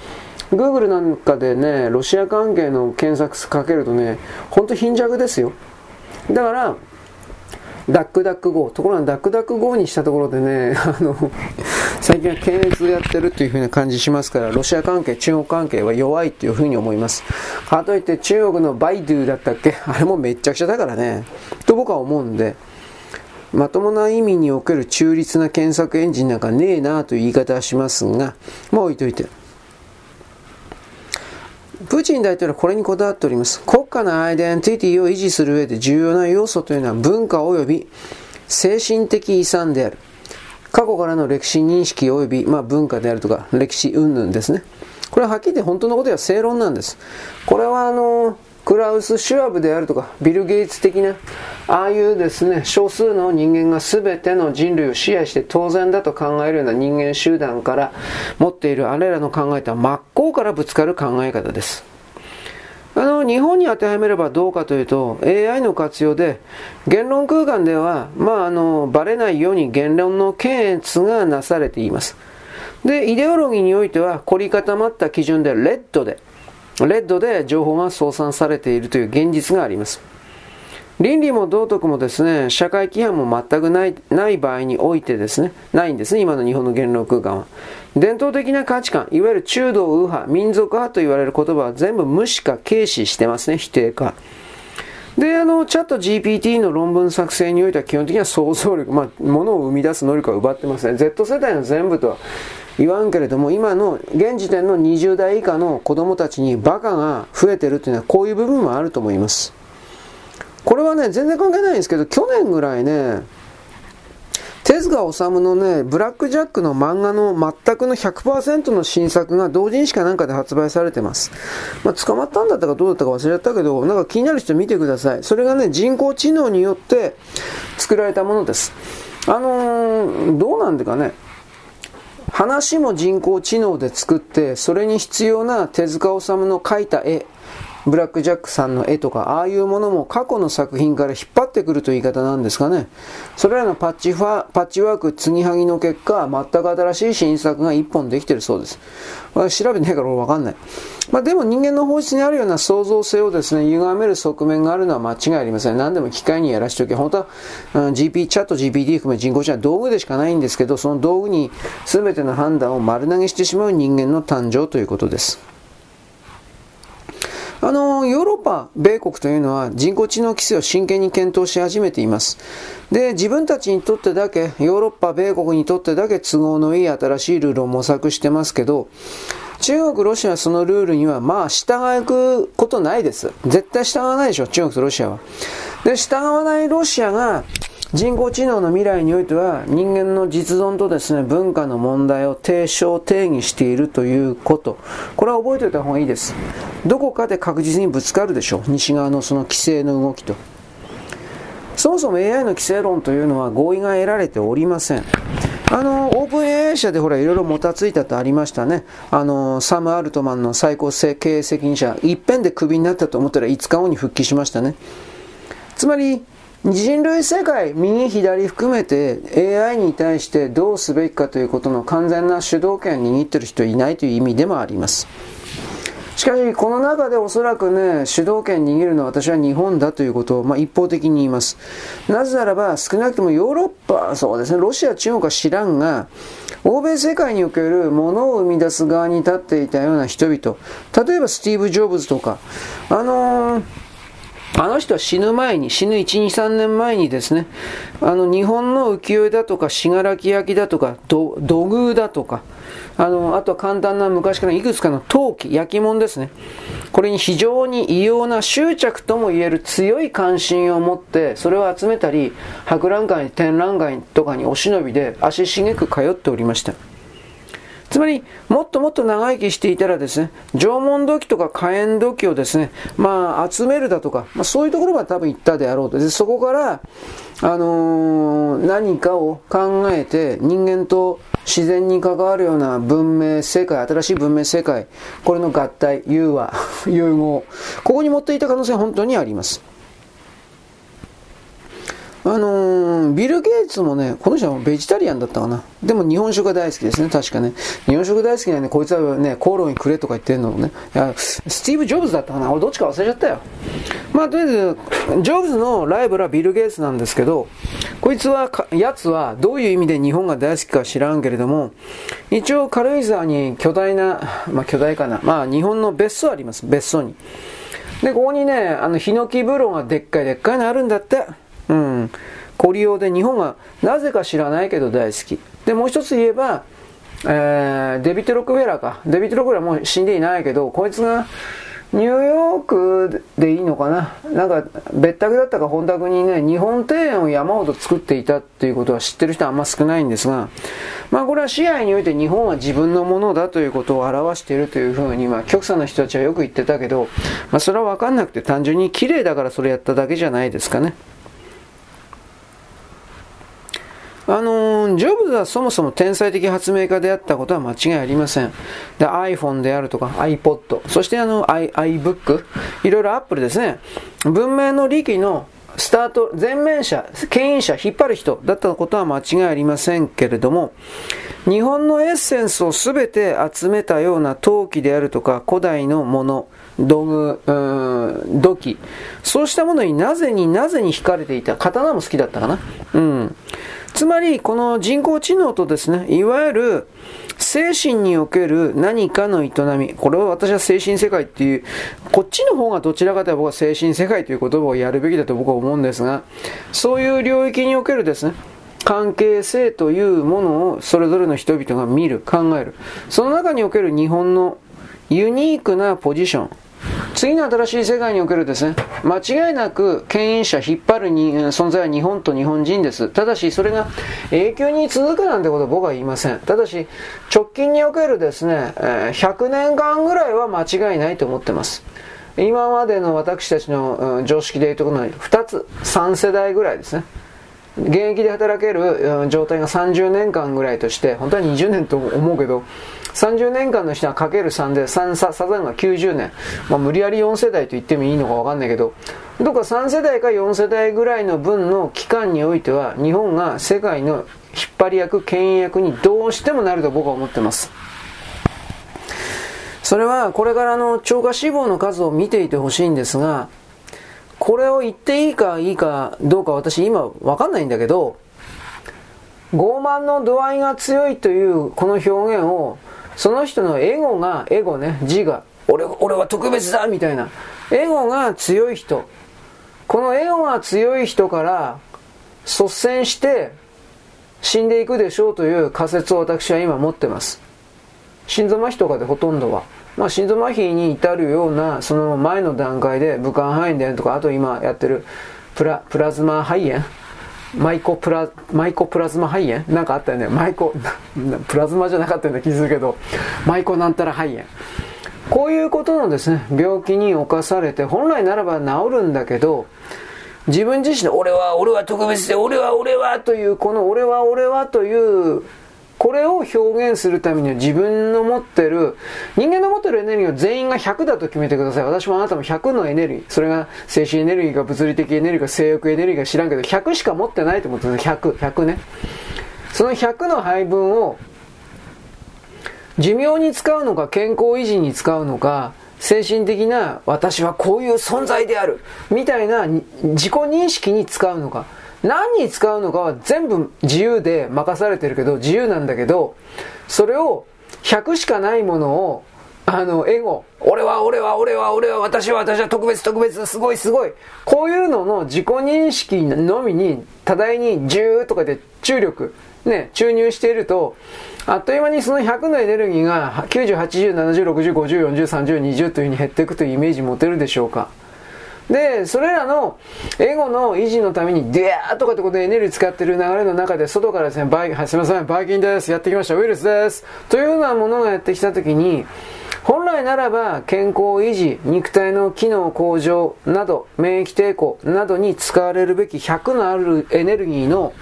Google なんかでね、ロシア関係の検索かけるとね、ほんと貧弱ですよ。だから、ダックダック GO。ところがダックダック GO にしたところでね、[LAUGHS] あの、最近は検閲やってるというふうな感じしますから、ロシア関係、中国関係は弱いというふうに思います。かといって中国のバイドゥだったっけ？[LAUGHS] あれもめっちゃくちゃだからね。と僕は思うんで、まともな意味における中立な検索エンジンなんかねえなという言い方はしますが、まあ置いといて。プーチン大統領はこれにこだわっております。国家のアイデンティティを維持する上で重要な要素というのは文化及び精神的遺産である。過去からの歴史認識及び、まあ、文化であるとか歴史云々ですね。これははっきり言って本当のことは正論なんです。これはあの、クラウス・シュワブであるとか、ビル・ゲイツ的な、ああいうですね、少数の人間が全ての人類を支配して当然だと考えるような人間集団から持っているあれらの考えとは真っ向からぶつかる考え方です。あの、日本に当てはめればどうかというと、AI の活用で、言論空間では、まあ、あの、バレないように言論の検閲がなされています。で、イデオロギーにおいては、凝り固まった基準で、レッドで、レッドで情報が操作されているという現実があります。倫理も道徳もですね、社会規範も全くないない場合においてですね、ないんですね、今の日本の言論空間は。伝統的な価値観、いわゆる中道右派、民族派と言われる言葉は全部無視か軽視してますね、否定か。で、あの、チャット GPT の論文作成においては基本的には想像力、まあ、ものを生み出す能力を奪ってますね。Z 世代の全部とは言わんけれども、今の現時点の20代以下の子供たちにバカが増えてるっていうのはこういう部分もあると思います。これはね、全然関係ないんですけど、去年ぐらいね、手塚治虫のね、ブラックジャックの漫画の全くの100%の新作が同人誌かなんかで発売されてます。まあ、捕まったんだったかどうだったか忘れちゃったけど、なんか気になる人見てください。それがね、人工知能によって作られたものです。あのー、どうなんでかね。話も人工知能で作って、それに必要な手塚治虫の描いた絵、ブラック・ジャックさんの絵とか、ああいうものも過去の作品から引っ張ってくるという言い方なんですかね。それらのパッチファパッチワーク、継ぎはぎの結果、全く新しい新作が一本できてるそうです。調べないからわかんない。まあ、でも人間の本質にあるような創造性をですね、歪める側面があるのは間違いありません。何でも機械にやらしておけ。本当は、うん、GP、チャット GPT 含め人工知能は道具でしかないんですけど、その道具に全ての判断を丸投げしてしまう人間の誕生ということです。あの、ヨーロッパ、米国というのは人工知能規制を真剣に検討し始めています。で、自分たちにとってだけ、ヨーロッパ、米国にとってだけ都合のいい新しいルールを模索してますけど、中国、ロシアはそのルールには、まあ、従くことないです。絶対従わないでしょ、中国とロシアは。で、従わないロシアが、人工知能の未来においては人間の実存とですね文化の問題を提唱定義しているということこれは覚えておいた方がいいですどこかで確実にぶつかるでしょう西側のその規制の動きとそもそも AI の規制論というのは合意が得られておりませんあの、オープン AI 社でほら、いろいろもたついたとありましたね。あの、サム・アルトマンの最高経営責任者、いっぺんでクビになったと思ったら5日後に復帰しましたね。つまり、人類世界、右左含めて AI に対してどうすべきかということの完全な主導権を握っている人いないという意味でもあります。しかし、この中でおそらくね、主導権握るのは私は日本だということを、まあ、一方的に言います。なぜならば、少なくともヨーロッパ、そうですね、ロシア、中国は知らんが、欧米世界におけるものを生み出す側に立っていたような人々、例えばスティーブ・ジョブズとか、あのーあの人は死ぬ前に、死ぬ1、2、3年前にですね、あの、日本の浮世絵だとか、信楽焼だとか、土偶だとか、あの、あとは簡単な昔からいくつかの陶器、焼き物ですね。これに非常に異様な執着とも言える強い関心を持って、それを集めたり、博覧会、展覧会とかにお忍びで足しげく通っておりました。つまり、もっともっと長生きしていたらですね、縄文土器とか火炎土器をですね、まあ、集めるだとか、まあ、そういうところまで多分行ったであろうと。で、そこから、あのー、何かを考えて、人間と自然に関わるような文明世界、新しい文明世界、これの合体、融和、融合、ここに持っていた可能性は本当にあります。あのー、ビル・ゲイツもね、この人はベジタリアンだったかな。でも日本食が大好きですね、確かね。日本食大好きなね、こいつはね、コオロギくれとか言ってるのね。いや、スティーブ・ジョブズだったかな。俺どっちか忘れちゃったよ。まあ、とりあえず、ジョブズのライバルはビル・ゲイツなんですけど、こいつは、やつはどういう意味で日本が大好きか知らんけれども、一応軽井沢に巨大な、まあ巨大かな。まあ日本の別荘あります、別荘に。で、ここにね、あの、ヒノキ風呂がでっかいでっかいのあるんだって。うん。コリオで日本がなぜか知らないけど大好き。で、もう一つ言えば、えー、デビット・ロックフェラーか。デビット・ロックフェラーもう死んでいないけど、こいつがニューヨークでいいのかななんか、別宅だったか本宅にね、日本庭園を山ほど作っていたっていうことは知ってる人はあんま少ないんですが、まあこれは試合において日本は自分のものだということを表しているというふうに、まあ極左の人たちはよく言ってたけど、まあそれはわかんなくて単純に綺麗だからそれやっただけじゃないですかね。あのジョブズはそもそも天才的発明家であったことは間違いありません。で、iPhone であるとか iPod、そしてあの iBook、いろいろ Apple ですね。文明の利器のスタート、前面者、牽引者、引っ張る人だったことは間違いありませんけれども、日本のエッセンスを全て集めたような陶器であるとか、古代のもの、道具、土器、そうしたものになぜになぜに惹かれていた。刀も好きだったかな。うん。つまり、この人工知能とですね、いわゆる精神における何かの営み、これを私は精神世界っていう、こっちの方がどちらかというと僕は精神世界という言葉をやるべきだと僕は思うんですが、そういう領域におけるですね、関係性というものをそれぞれの人々が見る、考える。その中における日本のユニークなポジション、次の新しい世界におけるですね、間違いなく牽引者、引っ張るに存在は日本と日本人です。ただし、それが永久に続くなんてことは僕は言いません。ただし、直近におけるですね、100年間ぐらいは間違いないと思ってます。今までの私たちの常識でいうところの2つ、3世代ぐらいですね。現役で働ける状態が30年間ぐらいとして、本当は20年と思うけど、30年間の人はかける3で、3サザンが90年。まあ、無理やり4世代と言ってもいいのかわかんないけど、どっか3世代か4世代ぐらいの分の期間においては、日本が世界の引っ張り役、牽引役にどうしてもなると僕は思ってます。それはこれからの超過死亡の数を見ていてほしいんですが、これを言っていいかいいかどうか私今わかんないんだけど、傲慢の度合いが強いというこの表現をその人のエゴが、エゴね、自我、俺俺は特別だみたいな、エゴが強い人、このエゴが強い人から率先して死んでいくでしょうという仮説を私は今持ってます。心臓麻痺とかでほとんどは。まあ、心臓麻痺に至るような、その前の段階で武漢肺炎でとか、あと今やってるプラプラズマ肺炎マイコプラ、マイコプラズマ肺炎？なんかあったよね。マイコ、[LAUGHS] プラズマじゃなかったような気するけど、マイコなんたら肺炎。こういうことのですね、病気に侵されて、本来ならば治るんだけど、自分自身で、俺は、俺は特別で、俺は、俺はという、この俺は、俺はというこれを表現するためには自分の持ってる、人間の持ってるエネルギーを全員が100だと決めてください。私もあなたも100のエネルギー。それが精神エネルギーか物理的エネルギーか性欲エネルギーか知らんけど、100しか持ってないと思ってる100、100ね。その100の配分を寿命に使うのか健康維持に使うのか精神的な私はこういう存在であるみたいな自己認識に使うのか何に使うのかは全部自由で任されてるけど、自由なんだけど、それを100しかないものを、あの、エゴ、俺は俺は俺は俺は私は私は特別特別すごいすごい。こういうのの自己認識のみに多大に10とかで注力、ね、注入していると、あっという間にその100のエネルギーが90、80、70、60、50、40、30、20というふうに減っていくというイメージ持てるでしょうか。で、それらのエゴの維持のために、ディアーとかってことでエネルギー使ってる流れの中で、外からですね、バイ、はい、すいません、バイキンです、やってきました、ウイルスです、というようなものがやってきたときに、本来ならば健康維持、肉体の機能向上など、免疫抵抗などに使われるべき100のあるエネルギーの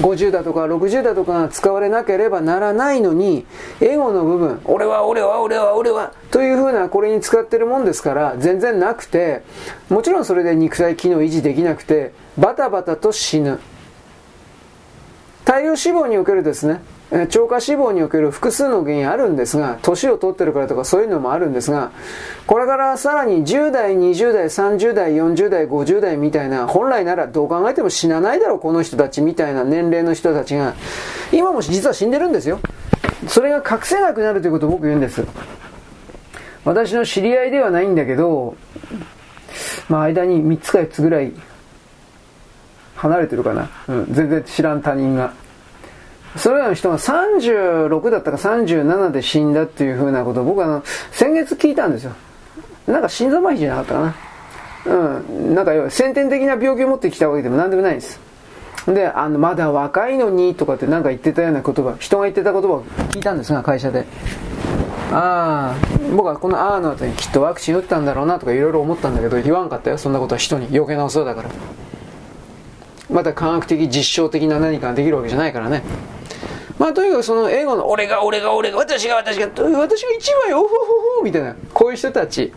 50だとか60だとかが使われなければならないのに、エゴの部分、俺は俺は俺は俺は、というふうなこれに使ってるもんですから、全然なくて、もちろんそれで肉体機能維持できなくて、バタバタと死ぬ。大量脂肪におけるですね、超過脂肪における複数の原因あるんですが、年を取ってるからとかそういうのもあるんですが、これからさらに10代、20代、30代、40代、50代みたいな、本来ならどう考えても死なないだろう、この人たちみたいな年齢の人たちが、今も実は死んでるんですよ。それが隠せなくなるということを僕言うんです。私の知り合いではないんだけど、まあ間に3つか4つぐらい離れてるかな。うん、全然知らん他人が。それらの人が36だったか37で死んだっていうふうなことを僕はあの先月聞いたんですよ。なんか心臓麻痺じゃなかったかな。うん。なんか要は先天的な病気を持ってきたわけでも何でもないんです。であのまだ若いのにとかって何か言ってたような言葉人が言ってた言葉を聞いたんですが会社で。ああ僕はこの「ああ」の後にきっとワクチン打ったんだろうなとかいろいろ思ったんだけど言わんかったよ。そんなことは人に。余計なお世話だから。また科学的実証的な何かができるわけじゃないからね。まあとにかくその英語の俺が俺が俺が私が私が私が一番よほほほみたいなこういう人たち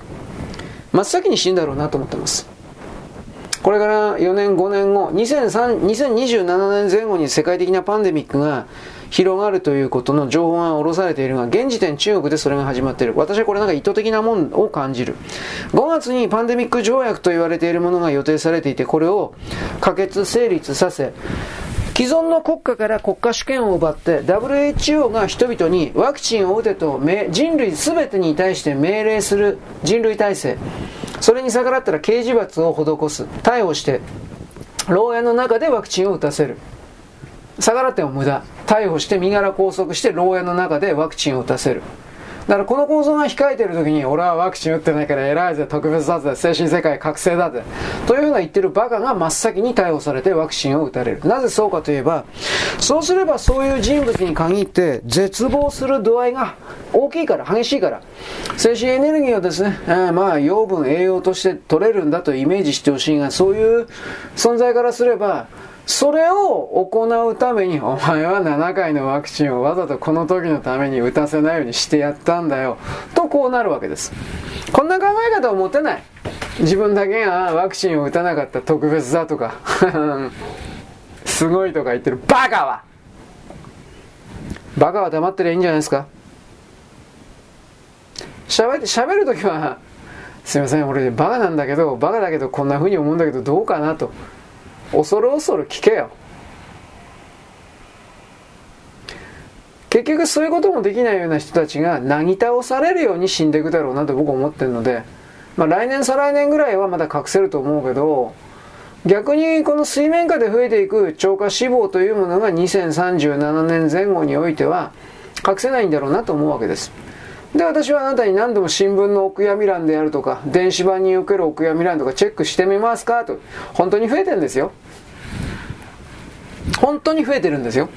真っ先に死んだろうなと思ってますこれから4年、5年後、2003 2027年前後に世界的なパンデミックが広がるということの情報が下ろされているが、現時点中国でそれが始まっている。私はこれなんか意図的なもんを感じる。5月にパンデミック条約と言われているものが予定されていて、これを可決、成立させ、既存の国家から国家主権を奪って WHO が人々にワクチンを打てと人類全てに対して命令する人類体制。それに逆らったら刑事罰を施す逮捕して牢屋の中でワクチンを打たせる。逆らっても無駄。逮捕して身柄拘束して牢屋の中でワクチンを打たせる。だからこの構造が控えている時に俺はワクチン打ってないから偉いぜ特別だぜ精神世界覚醒だぜというふうな言ってるバカが真っ先に逮捕されてワクチンを打たれる。なぜそうかといえばそうすればそういう人物に限って絶望する度合いが大きいから激しいから。精神エネルギーをですね、えー、まあ養分栄養として取れるんだとイメージしてほしいがそういう存在からすればそれを行うために、お前は7回のワクチンをわざとこの時のために打たせないようにしてやったんだよ。とこうなるわけです。こんな考え方を持てない。自分だけがワクチンを打たなかった特別だとか、[LAUGHS] すごいとか言ってるバカはバカは黙ってりゃいいんじゃないですか喋って喋るときは、すいません、俺バカなんだけど、バカだけどこんな風に思うんだけどどうかなと。恐る恐る聞けよ。結局そういうこともできないような人たちがなぎ倒されるように死んでいくだろうなと僕は思ってるので、まあ、来年再来年ぐらいはまだ隠せると思うけど逆にこの水面下で増えていく超過死亡というものが2037年前後においては隠せないんだろうなと思うわけです。で私はあなたに何度も新聞のお悔やみ欄であるとか電子版におけるお悔やみ欄とかチェックしてみますかと本当に増えてるんですよ。本当に増えてるんですよ。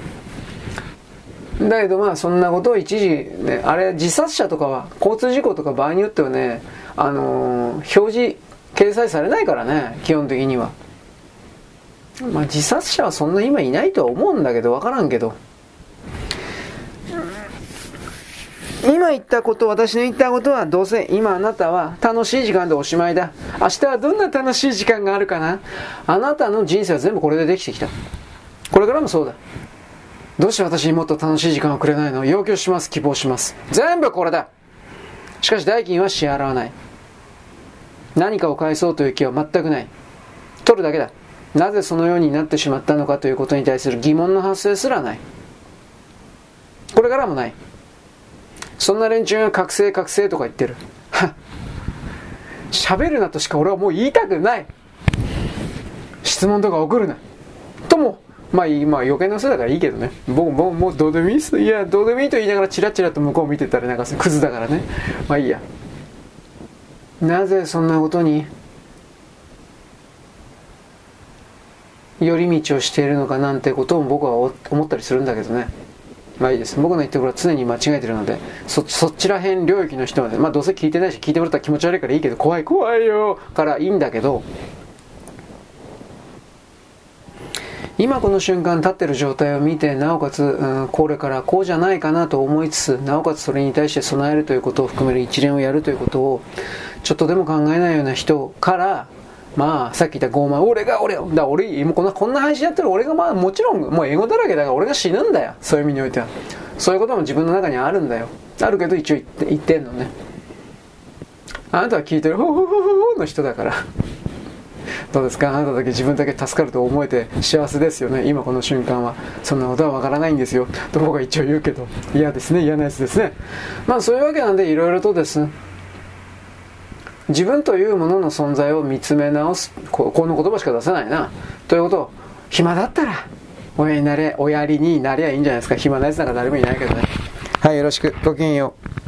だけどまあそんなことを一時、ね、あれ自殺者とかは交通事故とか場合によってはね、あのー、表示掲載されないからね基本的には。まあ自殺者はそんな今いないとは思うんだけど分からんけど。今言ったこと、私の言ったことは、どうせ今あなたは楽しい時間でおしまいだ。明日はどんな楽しい時間があるかなあなたの人生は全部これでできてきた。これからもそうだ。どうして私にもっと楽しい時間をくれないの？要求します、希望します。全部これだ。しかし代金は支払わない。何かを返そうという気は全くない。取るだけだ。なぜそのようになってしまったのかということに対する疑問の発生すらない。これからもない。そんな連中が覚醒覚醒とか言ってる。喋るなとしか俺はもう言いたくない。質問とか送るな。とも、まあいい、まあ余計な嘘だからいいけどね。僕ももうどうでもいいっす。いや、どうでもいいと言いながらチラチラと向こう見てたらなんかクズだからね。まあいいや。なぜそんなことに寄り道をしているのかなんてことを僕は思ったりするんだけどね。まあいいです。僕の言ってることは常に間違えてるので、そ、そちら辺領域の人まで、まあどうせ聞いてないし、聞いてもらったら気持ち悪いからいいけど、怖い怖いよからいいんだけど、今この瞬間立ってる状態を見て、なおかつ、うん、これからこうじゃないかなと思いつつ、なおかつそれに対して備えるということを含める一連をやるということを、ちょっとでも考えないような人から、まあ、さっき言った傲慢、俺が俺だ俺、もうこんな、こんな配信やってる俺がまあ、もちろん、もう英語だらけだから俺が死ぬんだよ。そういう意味においては。そういうことも自分の中にあるんだよ。あるけど一応言って言ってんのね。あなたは聞いてる、ほほほほほの人だから。どうですか？あなただけ自分だけ助かると思えて幸せですよね。今この瞬間は。そんなことはわからないんですよ。と僕は一応言うけど。嫌ですね。嫌なやつですね。まあそういうわけなんでいろいろとですね。自分というものの存在を見つめ直すここの言葉しか出せないな。ということを暇だったら親になれ親りになりゃいいんじゃないですか。暇なやつなんか誰もいないけどね。はいよろしく。ごきげんよう。